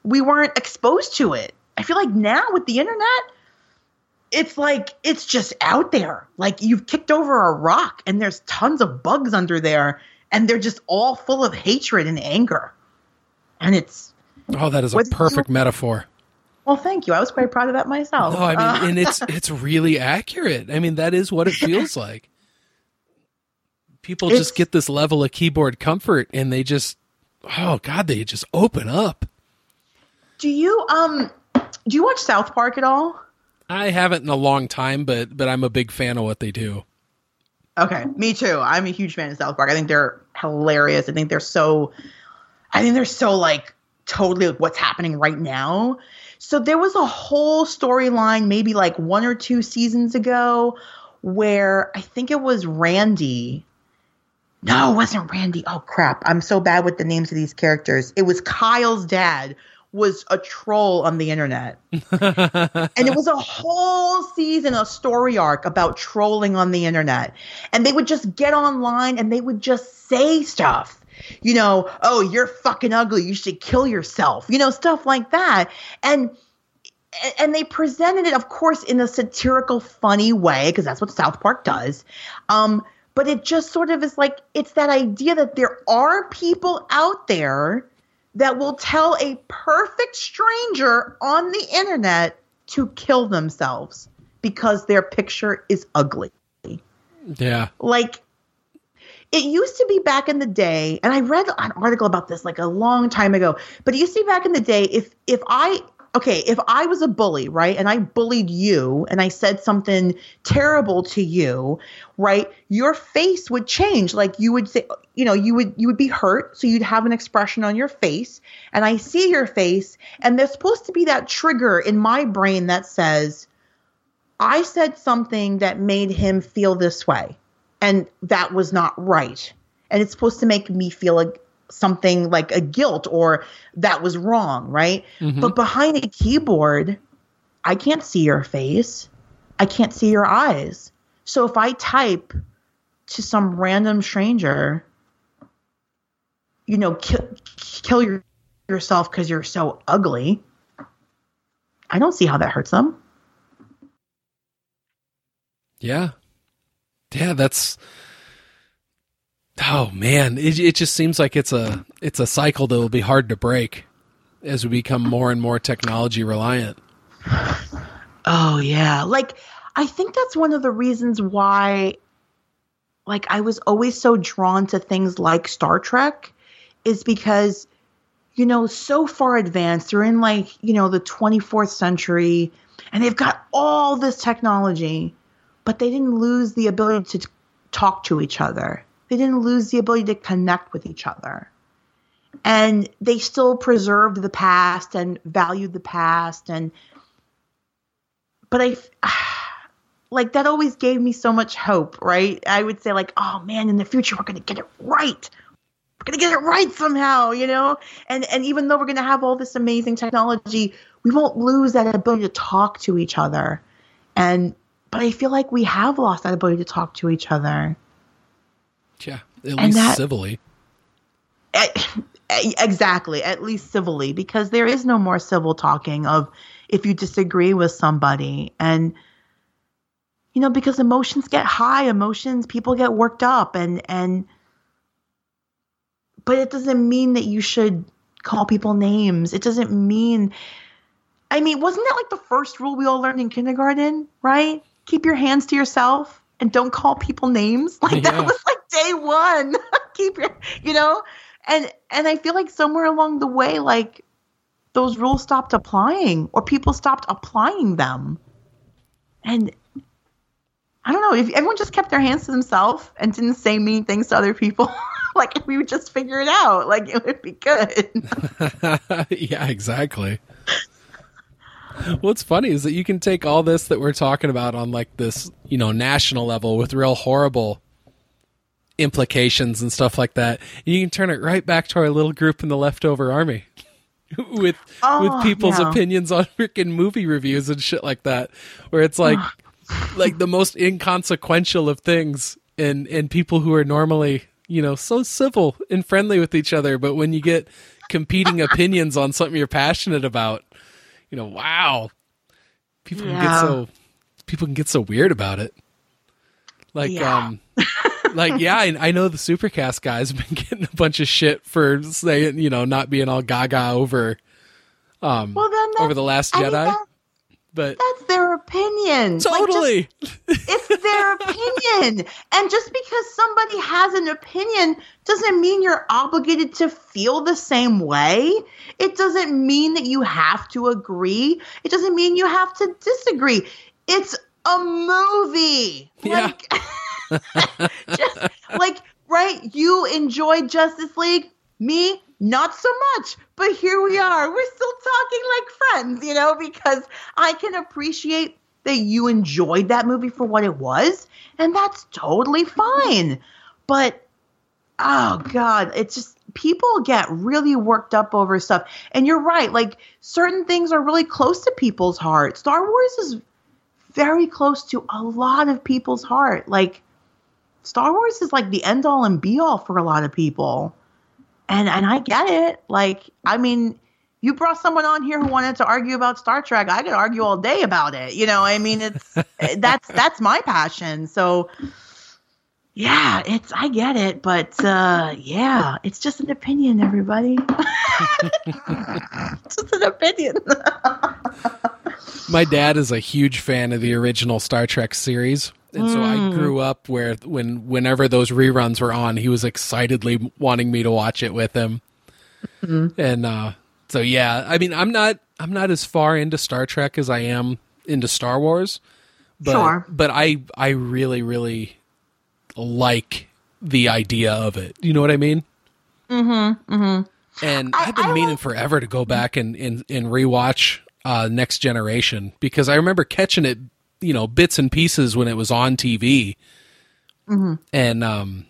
we weren't exposed to it. I feel like now with the internet, it's like it's just out there. Like you've kicked over a rock and there's tons of bugs under there and they're just all full of hatred and anger. And it's Oh, that is a perfect you, metaphor. Well, thank you. I was quite proud of that myself. No, I mean, uh, and it's it's really accurate. I mean, that is what it feels like. People just get this level of keyboard comfort and they just oh god, they just open up. Do you um do you watch South Park at all? I haven't in a long time, but but I'm a big fan of what they do. Okay, me too. I'm a huge fan of South Park. I think they're hilarious. I think they're so I think they're so like totally like what's happening right now. So there was a whole storyline maybe like one or two seasons ago where I think it was Randy. No, it wasn't Randy. Oh crap. I'm so bad with the names of these characters. It was Kyle's dad was a troll on the internet. and it was a whole season, a story arc about trolling on the internet. And they would just get online and they would just say stuff. You know, oh, you're fucking ugly. You should kill yourself. You know, stuff like that. And and they presented it, of course, in a satirical, funny way, because that's what South Park does. Um, but it just sort of is like it's that idea that there are people out there that will tell a perfect stranger on the internet to kill themselves because their picture is ugly. Yeah. Like it used to be back in the day, and I read an article about this like a long time ago, but it used to be back in the day if if I okay, if I was a bully, right, and I bullied you and I said something terrible to you, right, your face would change. Like you would say, you know, you would you would be hurt, so you'd have an expression on your face, and I see your face, and there's supposed to be that trigger in my brain that says, I said something that made him feel this way, and that was not right. And it's supposed to make me feel like something like a guilt or that was wrong, right? Mm-hmm. But behind a keyboard, I can't see your face. I can't see your eyes. So if I type to some random stranger, you know, kill, kill your, yourself because you're so ugly, I don't see how that hurts them. Yeah. Yeah, that's oh man, it it just seems like it's a it's a cycle that will be hard to break as we become more and more technology reliant. Oh yeah. Like I think that's one of the reasons why like I was always so drawn to things like Star Trek is because you know, so far advanced. They're in like, you know, the 24th century and they've got all this technology, but they didn't lose the ability to talk to each other. They didn't lose the ability to connect with each other. And they still preserved the past and valued the past and but I like that always gave me so much hope, right? I would say like, "Oh man, in the future we're going to get it right." We're gonna get it right somehow, you know. And and even though we're gonna have all this amazing technology, we won't lose that ability to talk to each other. And but I feel like we have lost that ability to talk to each other. Yeah, at least that, civilly. Eh, eh, exactly, at least civilly, because there is no more civil talking of if you disagree with somebody and you know because emotions get high emotions people get worked up and and but it doesn't mean that you should call people names. It doesn't mean i mean wasn't that like the first rule we all learned in kindergarten right? Keep your hands to yourself and don't call people names like yeah. that was like day one keep your you know and and i feel like somewhere along the way like those rules stopped applying or people stopped applying them. And I don't know if everyone just kept their hands to themselves and didn't say mean things to other people. like if we would just figure it out, like it would be good. yeah, exactly. What's funny is that you can take all this that we're talking about on like this, you know, national level with real horrible implications and stuff like that. And you can turn it right back to our little group in the leftover army. with oh, with people's opinions on freaking movie reviews and shit like that, where it's like like the most inconsequential of things, and and people who are normally you know so civil and friendly with each other, but when you get competing opinions on something you're passionate about, you know, wow, people yeah. can get so people can get so weird about it. Like yeah. um like, yeah, I, I, know the Supercast guys have been getting a bunch of shit for saying, you know, not being all gaga over, um, well, then over the Last Jedi. I mean, but that's their opinion. Totally, like just, it's their opinion, and just because somebody has an opinion doesn't mean you're obligated to feel the same way. It doesn't mean that you have to agree. It doesn't mean you have to disagree. It's a movie. Yeah. Like, just like right, you enjoyed Justice League, me not so much. But here we are. We're still talking like friends, you know, because I can appreciate that you enjoyed that movie for what it was, and that's totally fine. But oh god, it's just people get really worked up over stuff. And you're right, like certain things are really close to people's heart. Star Wars is very close to a lot of people's heart. Like Star Wars is like the end all and be all for a lot of people. And and I get it. Like, I mean, you brought someone on here who wanted to argue about Star Trek. I could argue all day about it. You know, I mean, it's that's that's my passion. So yeah, it's I get it, but uh yeah, it's just an opinion, everybody. just an opinion. my dad is a huge fan of the original Star Trek series and so I hmm. grew up where when whenever those reruns were on, he was excitedly wanting me to watch it with him. Mm-hmm. And uh, so yeah, I mean, I'm not I'm not as far into Star Trek as I am into Star Wars, but sure. but I I really really like the idea of it. You know what I mean? Mm-hmm. Mm-hmm. And I, have been I meaning like- forever to go back and and, and rewatch uh, Next Generation because I remember catching it you know bits and pieces when it was on TV, mm-hmm. and um,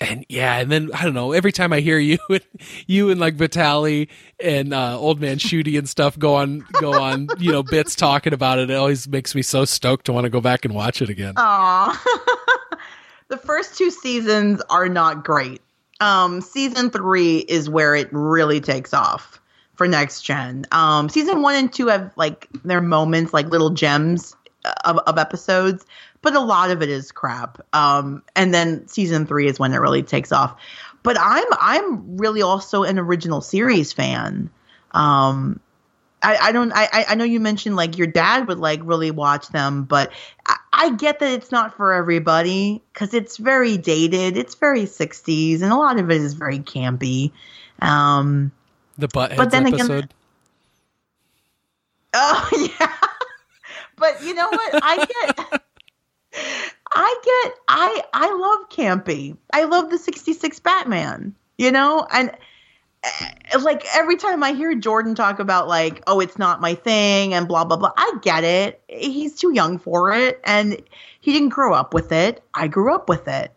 and yeah, and then I don't know. Every time I hear you, and, you and like Vitali and uh, Old Man Shooty and stuff go on, go on, you know, bits talking about it. It always makes me so stoked to want to go back and watch it again. Aw. the first two seasons are not great. Um, season three is where it really takes off for next gen. Um, season one and two have like their moments, like little gems of, of episodes. but a lot of it is crap. Um, and then season three is when it really takes off. But I'm I'm really also an original series fan. Um, I, I don't I I know you mentioned like your dad would like really watch them, but I, I get that it's not for everybody because it's very dated. It's very 60s, and a lot of it is very campy. Um, the Buttheads but then episode. Again, oh yeah, but you know what? I get. I get I I love campy. I love the 66 Batman, you know? And uh, like every time I hear Jordan talk about like, oh, it's not my thing and blah blah blah, I get it. He's too young for it and he didn't grow up with it. I grew up with it.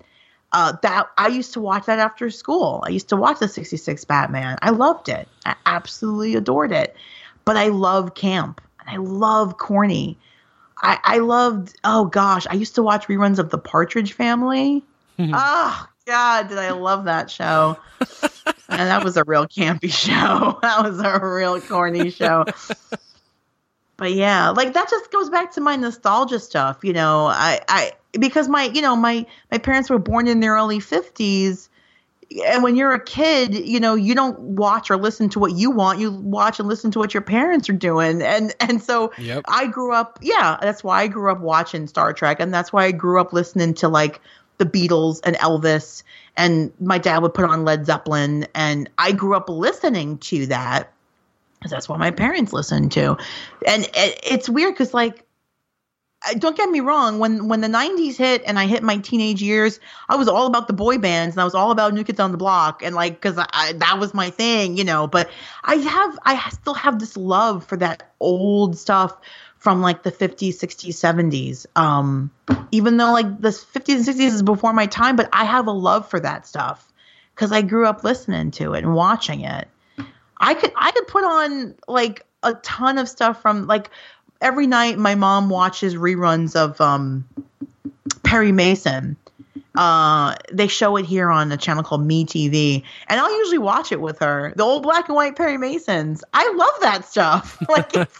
Uh, that I used to watch that after school. I used to watch the 66 Batman. I loved it. I absolutely adored it. But I love camp and I love corny. I, I loved, oh gosh, I used to watch reruns of The Partridge Family. oh, God, did I love that show. and that was a real campy show. That was a real corny show. but yeah, like that just goes back to my nostalgia stuff, you know. I, I because my, you know, my my parents were born in their early 50s and when you're a kid, you know, you don't watch or listen to what you want. You watch and listen to what your parents are doing. And and so yep. I grew up, yeah, that's why I grew up watching Star Trek and that's why I grew up listening to like the Beatles and Elvis and my dad would put on Led Zeppelin and I grew up listening to that because that's what my parents listened to. And it, it's weird cuz like don't get me wrong when when the 90s hit and i hit my teenage years i was all about the boy bands and i was all about new kids on the block and like because that was my thing you know but i have i still have this love for that old stuff from like the 50s 60s 70s um even though like the 50s and 60s is before my time but i have a love for that stuff because i grew up listening to it and watching it. I could i could put on like a ton of stuff from like every night my mom watches reruns of um, Perry Mason. Uh, they show it here on a channel called Me TV, and I'll usually watch it with her. The old black and white Perry Masons. I love that stuff. Like it's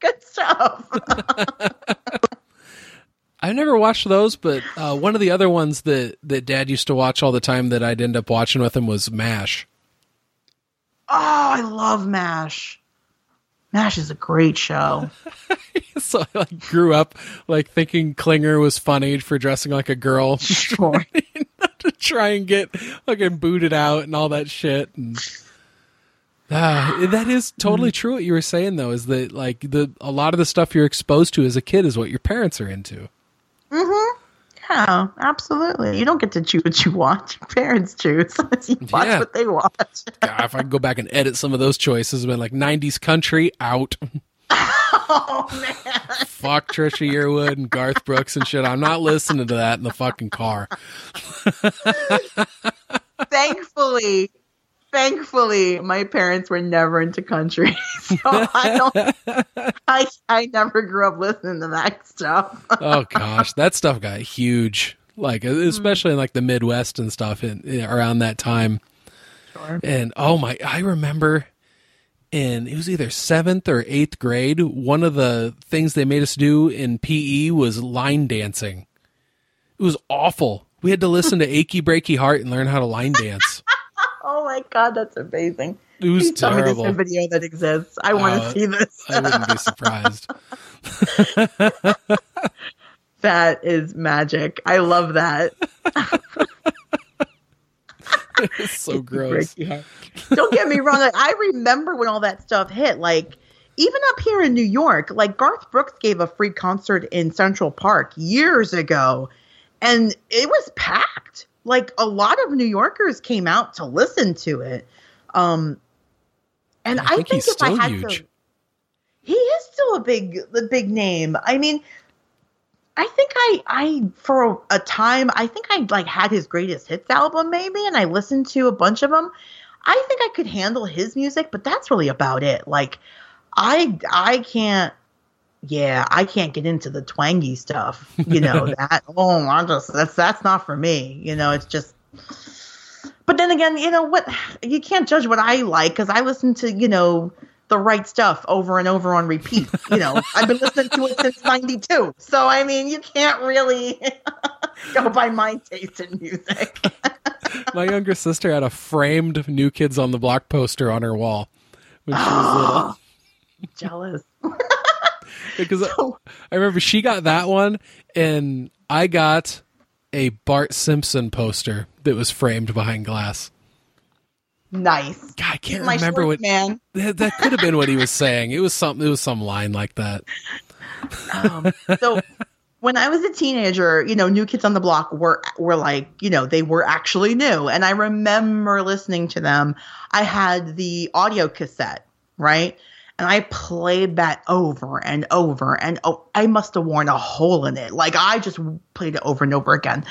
good stuff. I've never watched those, but uh, one of the other ones that that Dad used to watch all the time that I'd end up watching with him was Mash. Oh, I love Mash. MASH is a great show. so I like grew up like thinking Klinger was funny for dressing like a girl. Sure. to try and get fucking booted out and all that shit. And uh, that is totally mm. true. What you were saying though is that like the a lot of the stuff you're exposed to as a kid is what your parents are into. Mm-hmm. Yeah, absolutely. You don't get to choose what you watch. Your parents choose. you watch yeah. what they watch. God, if I could go back and edit some of those choices, been like '90s country out. oh man! Fuck Trisha Yearwood and Garth Brooks and shit. I'm not listening to that in the fucking car. Thankfully, thankfully my parents were never into country so i don't i i never grew up listening to that stuff. Oh gosh. That stuff got huge. Like hmm. especially in like the midwest and stuff in, in around that time. Sure. and oh my i remember in it was either seventh or eighth grade one of the things they made us do in pe was line dancing. It was awful. We had to listen to achy breaky heart and learn how to line dance Oh my god, that's amazing. It was Please terrible. Tell me this video that exists. I want to uh, see this. I wouldn't be surprised. that is magic. I love that. it's so gross. Don't get me wrong. Like, I remember when all that stuff hit. Like even up here in New York, like Garth Brooks gave a free concert in Central Park years ago, and it was packed like a lot of New Yorkers came out to listen to it. Um, and I think, I think if I had huge. to, he is still a big, the big name. I mean, I think I, I for a, a, time, I think I like had his greatest hits album maybe, and I listened to a bunch of them. I think I could handle his music, but that's really about it. Like, I, I can't yeah, I can't get into the twangy stuff. You know that. Oh, I just that's that's not for me. You know, it's just. But then again, you know what? You can't judge what I like because I listen to you know the right stuff over and over on repeat. You know, I've been listening to it since 92. So, I mean, you can't really go by my taste in music. My younger sister had a framed New Kids on the Block poster on her wall when she was little. Jealous. Because so, I remember she got that one and I got a Bart Simpson poster that was framed behind glass. Nice. God, I can't My remember what man. That, that could have been what he was saying. It was something. It was some line like that. Um, so when I was a teenager, you know, New Kids on the Block were were like, you know, they were actually new, and I remember listening to them. I had the audio cassette, right? And I played that over and over, and oh, I must have worn a hole in it. Like I just played it over and over again.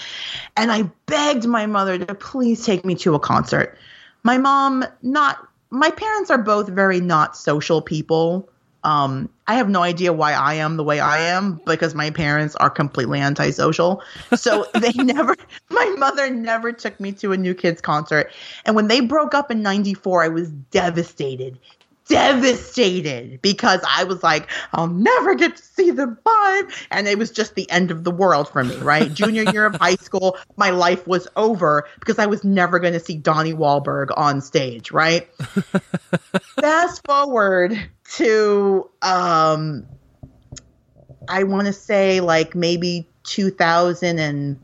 And I begged my mother to please take me to a concert. My mom, not my parents are both very not social people. Um, I have no idea why I am the way I am because my parents are completely antisocial. So they never, my mother never took me to a New Kids concert. And when they broke up in 94, I was devastated, devastated because I was like, I'll never get to see them live. And it was just the end of the world for me, right? Junior year of high school, my life was over because I was never going to see Donnie Wahlberg on stage, right? Fast forward to, um, I want to say like maybe 2000 and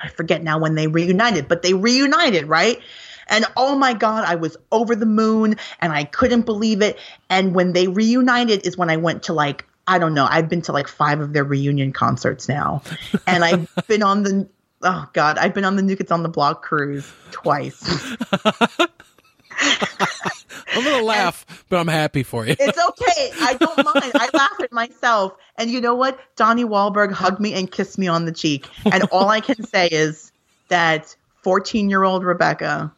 I forget now when they reunited, but they reunited, right? And oh my God, I was over the moon and I couldn't believe it. And when they reunited is when I went to like, I don't know, I've been to like five of their reunion concerts now. And I've been on the, oh God, I've been on the New on the Block cruise twice. I'm gonna laugh, and but I'm happy for you. it's okay. I don't mind. I laugh at myself. And you know what? Donnie Wahlberg hugged me and kissed me on the cheek. And all I can say is that 14 year old Rebecca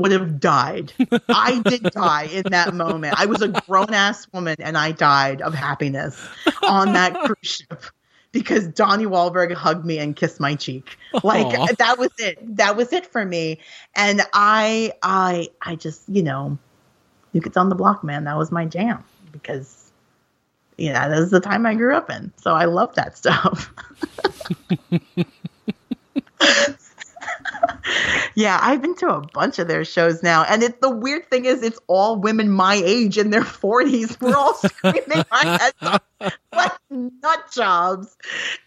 would have died. I did die in that moment. I was a grown ass woman and I died of happiness on that cruise ship because Donnie Wahlberg hugged me and kissed my cheek. Like Aww. that was it. That was it for me. And I I I just, you know, you could on the block, man. That was my jam because you know, that was the time I grew up in. So I love that stuff. yeah, I've been to a bunch of their shows now, and it, the weird thing is, it's all women my age in their forties. We're all screaming our heads off like nut jobs,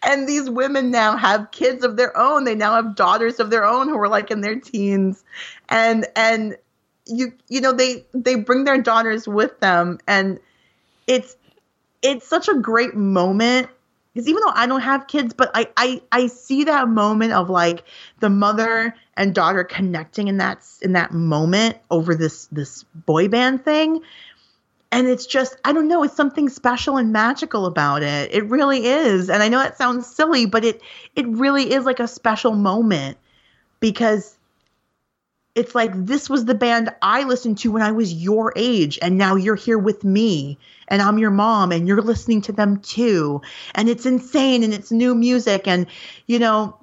and these women now have kids of their own. They now have daughters of their own who are like in their teens, and and you you know they they bring their daughters with them, and it's it's such a great moment because even though I don't have kids, but I, I I see that moment of like the mother and daughter connecting in that in that moment over this this boy band thing. And it's just I don't know, it's something special and magical about it. It really is. And I know it sounds silly, but it it really is like a special moment because it's like this was the band I listened to when I was your age, and now you're here with me, and I'm your mom, and you're listening to them too. And it's insane, and it's new music, and you know,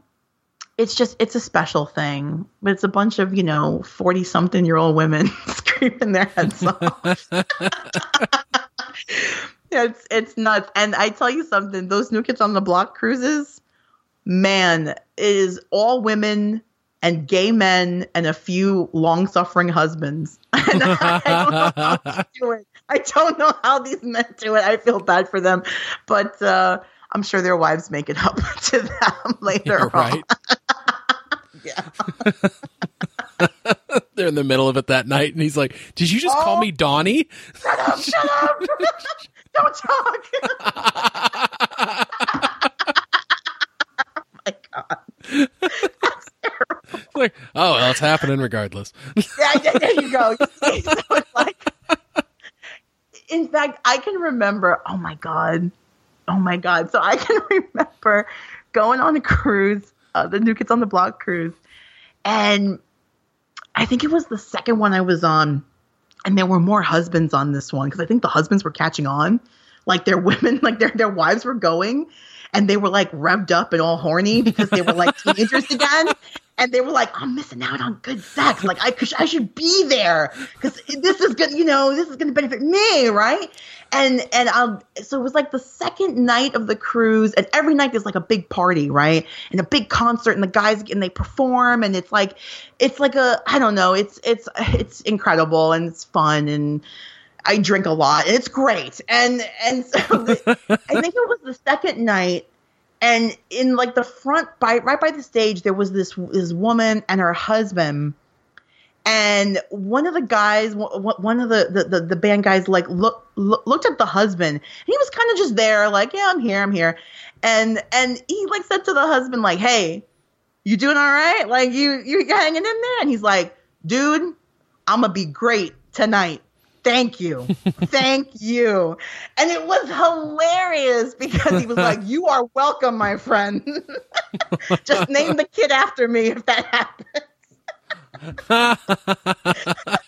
it's just it's a special thing. But it's a bunch of you know forty something year old women screaming their heads off. it's it's nuts. And I tell you something, those new kids on the block cruises, man, it is all women and gay men and a few long suffering husbands. And I, don't know how they do it. I don't know how these men do it. I feel bad for them, but uh, I'm sure their wives make it up to them later yeah, right. yeah. They're in the middle of it that night, and he's like, "Did you just oh, call me Donnie?" Shut up! Shut up! don't talk. oh my god like, oh, well, it's happening regardless. yeah, there you go. so like, in fact, I can remember. Oh my god, oh my god. So I can remember going on a cruise, uh, the New Kids on the Block cruise, and I think it was the second one I was on, and there were more husbands on this one because I think the husbands were catching on, like their women, like their their wives were going, and they were like revved up and all horny because they were like teenagers again. And they were like, "I'm missing out on good sex. Like I I should be there because this is good. You know, this is going to benefit me, right?" And and um, so it was like the second night of the cruise, and every night there's like a big party, right, and a big concert, and the guys and they perform, and it's like, it's like a, I don't know, it's it's it's incredible and it's fun and. I drink a lot and it's great. And and so I think it was the second night and in like the front by right by the stage there was this this woman and her husband. And one of the guys one of the the, the, band guys like look, look, looked at the husband. And he was kind of just there like yeah i'm here i'm here. And and he like said to the husband like hey you doing all right? Like you you hanging in there? And he's like dude i'm gonna be great tonight thank you. Thank you. And it was hilarious because he was like you are welcome my friend. Just name the kid after me if that happens.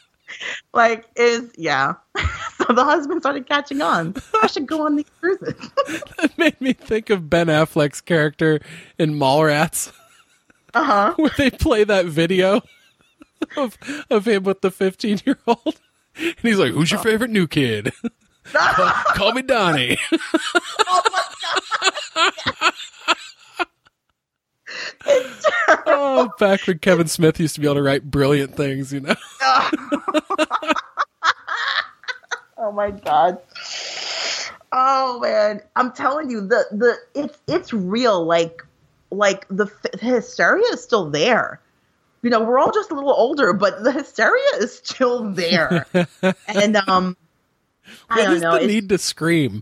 Like is yeah. So the husband started catching on. I should go on these cruises. That made me think of ben affleck's character in mallrats. Uh-huh. Where they play that video of, of him with the 15 year old and he's like, "Who's your uh. favorite new kid?" call, call, me Donnie. oh, my god! oh, back when Kevin Smith used to be able to write brilliant things, you know. oh my god. Oh man, I'm telling you, the the it's it's real. Like like the, the hysteria is still there you know, we're all just a little older, but the hysteria is still there. and um, I what don't is know. the need to scream?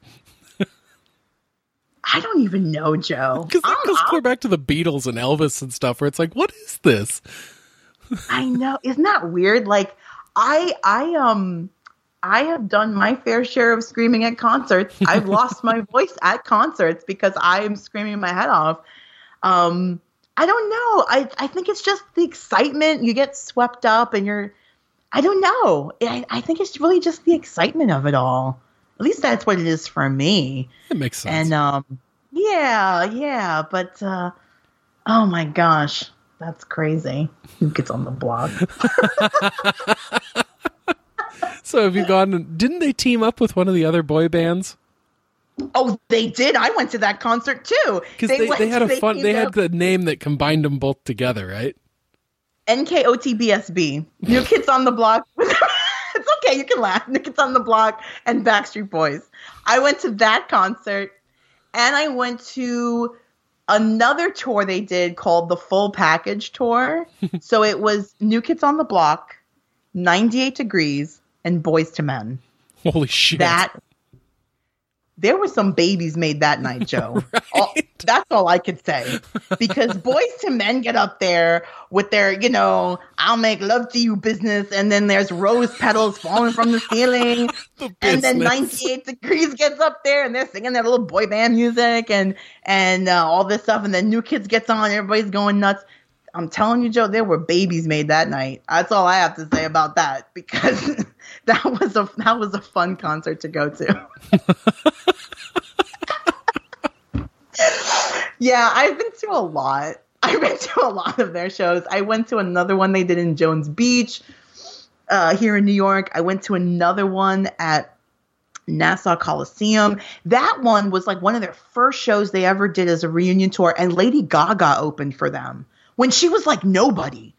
I don't even know, Joe. Because that goes clear back to the Beatles and Elvis and stuff, where it's like, what is this? I know. Isn't that weird? Like, I, I, um, I have done my fair share of screaming at concerts. I've lost my voice at concerts because I am screaming my head off. Um, I don't know. I I think it's just the excitement. You get swept up, and you're. I don't know. I, I think it's really just the excitement of it all. At least that's what it is for me. It makes sense. And um, yeah, yeah, but uh, oh my gosh, that's crazy. Who gets on the blog? so have you gone? Didn't they team up with one of the other boy bands? Oh, they did. I went to that concert too. Because they, they, they, had a fun. They had the name that combined them both together, right? NKOTBSB. New Kids on the Block. it's okay. You can laugh. New Kids on the Block and Backstreet Boys. I went to that concert, and I went to another tour they did called the Full Package Tour. so it was New Kids on the Block, 98 Degrees, and Boyz II Men. Holy shit! That there were some babies made that night, Joe. right. all, that's all I could say. Because Boyz II Men get up there with their, you know, I'll make love to you business, and then there's rose petals falling from the ceiling. the and then 98 Degrees gets up there and they're singing their little boy band music and and uh, all this stuff. And then New Kids gets on, everybody's going nuts. I'm telling you, Joe, there were babies made that night. That's all I have to say about that because that was a that was a fun concert to go to. yeah, I've been to a lot. I've been to a lot of their shows. I went to another one they did in Jones Beach uh, here in New York. I went to another one at Nassau Coliseum. That one was like one of their first shows they ever did as a reunion tour, and Lady Gaga opened for them when she was like nobody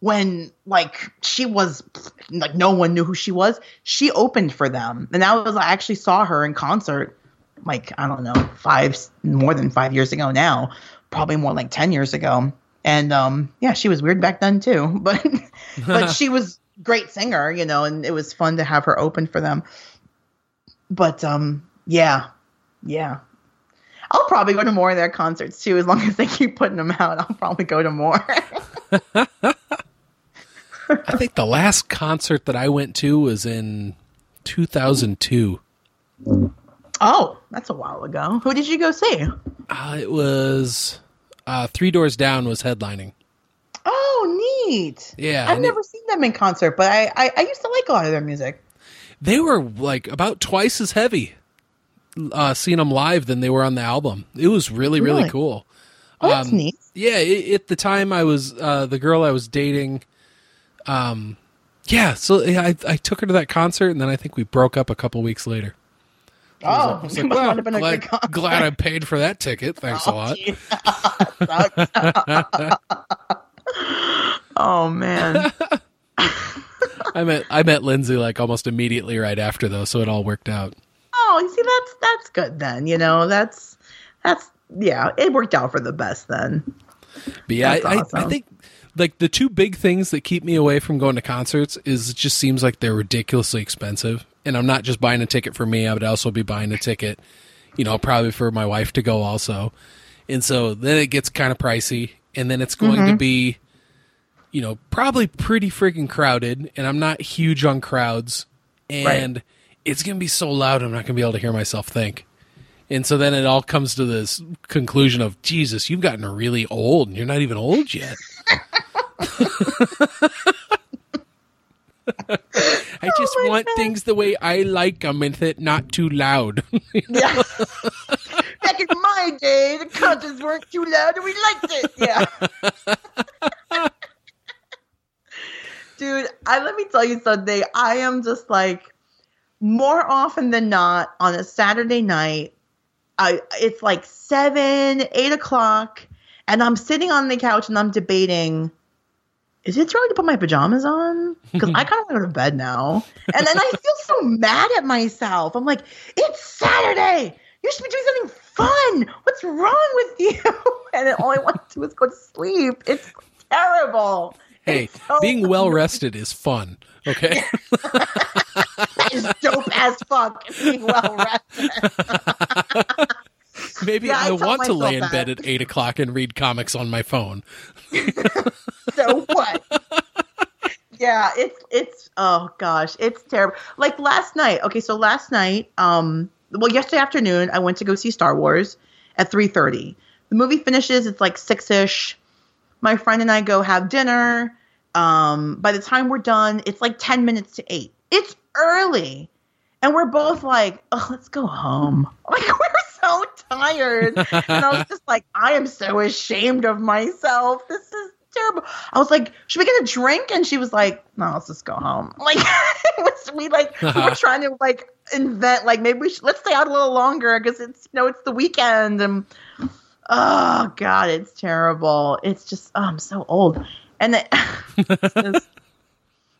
when like she was like no one knew who she was she opened for them and that was i actually saw her in concert like i don't know five more than five years ago now probably more like 10 years ago and um yeah she was weird back then too but but she was great singer you know and it was fun to have her open for them but um yeah yeah I'll probably go to more of their concerts too, as long as they keep putting them out. I'll probably go to more. I think the last concert that I went to was in 2002. Oh, that's a while ago. Who did you go see? Uh, it was uh, 3 Doors Down was headlining. Oh, neat. Yeah, I've never it, seen them in concert, but I, I I used to like a lot of their music. They were like about twice as heavy uh, seeing them live than they were on the album. It was really really, really? cool. Oh, that's Um, neat. Yeah, at the time I was uh, the girl I was dating. Um, yeah, so yeah, I I took her to that concert, and then I think we broke up a couple weeks later. Oh, I was like, well, have been a glad, glad I paid for that ticket. Thanks a lot. gee. oh man. I met I met Lindsay like almost immediately right after though, so it all worked out. Oh, you see, that's that's good then. You know, that's that's yeah, it worked out for the best then. But yeah, That's I, I, I think like the two big things that keep me away from going to concerts is it just seems like they're ridiculously expensive. And I'm not just buying a ticket for me, I would also be buying a ticket, you know, probably for my wife to go also. And so then it gets kind of pricey. And then it's going Mm-hmm. to be, you know, probably pretty freaking crowded. And I'm not huge on crowds. And it's going to be so loud, I'm not going to be able to hear myself think. And so then it all comes to this conclusion of Jesus, you've gotten really old and you're not even old yet. I just Oh want God. things the way I like them and it not too loud. Yeah. Back in my day, the concerts weren't too loud and we liked it. Yeah. Dude, I let me tell you something. I am just like more often than not on a Saturday night. I it's like seven, eight o'clock, and I'm sitting on the couch and I'm debating. Is it too early to put my pajamas on? Because I kind of want to go to bed now. And then I feel so mad at myself. I'm like, it's Saturday. You should be doing something fun. What's wrong with you? And then all I want to do is go to sleep. It's terrible. hey, It's so being well rested is fun. Okay. That is dope as fuck. Being well rested. Maybe Yeah, I I, want to lay in myself bed at eight o'clock and read comics on my phone. so what? yeah, it's it's oh gosh, it's terrible. Like last night. Okay, so last night, um, well, yesterday afternoon, I went to go see Star Wars at three thirty. The movie finishes. It's like six ish. My friend and I go have dinner. Um, by the time we're done, it's like ten minutes to eight. It's early, and we're both like, "Oh, let's go home." Like we're so tired, and I was just like, "I am so ashamed of myself. This is terrible." I was like, "Should we get a drink?" And she was like, "No, let's just go home." Like was, we like we were trying to like invent like maybe we should let's stay out a little longer because it's you know it's the weekend and oh god, it's terrible. It's just oh, I'm so old, and then. it's just-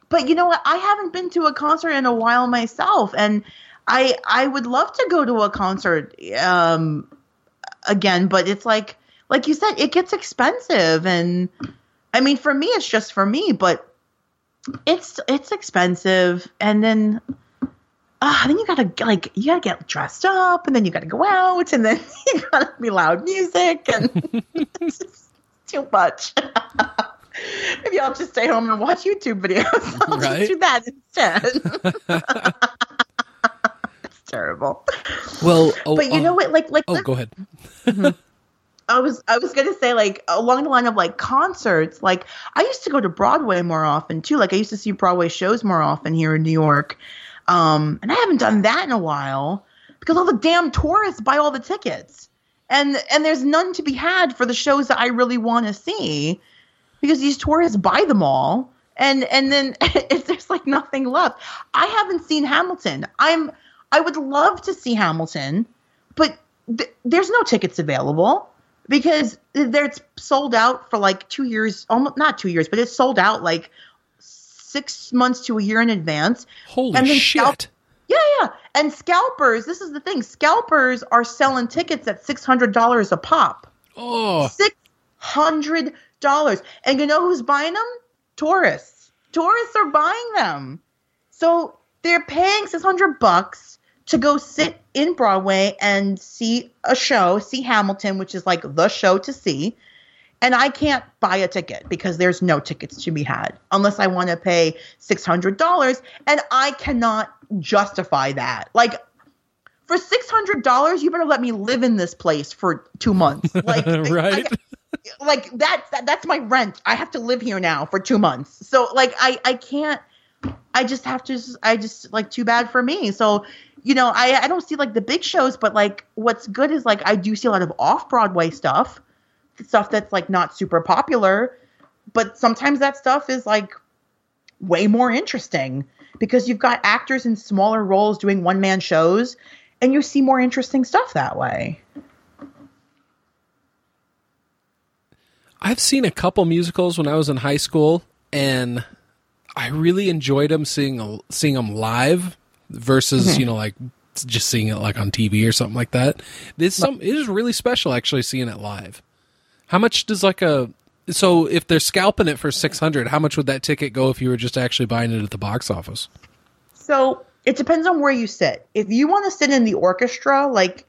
but you know what? I haven't been to a concert in a while myself, and I I would love to go to a concert um, again. But it's like like you said, it gets expensive, and I mean for me, it's just for me, but it's it's expensive, and then. Uh, then you gotta like you gotta get dressed up, and then you gotta go out, and then you gotta be loud music, and it's too much. Maybe I'll just stay home and watch YouTube videos. I'll Right. just do that instead. it's terrible. Well, oh, But you oh, know what? Like, like Oh, go ahead. I was, I was gonna say, like along the line of like concerts. Like I used to go to Broadway more often too. Like I used to see Broadway shows more often here in New York, um, and I haven't done that in a while because all the damn tourists buy all the tickets, and and there's none to be had for the shows that I really want to see because these tourists buy them all and and then it's, there's like nothing left i haven't seen hamilton. I'm i would love to see hamilton but th- there's no tickets available because it's sold out for like two years almost not two years but it's sold out like six months to a year in advance. Holy and then shit! scalp- yeah yeah. And scalpers this is the thing scalpers are selling tickets at $600 a pop. Oh oh, six hundred dollars. And you know who's buying them? Tourists. Tourists are buying them. So they're paying six hundred bucks to go sit in Broadway and see a show, see Hamilton, which is like the show to see. And I can't buy a ticket because there's no tickets to be had unless I want to pay six hundred dollars, and I cannot justify that. Like for six hundred dollars, you better let me live in this place for two months. Like, right. I- like that's that, that's my rent. I have to live here now for two months. So like I I can't. I just have to. I just like too bad for me. So you know I I don't see like the big shows, but like what's good is like I do see a lot of off Broadway stuff stuff that's like not super popular, but sometimes that stuff is like way more interesting because you've got actors in smaller roles doing one man shows and you see more interesting stuff that way. I've seen a couple musicals when I was in high school, and I really enjoyed them seeing seeing them live versus mm-hmm. you know like just seeing it like on TV or something like that. This some it is really special actually seeing it live. How much does like a so if they're scalping it for six hundred, how much would that ticket go if you were just actually buying it at the box office? So it depends on where you sit. If you want to sit in the orchestra, like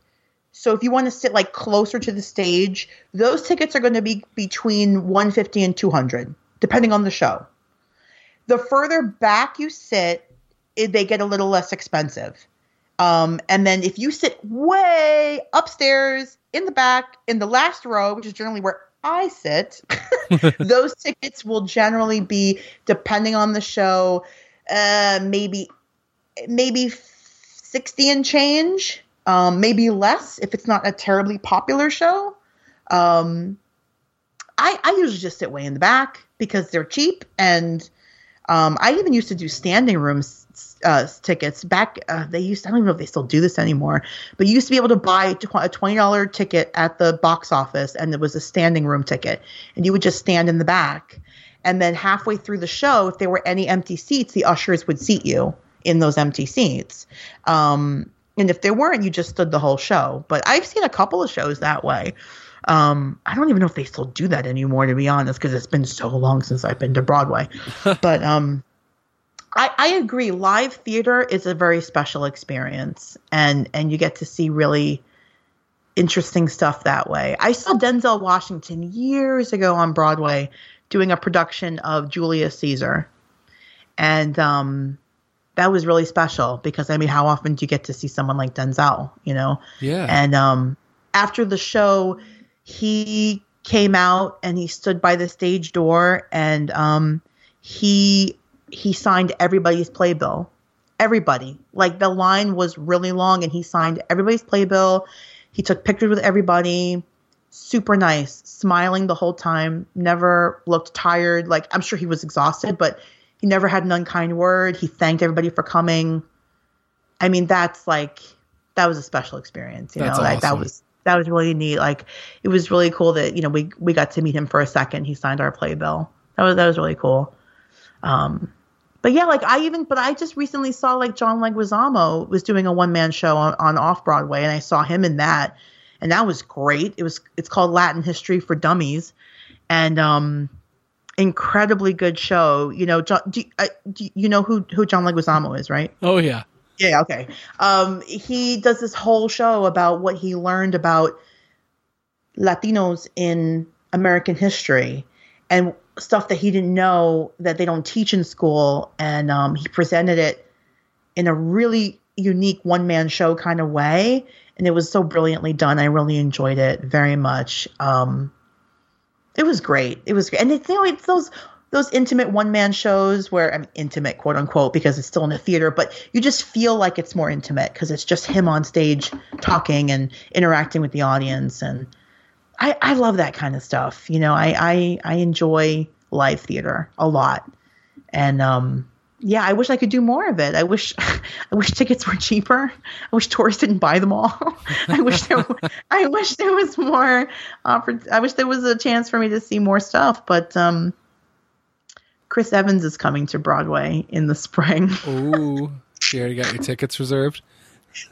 so if you want to sit like closer to the stage, those tickets are going to be between 150 and 200 depending on the show. The further back you sit, it, they get a little less expensive. Um, and then if you sit way upstairs in the back in the last row, which is generally where I sit, those tickets will generally be depending on the show, uh, maybe maybe 60 and change um, maybe less if it's not a terribly popular show. Um, I, I usually just sit way in the back because they're cheap, and um, I even used to do standing room uh, tickets back. Uh, they used to, I don't even know if they still do this anymore, but you used to be able to buy a twenty dollar ticket at the box office, and it was a standing room ticket, and you would just stand in the back, and then halfway through the show, if there were any empty seats, the ushers would seat you in those empty seats. Um, and if there weren't, you just stood the whole show. But I've seen a couple of shows that way. Um, I don't even know if they still do that anymore, to be honest, because it's been so long since I've been to Broadway. but um, I, I agree. Live theater is a very special experience, and and you get to see really interesting stuff that way. I saw Denzel Washington years ago on Broadway doing a production of Julius Caesar, and um, that was really special because I mean, how often do you get to see someone like Denzel? You know? Yeah. And um, after the show, he came out and he stood by the stage door and um, he he signed everybody's playbill. Everybody. Like the line was really long and he signed everybody's playbill. He took pictures with everybody. Super nice, smiling the whole time, never looked tired. Like I'm sure he was exhausted, but he never had an unkind word. He thanked everybody for coming. I mean, that's like that was a special experience. You that's know, awesome. like that was that was really neat. Like it was really cool that you know we we got to meet him for a second. He signed our playbill. That was that was really cool. Um, but yeah, like I even but I just recently saw like John Leguizamo was doing a one man show on, on off Broadway, and I saw him in that, and that was great. It was it's called Latin History for Dummies, and um incredibly good show. You know, John, do, uh, do you know who who John Leguizamo is, right? Oh yeah, yeah. Okay. Um, he does this whole show about what he learned about Latinos in American history and stuff that he didn't know that they don't teach in school, and um, he presented it in a really unique one man show kind of way. And it was so brilliantly done. I really enjoyed it very much. Um, it was great. It was great. And it's you know it's those those intimate one man shows where I'm mean, intimate quote unquote because it's still in a theater, but you just feel like it's more intimate because it's just him on stage talking and interacting with the audience and I, I love that kind of stuff. You know, I, I I enjoy live theater a lot. And um yeah, I wish I could do more of it. I wish, I wish tickets were cheaper. I wish tourists didn't buy them all. I wish there, I wish there was more. I wish there was a chance for me to see more stuff. But um, Chris Evans is coming to Broadway in the spring. Ooh, you already got your tickets reserved.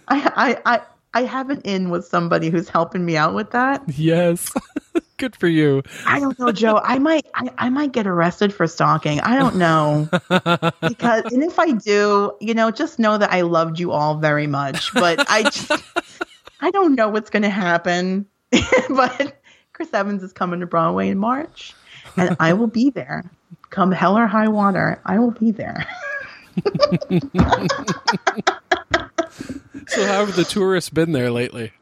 I, I, I, I have an in with somebody who's helping me out with that. Yes. Good for you. I don't know, Joe. I might I, I might get arrested for stalking. I don't know. because and if I do, you know, just know that I loved you all very much. But I just I don't know what's gonna happen. but Chris Evans is coming to Broadway in March. And I will be there. Come hell or high water, I will be there. so how have the tourists been there lately?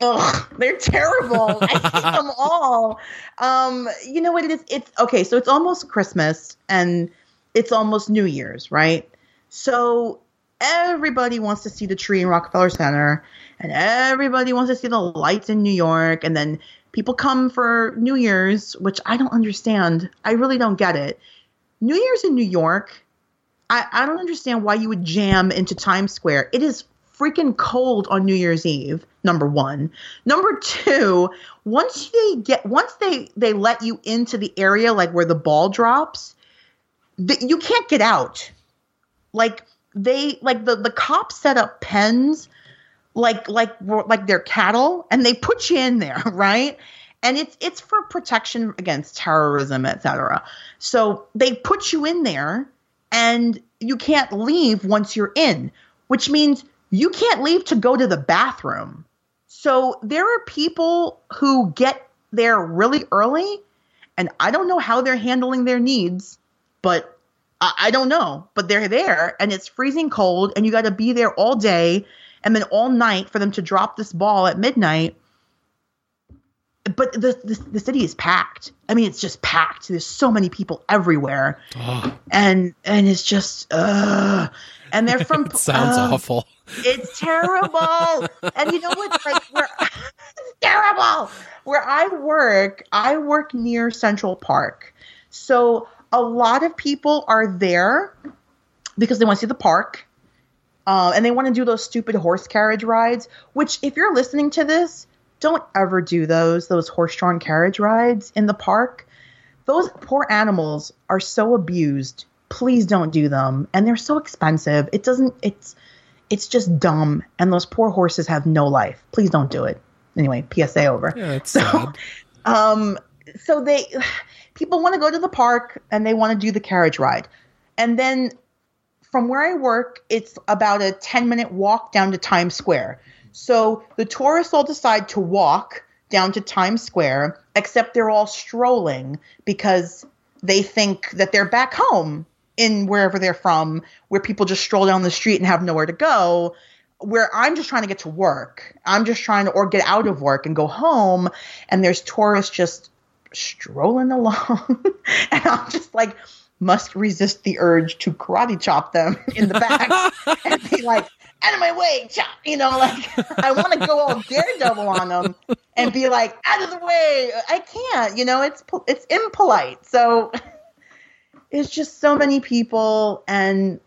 Ugh, they're terrible. I hate them all. Um, you know what it is? It's okay. So it's almost Christmas and it's almost New Year's, right? So everybody wants to see the tree in Rockefeller Center, and everybody wants to see the lights in New York, and then People come for New Year's, which I don't understand. I really don't get it. New Year's in New York, I, I don't understand why you would jam into Times Square. It is freaking cold on New Year's Eve. Number one. Number two, once they get once they they let you into the area like where the ball drops, the, you can't get out. Like they like the the cops set up pens like like like they're cattle and they put you in there right and it's it's for protection against terrorism etc so they put you in there and you can't leave once you're in which means you can't leave to go to the bathroom so there are people who get there really early and i don't know how they're handling their needs but I, I don't know but they're there and it's freezing cold and you got to be there all day and then all night for them to drop this ball at midnight. But the, the, the city is packed. I mean, it's just packed. There's so many people everywhere, oh. and and it's just uh, and they're from. it sounds uh, awful. It's terrible. and you know what? Like, where it's terrible. Where I work, I work near Central Park, so a lot of people are there because they want to see the park uh, and they want to do those stupid horse carriage rides, which, if you're listening to this, don't ever do those, those horse drawn carriage rides in the park. Those poor animals are so abused. Please don't do them. And they're so expensive. It doesn't, it's, it's just dumb. And those poor horses have no life. Please don't do it. Anyway, PSA over. Yeah, it's so, sad. Um, so they, people want to go to the park and they want to do the carriage ride. And then from where I work, it's about a 10 minute walk down to Times Square. So the tourists all decide to walk down to Times Square, except they're all strolling because they think that they're back home in wherever they're from, where people just stroll down the street and have nowhere to go. Where I'm just trying to get to work. I'm just trying to, or get out of work and go home. And there's tourists just strolling along. and I'm just like, must resist the urge to karate chop them in the back and be like, out of my way, chop. You know, like I want to go all daredevil on them and be like, out of the way. I can't. You know, it's it's impolite. So it's just so many people, and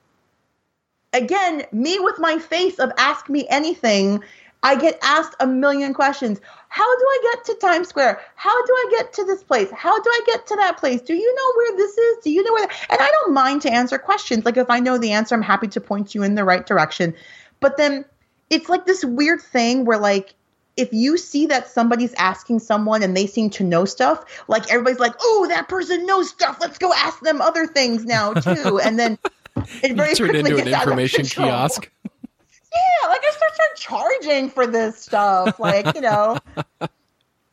again, me with my face of ask me anything. I get asked a million questions. How do I get to Times Square? How do I get to this place? How do I get to that place? Do you know where this is? Do you know where? That? And I don't mind to answer questions. Like if I know the answer, I'm happy to point you in the right direction. But then it's like this weird thing where like if you see that somebody's asking someone and they seem to know stuff, like everybody's like, "Oh, that person knows stuff. Let's go ask them other things now too." And then it very you into an information kiosk yeah, like I start charging for this stuff. Like, you know,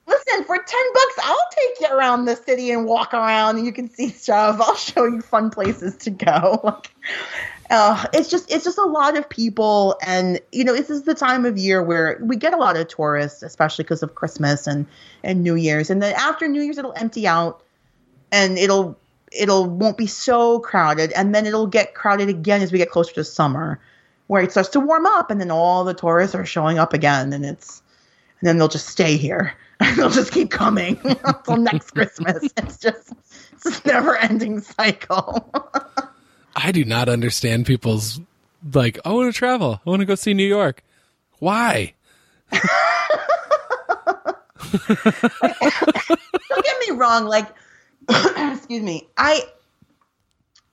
listen, for 10 bucks, I'll take you around the city and walk around and you can see stuff. I'll show you fun places to go. Like, uh, it's just it's just a lot of people and you know this is the time of year where we get a lot of tourists especially because of christmas and and new year's and then after new year's it'll empty out and it'll it'll won't be so crowded and then it'll get crowded again as we get closer to summer where it starts to warm up and then all the tourists are showing up again and it's and then they'll just stay here they'll just keep coming until next Christmas. It's just it's this never ending cycle. I do not understand people's like, I want to travel. I want to go see New York. Why? don't get me wrong, like excuse me. I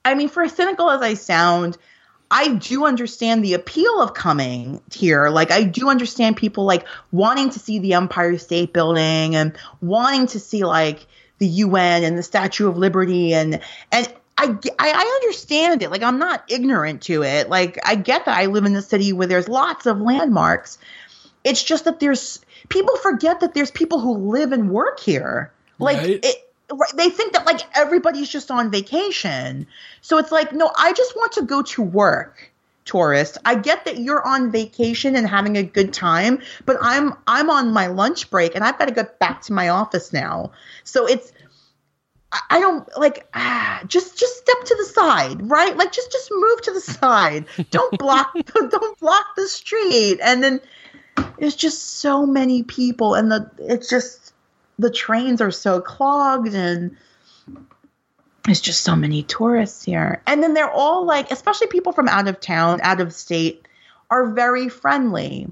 I mean, for as cynical as I sound, I do understand the appeal of coming here. Like, I do understand people like wanting to see the Empire State Building and wanting to see like the UN and the Statue of Liberty and and I, I understand it. Like, I'm not ignorant to it. Like, I get that I live in a city where there's lots of landmarks. It's just that there's people forget that there's people who live and work here. Like, right. it, they think that like everybody's just on vacation. So it's like, no, I just want to go to work, tourist. I get that you're on vacation and having a good time, but I'm I'm on my lunch break and I've got to get back to my office now. So it's I don't like ah, just just step to the side, right? Like just just move to the side. Don't block don't block the street. And then there's just so many people and the it's just the trains are so clogged and there's just so many tourists here. And then they're all like, especially people from out of town, out of state, are very friendly.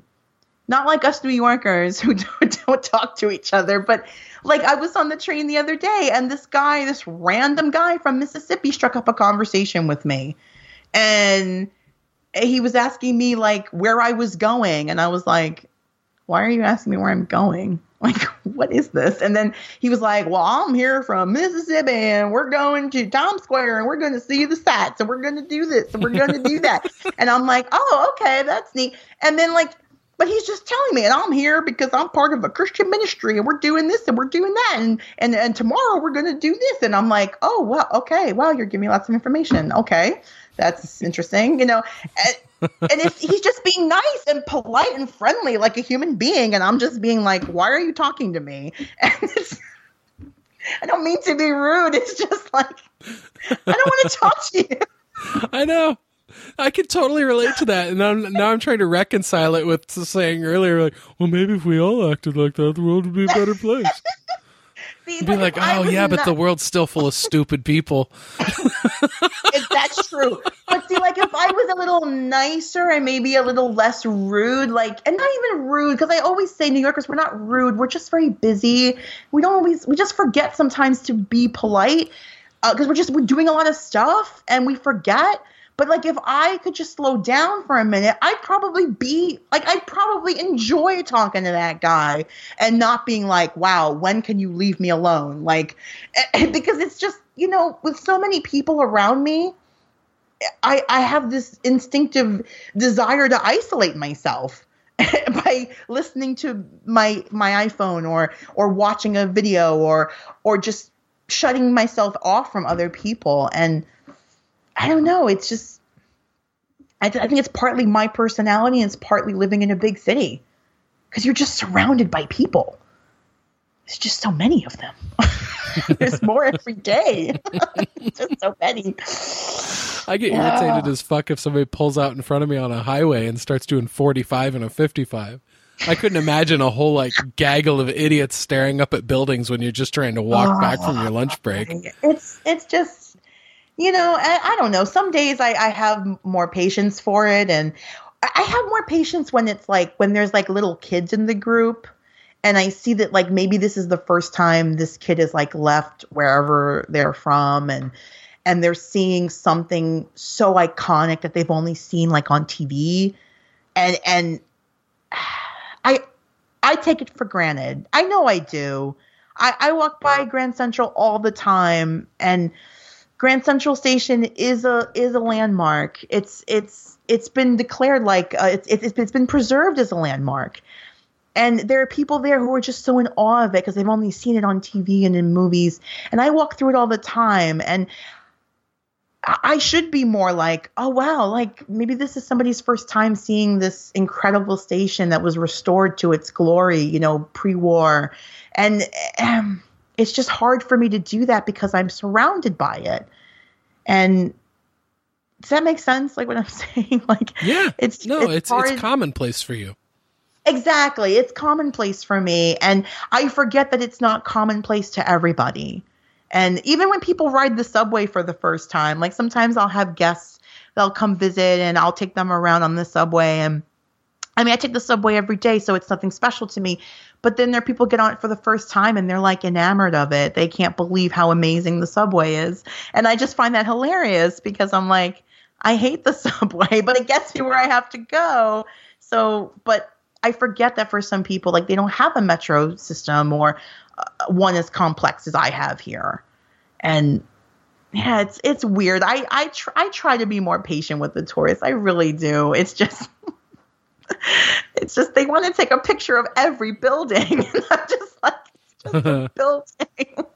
Not like us New Yorkers who don't, don't talk to each other, but like I was on the train the other day and this guy, this random guy from Mississippi struck up a conversation with me. And he was asking me like where I was going and I was like, "Why are you asking me where I'm going?" Like, what is this? And then he was like, Well, I'm here from Mississippi and we're going to Times Square and we're going to see the sights and we're going to do this and we're going to do that. and I'm like, Oh, okay, that's neat. And then, like, but he's just telling me, and I'm here because I'm part of a Christian ministry, and we're doing this and we're doing that, and and and tomorrow we're going to do this, and I'm like, oh well, okay, well you're giving me lots of information, okay, that's interesting, you know, and, and he's just being nice and polite and friendly like a human being, and I'm just being like, why are you talking to me? And I don't mean to be rude. It's just like I don't want to talk to you. I know. I can totally relate to that, and now, now I'm trying to reconcile it with saying earlier, like, well, maybe if we all acted like that, the world would be a better place. Be like, oh yeah, but the world's still full of stupid people. that's true. But see, like if I was a little nicer and maybe a little less rude, like, and not even rude, because I always say New Yorkers, we're not rude. We're just very busy. We don't always, we just forget sometimes to be polite because uh, we're just we're doing a lot of stuff and we forget. But like if I could just slow down for a minute, I'd probably be like I'd probably enjoy talking to that guy and not being like, "Wow, when can you leave me alone?" Like eh, eh, because it's just, you know, with so many people around me, I I have this instinctive desire to isolate myself by listening to my my iPhone or or watching a video or or just shutting myself off from other people and I don't know. It's just, I, th- I think it's partly my personality and it's partly living in a big city because you're just surrounded by people. There's just so many of them. There's more every day. just so many. I get yeah. irritated as fuck if somebody pulls out in front of me on a highway and starts doing 45 and a 55. I couldn't imagine a whole like gaggle of idiots staring up at buildings when you're just trying to walk oh, back from your lunch break. It's it's just you know, I, I don't know. Some days I, I have more patience for it, and I have more patience when it's like when there's like little kids in the group, and I see that like maybe this is the first time this kid is like left wherever they're from, and and they're seeing something so iconic that they've only seen like on TV, and and I I take it for granted. I know I do. I, I walk by Grand Central all the time, and Grand Central Station is a is a landmark. It's it's it's been declared like uh, it's, it's it's been preserved as a landmark, and there are people there who are just so in awe of it because they've only seen it on TV and in movies. And I walk through it all the time, and I should be more like, oh wow, like maybe this is somebody's first time seeing this incredible station that was restored to its glory, you know, pre-war, and. Um, it's just hard for me to do that because I'm surrounded by it. And does that make sense? Like what I'm saying? Like yeah, it's no, it's it's, it's commonplace for you. Exactly, it's commonplace for me, and I forget that it's not commonplace to everybody. And even when people ride the subway for the first time, like sometimes I'll have guests they'll come visit and I'll take them around on the subway and I mean, I take the subway every day, so it's nothing special to me. But then there are people get on it for the first time and they're like enamored of it. They can't believe how amazing the subway is. And I just find that hilarious because I'm like, I hate the subway, but it gets me where I have to go. So, but I forget that for some people, like they don't have a metro system or uh, one as complex as I have here. And yeah, it's it's weird. I I try I try to be more patient with the tourists. I really do. It's just it's just they want to take a picture of every building. And I'm just like, it's just a building.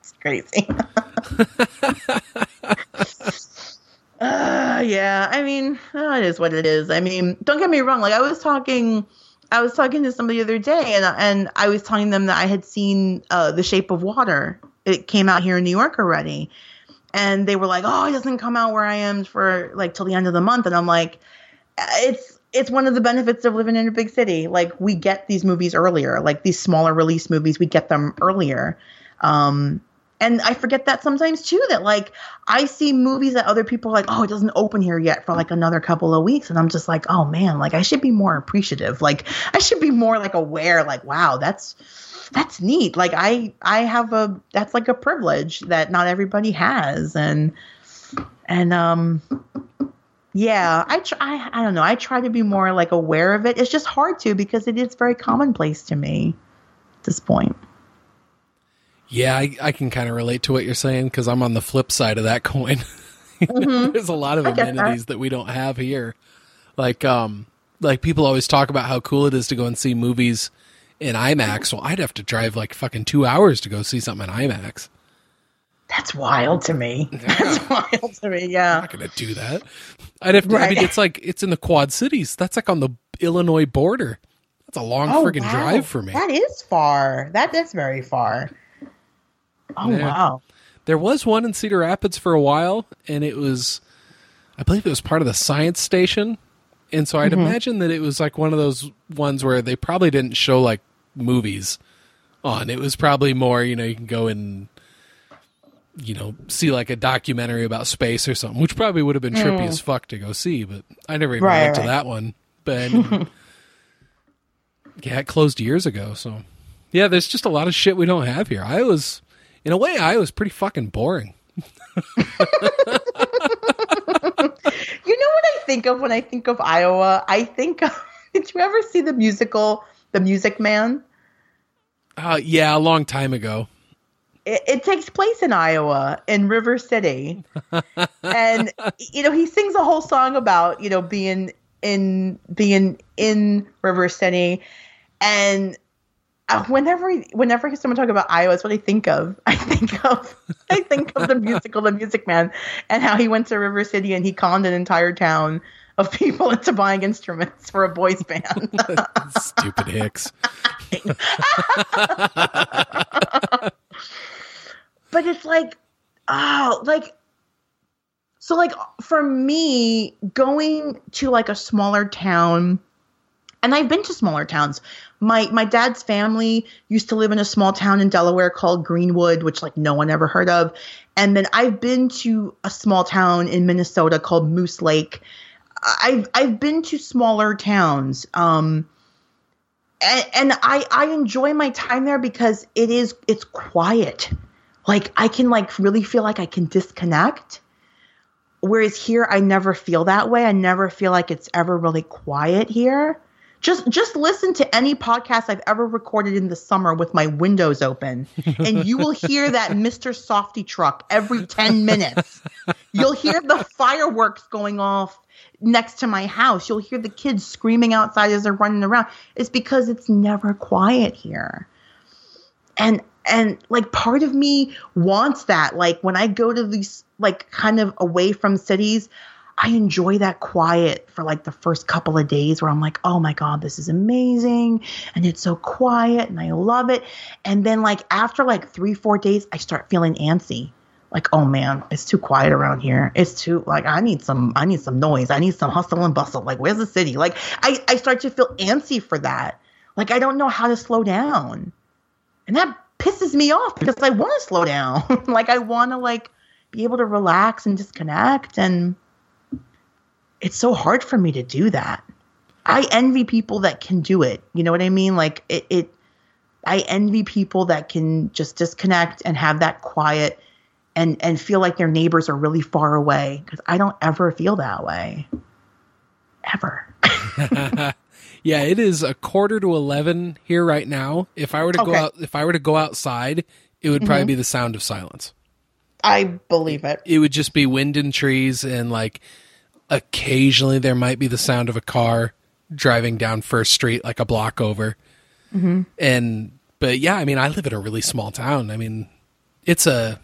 it's crazy. uh, yeah, I mean, oh, it is what it is. I mean, don't get me wrong. Like I was talking, I was talking to somebody the other day, and and I was telling them that I had seen uh, The Shape of Water. It came out here in New York already, and they were like, "Oh, it doesn't come out where I am for like till the end of the month," and I'm like it's it's one of the benefits of living in a big city. Like we get these movies earlier, like these smaller release movies, we get them earlier. Um, and I forget that sometimes too. That like I see movies that other people are like, oh, it doesn't open here yet for like another couple of weeks, and I'm just like, oh man, like I should be more appreciative. Like I should be more like aware. Like wow, that's that's neat. Like I I have a that's like a privilege that not everybody has, and and um yeah, I try. I, I don't know. I try to be more like aware of it. It's just hard to because it is very commonplace to me at this point. Yeah, I, I can kind of relate to what you're saying because I'm on the flip side of that coin. Mm-hmm. There's a lot of amenities that. that we don't have here. Like, um, like people always talk about how cool it is to go and see movies in IMAX. Well, I'd have to drive like fucking two hours to go see something in IMAX. That's wild to me. Yeah. That's wild to me. Yeah, I'm not gonna do that. I'd have to. Right. I mean, it's like it's in the Quad Cities. That's like on the Illinois border. That's a long oh, friggin' wow. drive for me. That is far. That is very far. Oh yeah. wow. There was one in Cedar Rapids for a while, and it was, I believe it was part of the science station, and so I'd mm-hmm. imagine that it was like one of those ones where they probably didn't show like movies on. It was probably more, you know, you can go and you know, see like a documentary about space or something, which probably would have been trippy mm. as fuck to go see, but I never even right, went right. to that one. But yeah, it closed years ago. So yeah, there's just a lot of shit we don't have here. I was, in a way, I was pretty fucking boring. you know what I think of when I think of Iowa? I think of, did you ever see the musical The Music Man? Uh, yeah, a long time ago it, it, takes place in Iowa in River City. and you know, he sings a whole song about, you know, being in being in River City and uh, whenever whenever someone talk about Iowa, it's what I think of. I think of I think of the musical The Music Man and how he went to River City and he conned an entire town of people into buying instruments for a boys band. Stupid Hicks but it's like oh like so like for me going to like a smaller town and I've been to smaller towns. My my dad's family used to live in a small town in Delaware called Greenwood, which like no one ever heard of. And then I've been to a small town in Minnesota called Moose Lake. I've I've been to smaller towns. Um and, and I I enjoy my time there because it is it's quiet like I can like really feel like I can disconnect. Whereas here I never feel that way. I never feel like it's ever really quiet here. Just just listen to any podcast I've ever recorded in the summer with my windows open and you will hear that Mr. Softee truck every 10 minutes. You'll hear the fireworks going off next to my house. You'll hear the kids screaming outside as they're running around. It's because it's never quiet here. And and like part of me wants that. Like when i go to these like kind of away from cities i enjoy that quiet for like the first couple of days where i'm like oh my god this is amazing and it's so quiet and i love it. And then like after like three four days i start feeling antsy. Like oh man it's too quiet around here. It's too like i need some i need some noise. I need some hustle and bustle. Like where's the city? Like i i start to feel antsy for that. Like i don't know how to slow down. And that pisses me off because I want to slow down. like I want to like be able to relax and disconnect and it's so hard for me to do that. I envy people that can do it. You know what I mean? Like it, it I envy people that can just disconnect and have that quiet and and feel like their neighbors are really far away because I don't ever feel that way. Ever. Yeah, it is a quarter to eleven here right now. If I were to okay. go out, if I were to go outside, it would probably mm-hmm. be the sound of silence. I believe it. It would just be wind and trees, and like occasionally there might be the sound of a car driving down First Street, like a block over. Mm-hmm. And but yeah, I mean, I live in a really small town. I mean, it's a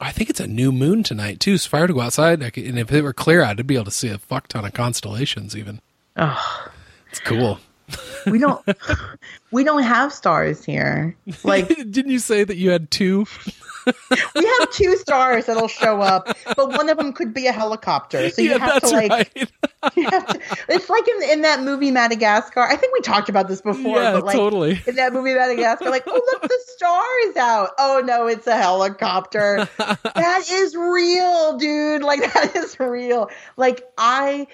I think it's a new moon tonight too. So if I were to go outside, could, and if it were clear out, I'd be able to see a fuck ton of constellations. Even. Oh, it's cool. We don't we don't have stars here. Like didn't you say that you had two? we have two stars that'll show up, but one of them could be a helicopter. So you yeah, have to like right. you have to, it's like in, in that movie Madagascar. I think we talked about this before, yeah, but like totally. in that movie Madagascar, like, oh look, the star is out. Oh no, it's a helicopter. that is real, dude. Like that is real. Like I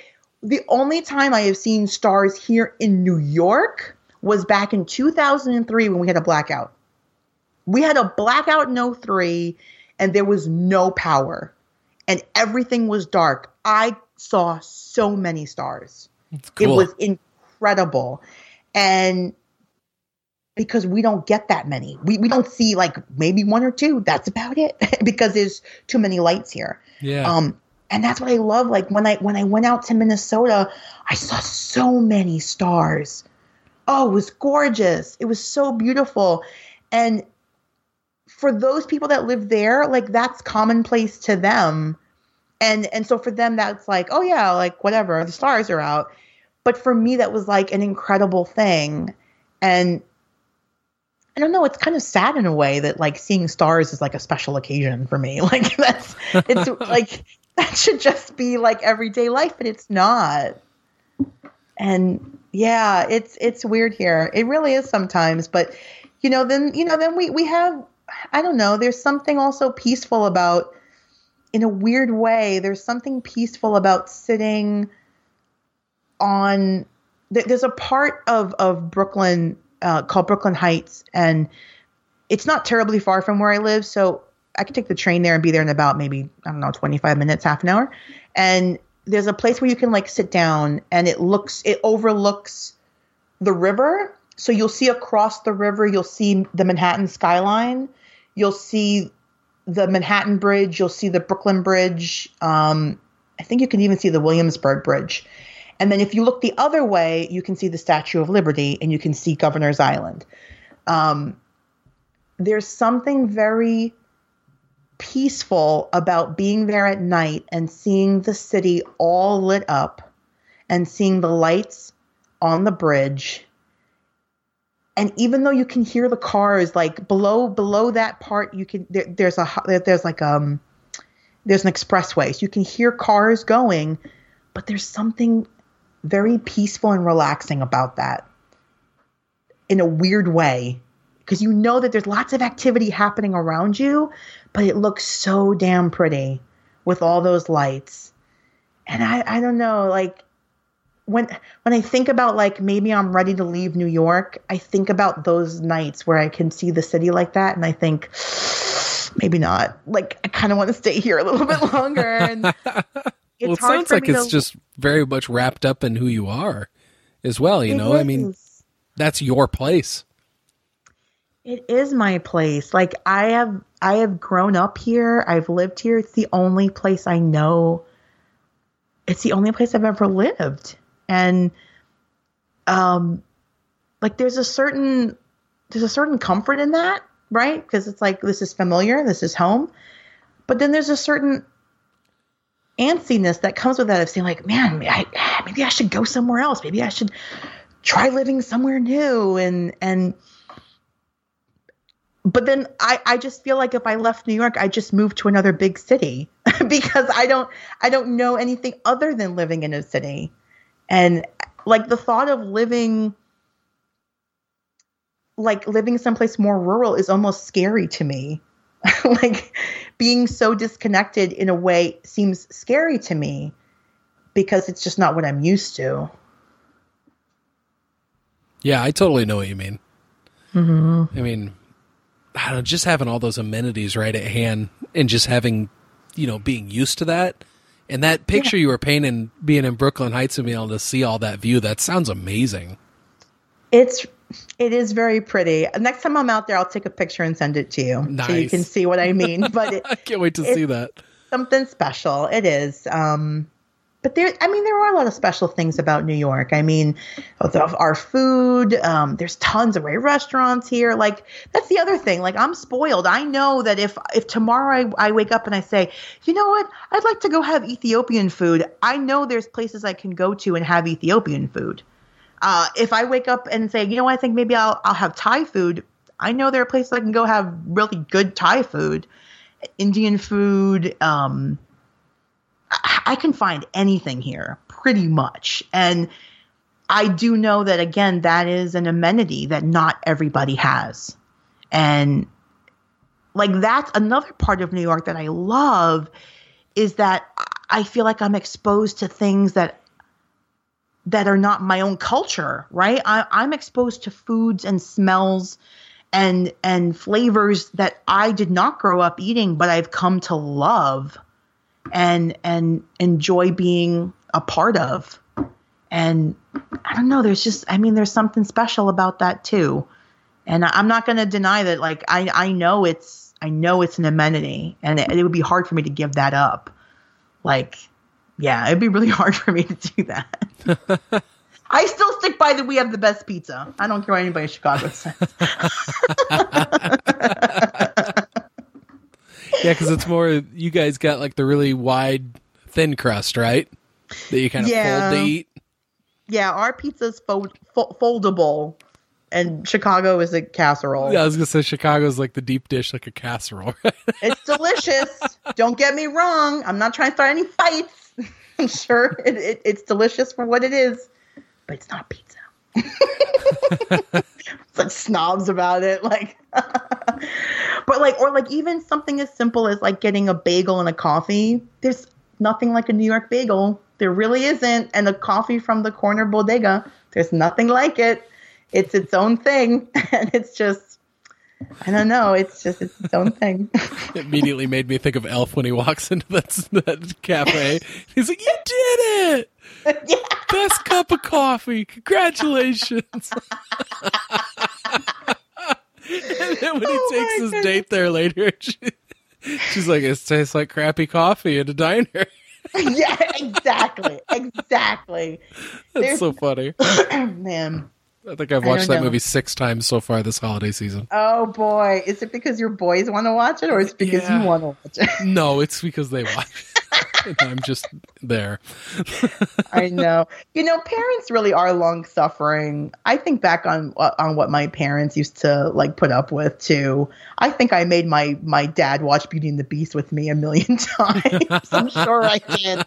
the only time I have seen stars here in New York was back in 2003 when we had a blackout. We had a blackout in 03 and there was no power and everything was dark. I saw so many stars. cool. It was incredible. And because we don't get that many, we, we don't see like maybe one or two. That's about it because there's too many lights here. Yeah. Um, and that's what I love. Like when I when I went out to Minnesota, I saw so many stars. Oh, it was gorgeous. It was so beautiful. And for those people that live there, like that's commonplace to them. And and so for them that's like, oh yeah, like whatever, the stars are out. But for me that was like an incredible thing. And I don't know, it's kind of sad in a way that like seeing stars is like a special occasion for me. Like that's it's like that should just be like everyday life, but it's not. And yeah, it's it's weird here. It really is sometimes, but you know, then you know, then we we have I don't know, there's something also peaceful about in a weird way, there's something peaceful about sitting on there's a part of of Brooklyn uh, called Brooklyn Heights and it's not terribly far from where I live, so I could take the train there and be there in about maybe I don't know 25 minutes, half an hour. And there's a place where you can like sit down and it looks it overlooks the river. So you'll see across the river, you'll see the Manhattan skyline. You'll see the Manhattan Bridge. You'll see the Brooklyn Bridge. Um, I think you can even see the Williamsburg Bridge. And then if you look the other way, you can see the Statue of Liberty and you can see Governor's Island. Um, there's something very peaceful about being there at night and seeing the city all lit up and seeing the lights on the bridge. And even though you can hear the cars like below below that part you can there, there's a there's like um there's an expressway. So you can hear cars going but there's something very peaceful and relaxing about that in a weird way because you know that there's lots of activity happening around you but it looks so damn pretty with all those lights. And I, I don't know, like when when I think about like maybe I'm ready to leave New York, I think about those nights where I can see the city like that, and I think maybe not. Like I kind of want to stay here a little bit longer. And it's well, it sounds like it's to- just very much wrapped up in who you are as well. You It know, I mean, that's your place. It is my place. Like I have I have grown up here. I've lived here. It's the only place I know. It's the only place I've ever lived. And um like there's a certain there's a certain comfort in that, right? Because it's like this is familiar, this is home. But then there's a certain antsiness that comes with that of saying like, man, I, maybe I should go somewhere else. Maybe I should try living somewhere new and and but then I, I just feel like if I left New York, I just moved to another big city because I don't I don't know anything other than living in a city. And like the thought of living like living someplace more rural is almost scary to me. like being so disconnected in a way seems scary to me because it's just not what I'm used to. Yeah, I totally know what you mean. Mm-hmm. I mean, I don't know, just having all those amenities right at hand and just having, you know, being used to that. And that picture you were painting, being in Brooklyn Heights and being able to see all that view, that sounds amazing. It's it is very pretty. Next time I'm out there, I'll take a picture and send it to you so you can see what I mean. But it, I can't wait to see that. something special. It is. Um, but there, I mean, there are a lot of special things about New York. I mean, our food. Um, there's tons of great restaurants here. Like that's the other thing. Like I'm spoiled. I know that if if tomorrow I, I wake up and I say, you know what, I'd like to go have Ethiopian food. I know there's places I can go to and have Ethiopian food. Uh, if I wake up and say, you know, what, I think maybe I'll I'll have Thai food. I know there are places I can go have really good Thai food, Indian food. Um, I, can find anything here, pretty much, and I do know that again, that is an amenity that not everybody has, and like that's another part of New York that I love is that I feel like I'm exposed to things that that are not my own culture, right? I, I'm exposed to foods and smells and and flavors that I did not grow up eating, but I've come to love and and enjoy being a part of. And I don't know, there's just I mean, there's something special about that too. And I'm not going to deny that. Like I I know it's I know it's an amenity, and it, it would be hard for me to give that up. Like, yeah, it'd be really hard for me to do that. I still stick by that we have the best pizza. I don't care what anybody in Chicago says. yeah, because it's more you guys got like the really wide, thin crust, right? That you kind of yeah. fold to eat. Yeah, our pizza's fold, fo- foldable, and Chicago is a casserole. Yeah, I was gonna say Chicago's like the deep dish, like a casserole. it's delicious. Don't get me wrong. I'm not trying to start any fights. I'm sure it, it, it's delicious for what it is but it's not pizza. Such snobs about it, like. but like, or like even something as simple as like getting a bagel and a coffee. There's nothing like a New York bagel. There really isn't. And a coffee from the corner bodega, there's nothing like it. It's its own thing, and it's just I don't know. It's just it's its own thing. it immediately made me think of Elf when he walks into that, that cafe. He's like, "You did it! Yeah. Best cup of coffee! Congratulations!" and then when he oh takes his goodness. date there later, she, she's like, "It tastes like crappy coffee at a diner." yeah, exactly, exactly. That's There's, so funny, man. I think I've watched that know. movie six times so far this holiday season. Oh boy, is it because your boys want to watch it, or is it because yeah. you want to watch it? no, it's because they watch. I'm just there. I know. You know, parents really are long suffering. I think back on on what my parents used to like put up with too. I think I made my my dad watch Beauty and the Beast with me a million times. I'm sure I did.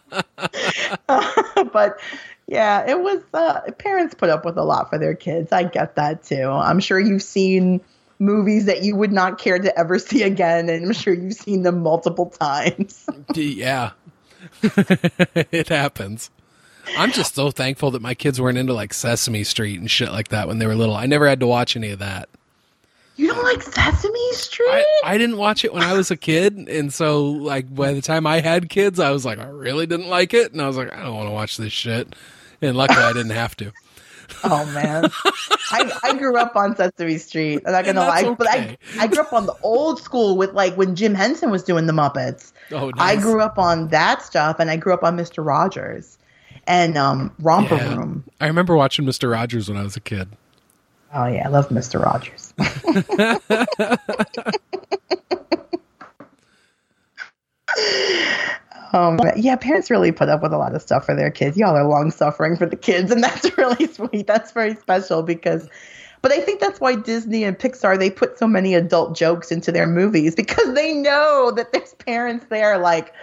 Uh, but yeah, it was. Uh, parents put up with a lot for their kids. I get that too. I'm sure you've seen movies that you would not care to ever see again, and I'm sure you've seen them multiple times. yeah, it happens. I'm just so thankful that my kids weren't into like Sesame Street and shit like that when they were little. I never had to watch any of that. You don't like Sesame Street? I, I, didn't watch it when I was a kid, and so like by the time I had kids, I was like, I really didn't like it, and I was like, I don't want to watch this shit. And luckily, I didn't have to. Oh man, I, I grew up on Sesame Street. I'm not gonna lie, okay. but I I grew up on the old school with like when Jim Henson was doing the Muppets. Oh, nice. I grew up on that stuff, and I grew up on Mister Rogers and um, Romper yeah. Room. I remember watching Mister Rogers when I was a kid. Oh yeah, I love Mister Rogers. um, yeah, parents really put up with a lot of stuff for their kids. Y'all are long suffering for the kids, and that's really sweet. That's very special because but I think that's why Disney and Pixar they put so many adult jokes into their movies because they know that there's parents there like,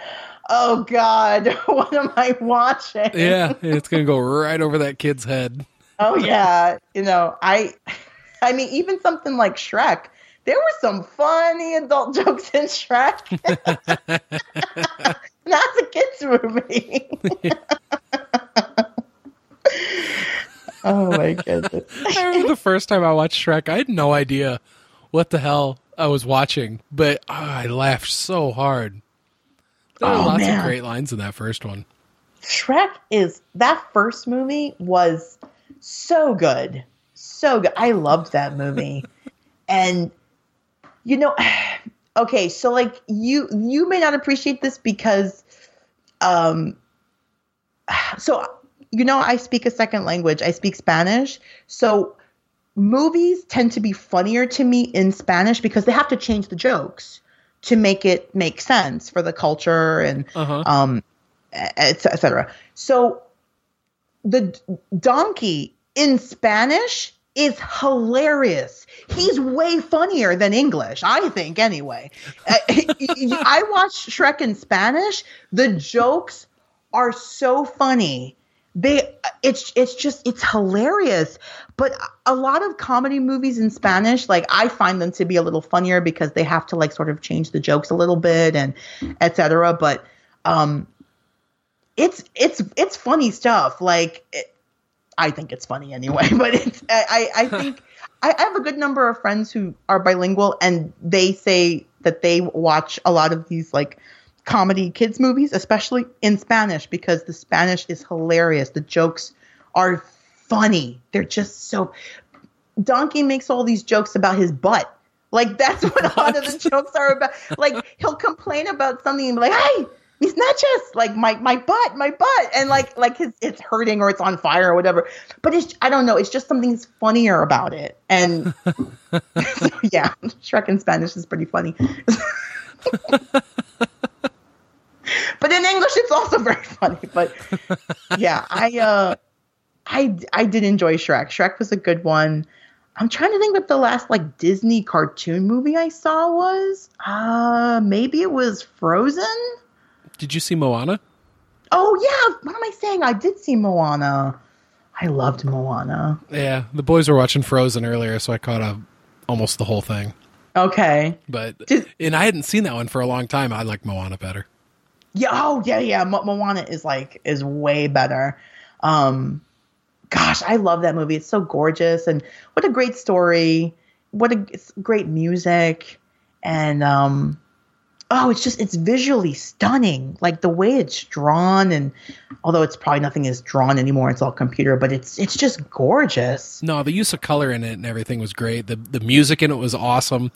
"Oh god, what am I watching?" Yeah, it's going to go right over that kid's head. oh yeah, you know, I I mean, even something like Shrek, there were some funny adult jokes in Shrek. That's a kids movie. Oh my goodness! I remember the first time I watched Shrek, I had no idea what the hell I was watching, but oh, I laughed so hard. There were oh, lots man. of great lines in that first one. Shrek is that first movie was so good so good. I loved that movie. and you know, okay, so like you you may not appreciate this because um so you know, I speak a second language. I speak Spanish. So movies tend to be funnier to me in Spanish because they have to change the jokes to make it make sense for the culture and uh-huh. um etc. Et so the donkey in Spanish is hilarious. He's way funnier than English, I think, anyway. I watched Shrek in Spanish. The jokes are so funny. They it's it's just it's hilarious. But a lot of comedy movies in Spanish, like I find them to be a little funnier because they have to like sort of change the jokes a little bit and etc. But um it's it's it's funny stuff. Like it, I think it's funny anyway, but it's I I think I, I have a good number of friends who are bilingual and they say that they watch a lot of these like comedy kids movies, especially in Spanish, because the Spanish is hilarious. The jokes are funny. They're just so. Donkey makes all these jokes about his butt. Like that's what a lot of the jokes are about. Like he'll complain about something and be like, "Hey, he's not just like my my butt, my butt," and like like his it's hurting or it's on fire or whatever. But it's I don't know. It's just something's funnier about it. And so, yeah, Shrek in Spanish is pretty funny. but in English, it's also very funny. But yeah, I uh, I I did enjoy Shrek. Shrek was a good one. I'm trying to think what the last like Disney cartoon movie I saw was. Uh, maybe it was Frozen. Did you see Moana? Oh yeah, what am I saying? I did see Moana. I loved Moana. Yeah, the boys were watching Frozen earlier, so I caught up almost the whole thing. Okay. But did, and I hadn't seen that one for a long time. I like Moana better. Yeah. Oh yeah, yeah. Mo- Moana is like is way better. Um, gosh, I love that movie. It's so gorgeous and what a great story. What a great music and um oh, it's just it's visually stunning. Like the way it's drawn, and although it's probably nothing is drawn anymore, it's all computer, but it's it's just gorgeous. No, the use of color in it and everything was great. The the music in it was awesome.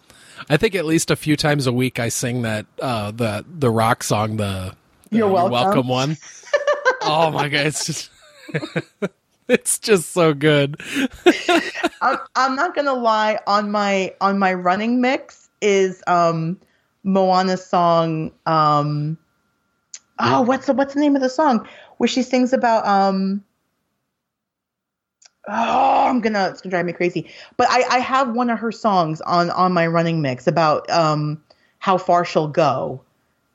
I think at least a few times a week I sing that uh the the rock song the, the You're, welcome. You're welcome one. oh my god, it's just it's just so good. I'm, I'm not gonna lie on my on my running mix is um Moana song. Um, oh, what's the what's the name of the song where she sings about um. Oh, I'm gonna it's gonna drive me crazy. But I, I have one of her songs on on my running mix about um how far she'll go,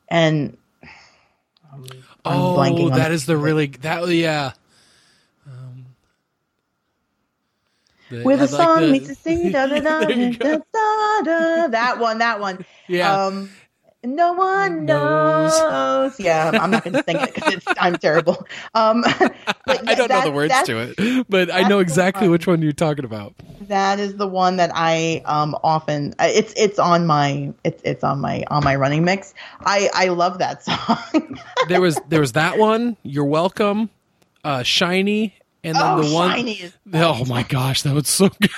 and um, oh, that is the really that yeah. The, Where the I'd song like meets the sea, da, da, da, da, da, da, that one, that one. Yeah. Um, no one knows. knows. Yeah, I'm not going to sing it because I'm terrible. Um, but I don't that, know the words to it, but I know exactly which one you're talking about. That is the one that I um, often. It's it's on my it's it's on my on my running mix. I I love that song. there was there was that one. You're welcome. Uh, shiny and then oh, the one is- oh my gosh that was so good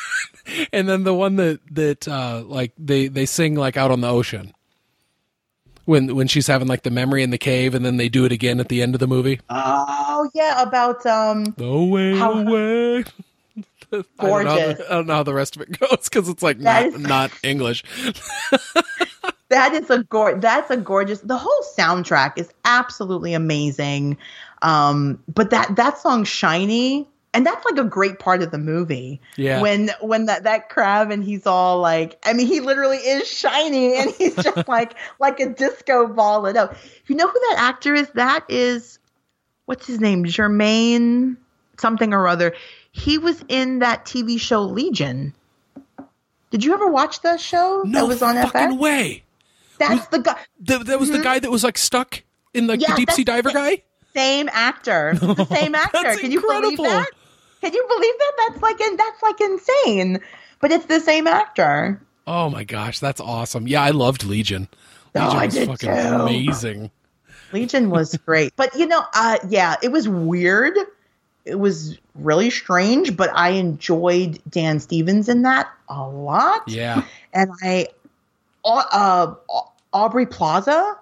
and then the one that that uh like they they sing like out on the ocean when when she's having like the memory in the cave and then they do it again at the end of the movie? Oh yeah about um the way how, away. Gorgeous I don't, the, I don't, know how the rest of it goes because it's like not, is, not english. That is a gor- that's a gorgeous the whole soundtrack is absolutely amazing. Um, but that that song "Shiny" and that's like a great part of the movie. Yeah. When when that that crab and he's all like, I mean, he literally is shiny and he's just like like a disco ball it up. You know who that actor is? That is what's his name? Jemaine something or other. He was in that TV show Legion. Did you ever watch that show? No that was on fucking FX? way. That's the guy. The, that was mm-hmm. the guy that was like stuck in like yeah, the deep sea diver guy same actor. the same actor. Can you believe that? Can you believe that? That's like that's like insane. But it's the same actor. Oh my gosh, that's awesome. Yeah, I loved Legion. Legion oh, I was did fucking too. amazing. Legion was great. but you know, uh yeah, it was weird. It was really strange, but I enjoyed Dan Stevens in that a lot. Yeah. And I uh, uh Aubrey Plaza.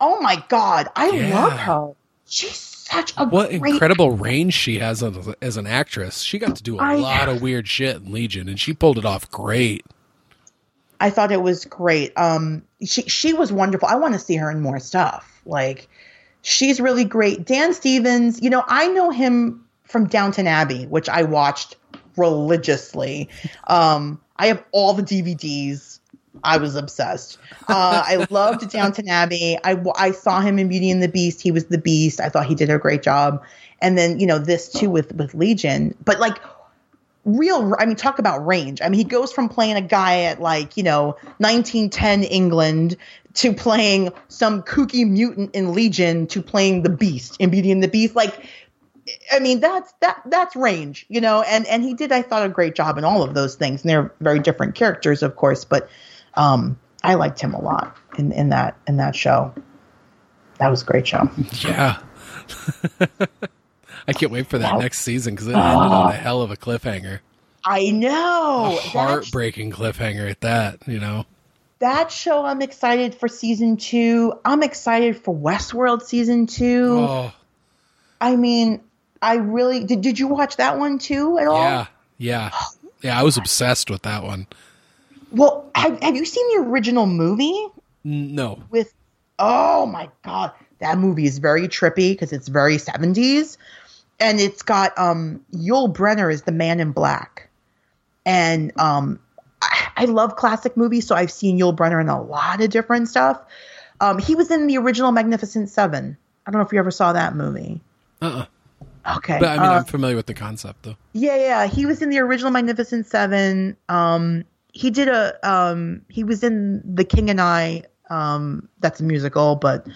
Oh my god, I yeah. love her. She's such a what great... incredible range she has as, as, an actress. She got to do a I, lot of weird shit in Legion, and she pulled it off great. I thought it was great. Um, she she was wonderful. I want to see her in more stuff. Like she's really great. Dan Stevens, you know, I know him from Downton Abbey, which I watched religiously. Um, I have all the DVDs. I was obsessed. Uh, I loved Downton Abbey. I, I saw him in Beauty and the Beast. He was the Beast. I thought he did a great job. And then you know this too with with Legion. But like real i mean talk about range i mean he goes from playing a guy at like you know 1910 england to playing some kooky mutant in legion to playing the beast in beauty and the beast like i mean that's that that's range you know and and he did i thought a great job in all of those things and they're very different characters of course but um i liked him a lot in in that in that show that was a great show yeah I can't wait for that next season because it ended on a hell of a cliffhanger. I know. A heartbreaking That's, cliffhanger at that, you know. That show, I'm excited for season two. I'm excited for Westworld season two. Oh. I mean, I really did. Did you watch that one too at all? Yeah, yeah, yeah. I was obsessed with that one. Well, have, have you seen the original movie? No. With oh my god, that movie is very trippy because it's very 70s and it's got um Yul Brynner is the man in black. And um I, I love classic movies, so I've seen Yul Brynner in a lot of different stuff. Um he was in the original Magnificent Seven. I don't know if you ever saw that movie. Uh-uh. Okay. But I mean, uh, I'm familiar with the concept though. Yeah, yeah. He was in the original Magnificent Seven. Um, he did a um, he was in The King and I. Um, that's a musical, but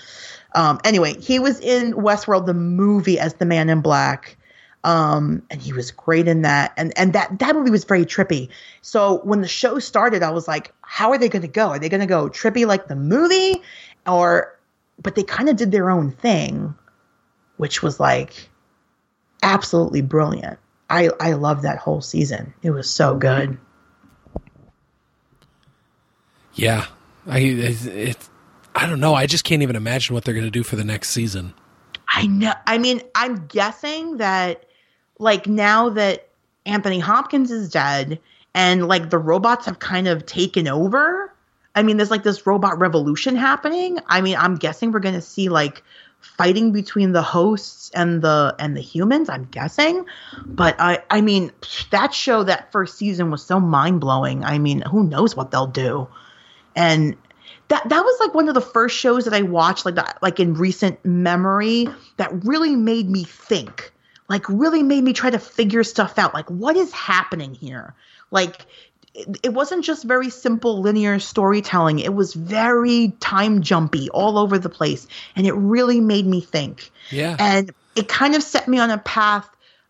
um, anyway, he was in Westworld, the movie, as the Man in Black. Um, and he was great in that. And and that that movie was very trippy. So when the show started, I was like, how are they going to go? Are they going to go trippy like the movie, or? But they kind of did their own thing, which was like absolutely brilliant. I I loved that whole season. It was so good. Yeah, I it, I don't know. I just can't even imagine what they're going to do for the next season. I know. I mean, I'm guessing that like now that Anthony Hopkins is dead and like the robots have kind of taken over. I mean, there's like this robot revolution happening. I mean, I'm guessing we're going to see like fighting between the hosts and the and the humans i'm guessing but i i mean that show that first season was so mind-blowing i mean who knows what they'll do and that that was like one of the first shows that I watched like that like in recent memory that really made me think. Like really made me try to figure stuff out. Like what is happening here? Like it, it wasn't just very simple linear storytelling. It was very time jumpy all over the place and it really made me think. Yeah. And it kind of set me on a path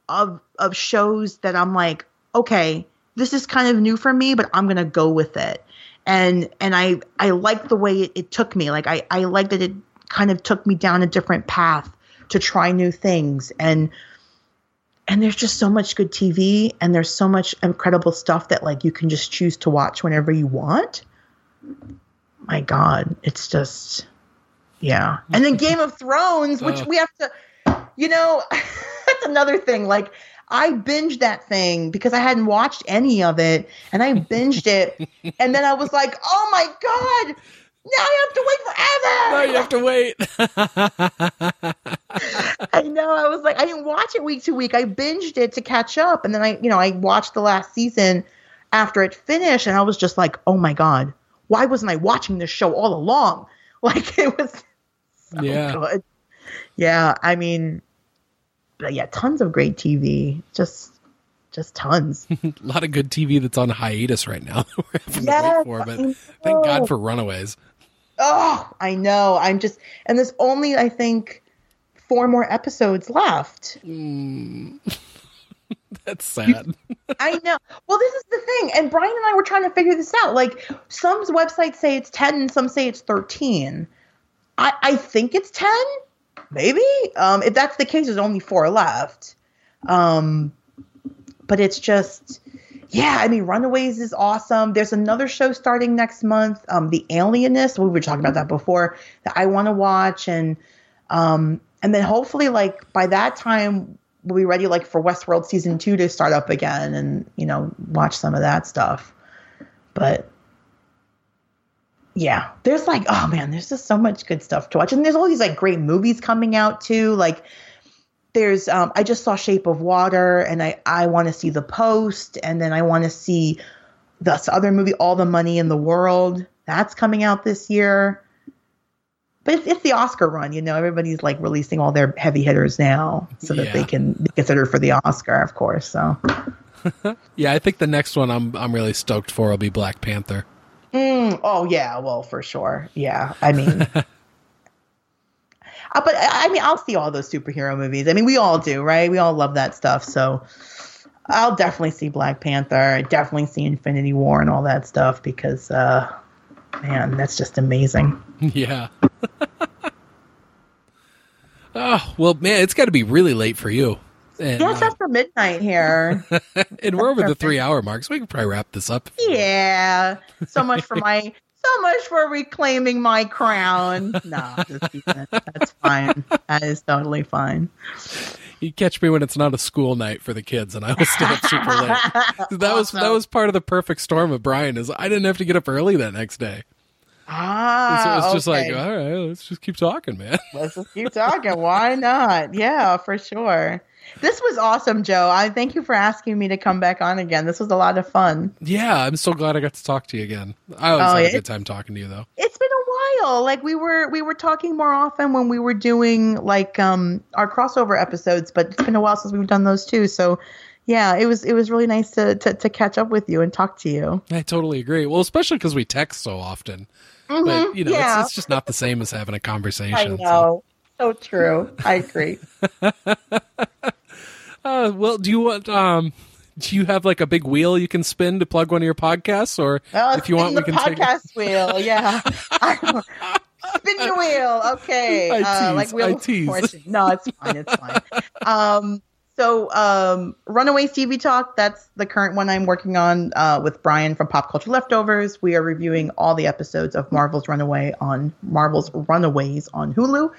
of of shows that I'm like, okay, this is kind of new for me, but I'm going to go with it and and I I like the way it, it took me. Like I I like that it kind of took me down a different path to try new things and and there's just so much good TV and there's so much incredible stuff that like you can just choose to watch whenever you want. My God, it's just yeah. And then Game of Thrones, which we have to, you know, that's another thing. Like I binged that thing because I hadn't watched any of it and I binged it. and then I was like, oh my God, now I have to wait forever. No, you have to wait. I know. I was like, I didn't watch it week to week. I binged it to catch up. And then I, you know, I watched the last season after it finished and I was just like, oh my God, why wasn't I watching this show all along? Like it was so yeah. good. Yeah. I mean, but yeah, tons of great TV. Just just tons. a lot of good TV that's on hiatus right now. we're having yes, to wait for, but thank God for Runaways. Oh, I know. I'm just, and there's only I think four more episodes left. Mm. That's sad. I know. Well, this is the thing, and Brian and I were trying to figure this out. Like, some websites say it's ten, and some say it's thirteen. I I think it's ten maybe. Um, if that's the case, there's only four left. Um, but it's just, yeah. I mean, Runaways is awesome. There's another show starting next month, um, The Alienist. We were talking about that before that I want to watch, and um, and then hopefully, like by that time, we'll be ready, like for Westworld season two to start up again, and you know, watch some of that stuff. But yeah, there's like, oh man, there's just so much good stuff to watch. And there's all these like great movies coming out too. Like there's um, I just saw Shape of Water, and I I want to see The Post, and then I want to see this other movie, All the Money in the World. That's coming out this year. But it's, it's the Oscar run, you know. Everybody's like releasing all their heavy hitters now, so that Yeah. they can be considered for the Oscar, of course. So, Yeah, I think the next one I'm I'm really stoked for will be Black Panther. Mm, oh yeah, well for sure, yeah. I mean, Uh, but I mean, I'll see all those superhero movies. I mean, we all do, right? We all love that stuff. So I'll definitely see Black Panther. I definitely see Infinity War and all that stuff because, uh, man, that's just amazing. yeah. oh well, man, it's got to be really late for you. And, Yeah, it's uh, after midnight here. and we're over the three hour mark, so we can probably wrap this up. yeah, so much for my. So much for reclaiming my crown. No, it. that's fine. That is totally fine. You catch me when it's not a school night for the kids, and I will stay up super late. That was that was part of the perfect storm of Brian. Is I didn't have to get up early that next day. Ah, so it's just okay. like, all right, let's just keep talking, man. Let's just keep talking. Why not? Yeah, for sure. This was awesome, Joe. I thank you for asking me to come back on again. This was a lot of fun. Yeah, I'm so glad I got to talk to you again. I always Oh, have a good time talking to you, though. It's been a while. Like we were we were talking more often when we were doing like um our crossover episodes, but it's been a while since we've done those too. So yeah, it was it was really nice to to, to catch up with you and talk to you. I totally agree. Well, especially because we text so often. But you know, Mm-hmm. yeah. it's, it's just not the same as having a conversation. I know. So true. I agree. Uh, well, do you want? Um, do you have like a big wheel you can spin to plug one of your podcasts, or Well, if you want, we can the take. podcast wheel. Yeah, spin the wheel. Okay, I uh, like wheel I tease. fortune. No, it's fine. It's fine. Um, so, um, Runaways TV Talk. That's the current one I'm working on uh, with Brian from Pop Culture Leftovers. We are reviewing all the episodes of Marvel's Runaway on Marvel's Runaways on Hulu.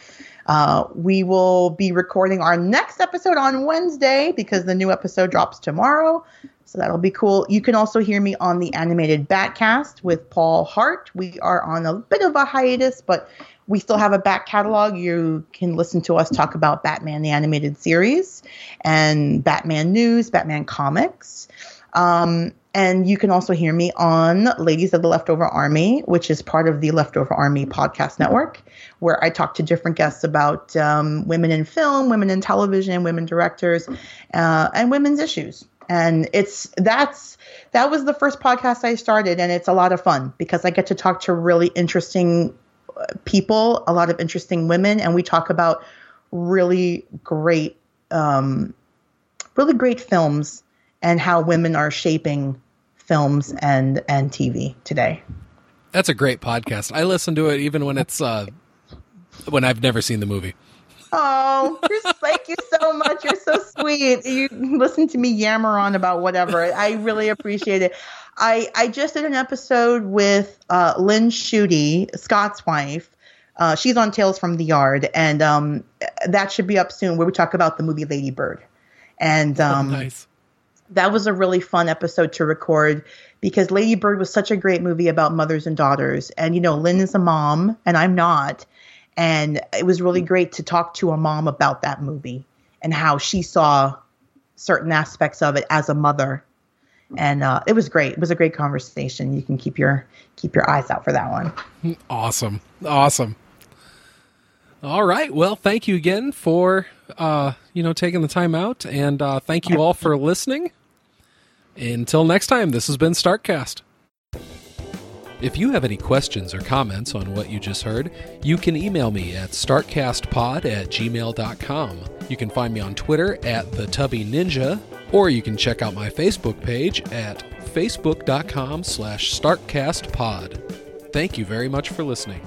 Uh, we will be recording our next episode on Wednesday because the new episode drops tomorrow. So that'll be cool. You can also hear me on the animated Batcast with Paul Hart. We are on a bit of a hiatus, but we still have a back catalog. You can listen to us talk about Batman the animated series and Batman news, Batman comics. Um, and you can also hear me on Ladies of the Leftover Army, which is part of the Leftover Army podcast network, where I talk to different guests about um, women in film, women in television, women directors, uh, and women's issues. And it's that's that was the first podcast I started, and it's a lot of fun because I get to talk to really interesting people, a lot of interesting women, and we talk about really great, um, really great films and how women are shaping films and and TV today. That's a great podcast. I listen to it even when it's uh, when I've never seen the movie. Oh, thank you so much. You're so sweet. You listen to me yammer on about whatever. I really appreciate it. I I just did an episode with uh, Lynn Schutte, Scott's wife. Uh, she's on Tales from the Yard, and um, that should be up soon, where we talk about the movie Lady Bird. And um, nice. that was a really fun episode to record because Lady Bird was such a great movie about mothers and daughters. And, you know, Lynn is a mom and I'm not. And it was really great to talk to a mom about that movie and how she saw certain aspects of it as a mother. And uh, it was great. It was a great conversation. You can keep your keep your eyes out for that one. Awesome. Awesome. All right. Well, thank you again for uh, you know taking the time out, and uh, thank you all for listening. Until next time, this has been Startcast. If you have any questions or comments on what you just heard, you can email me at startcastpod at gmail.com. You can find me on Twitter at the Tubby Ninja, or you can check out my Facebook page at facebook.com slash startcastpod. Thank you very much for listening.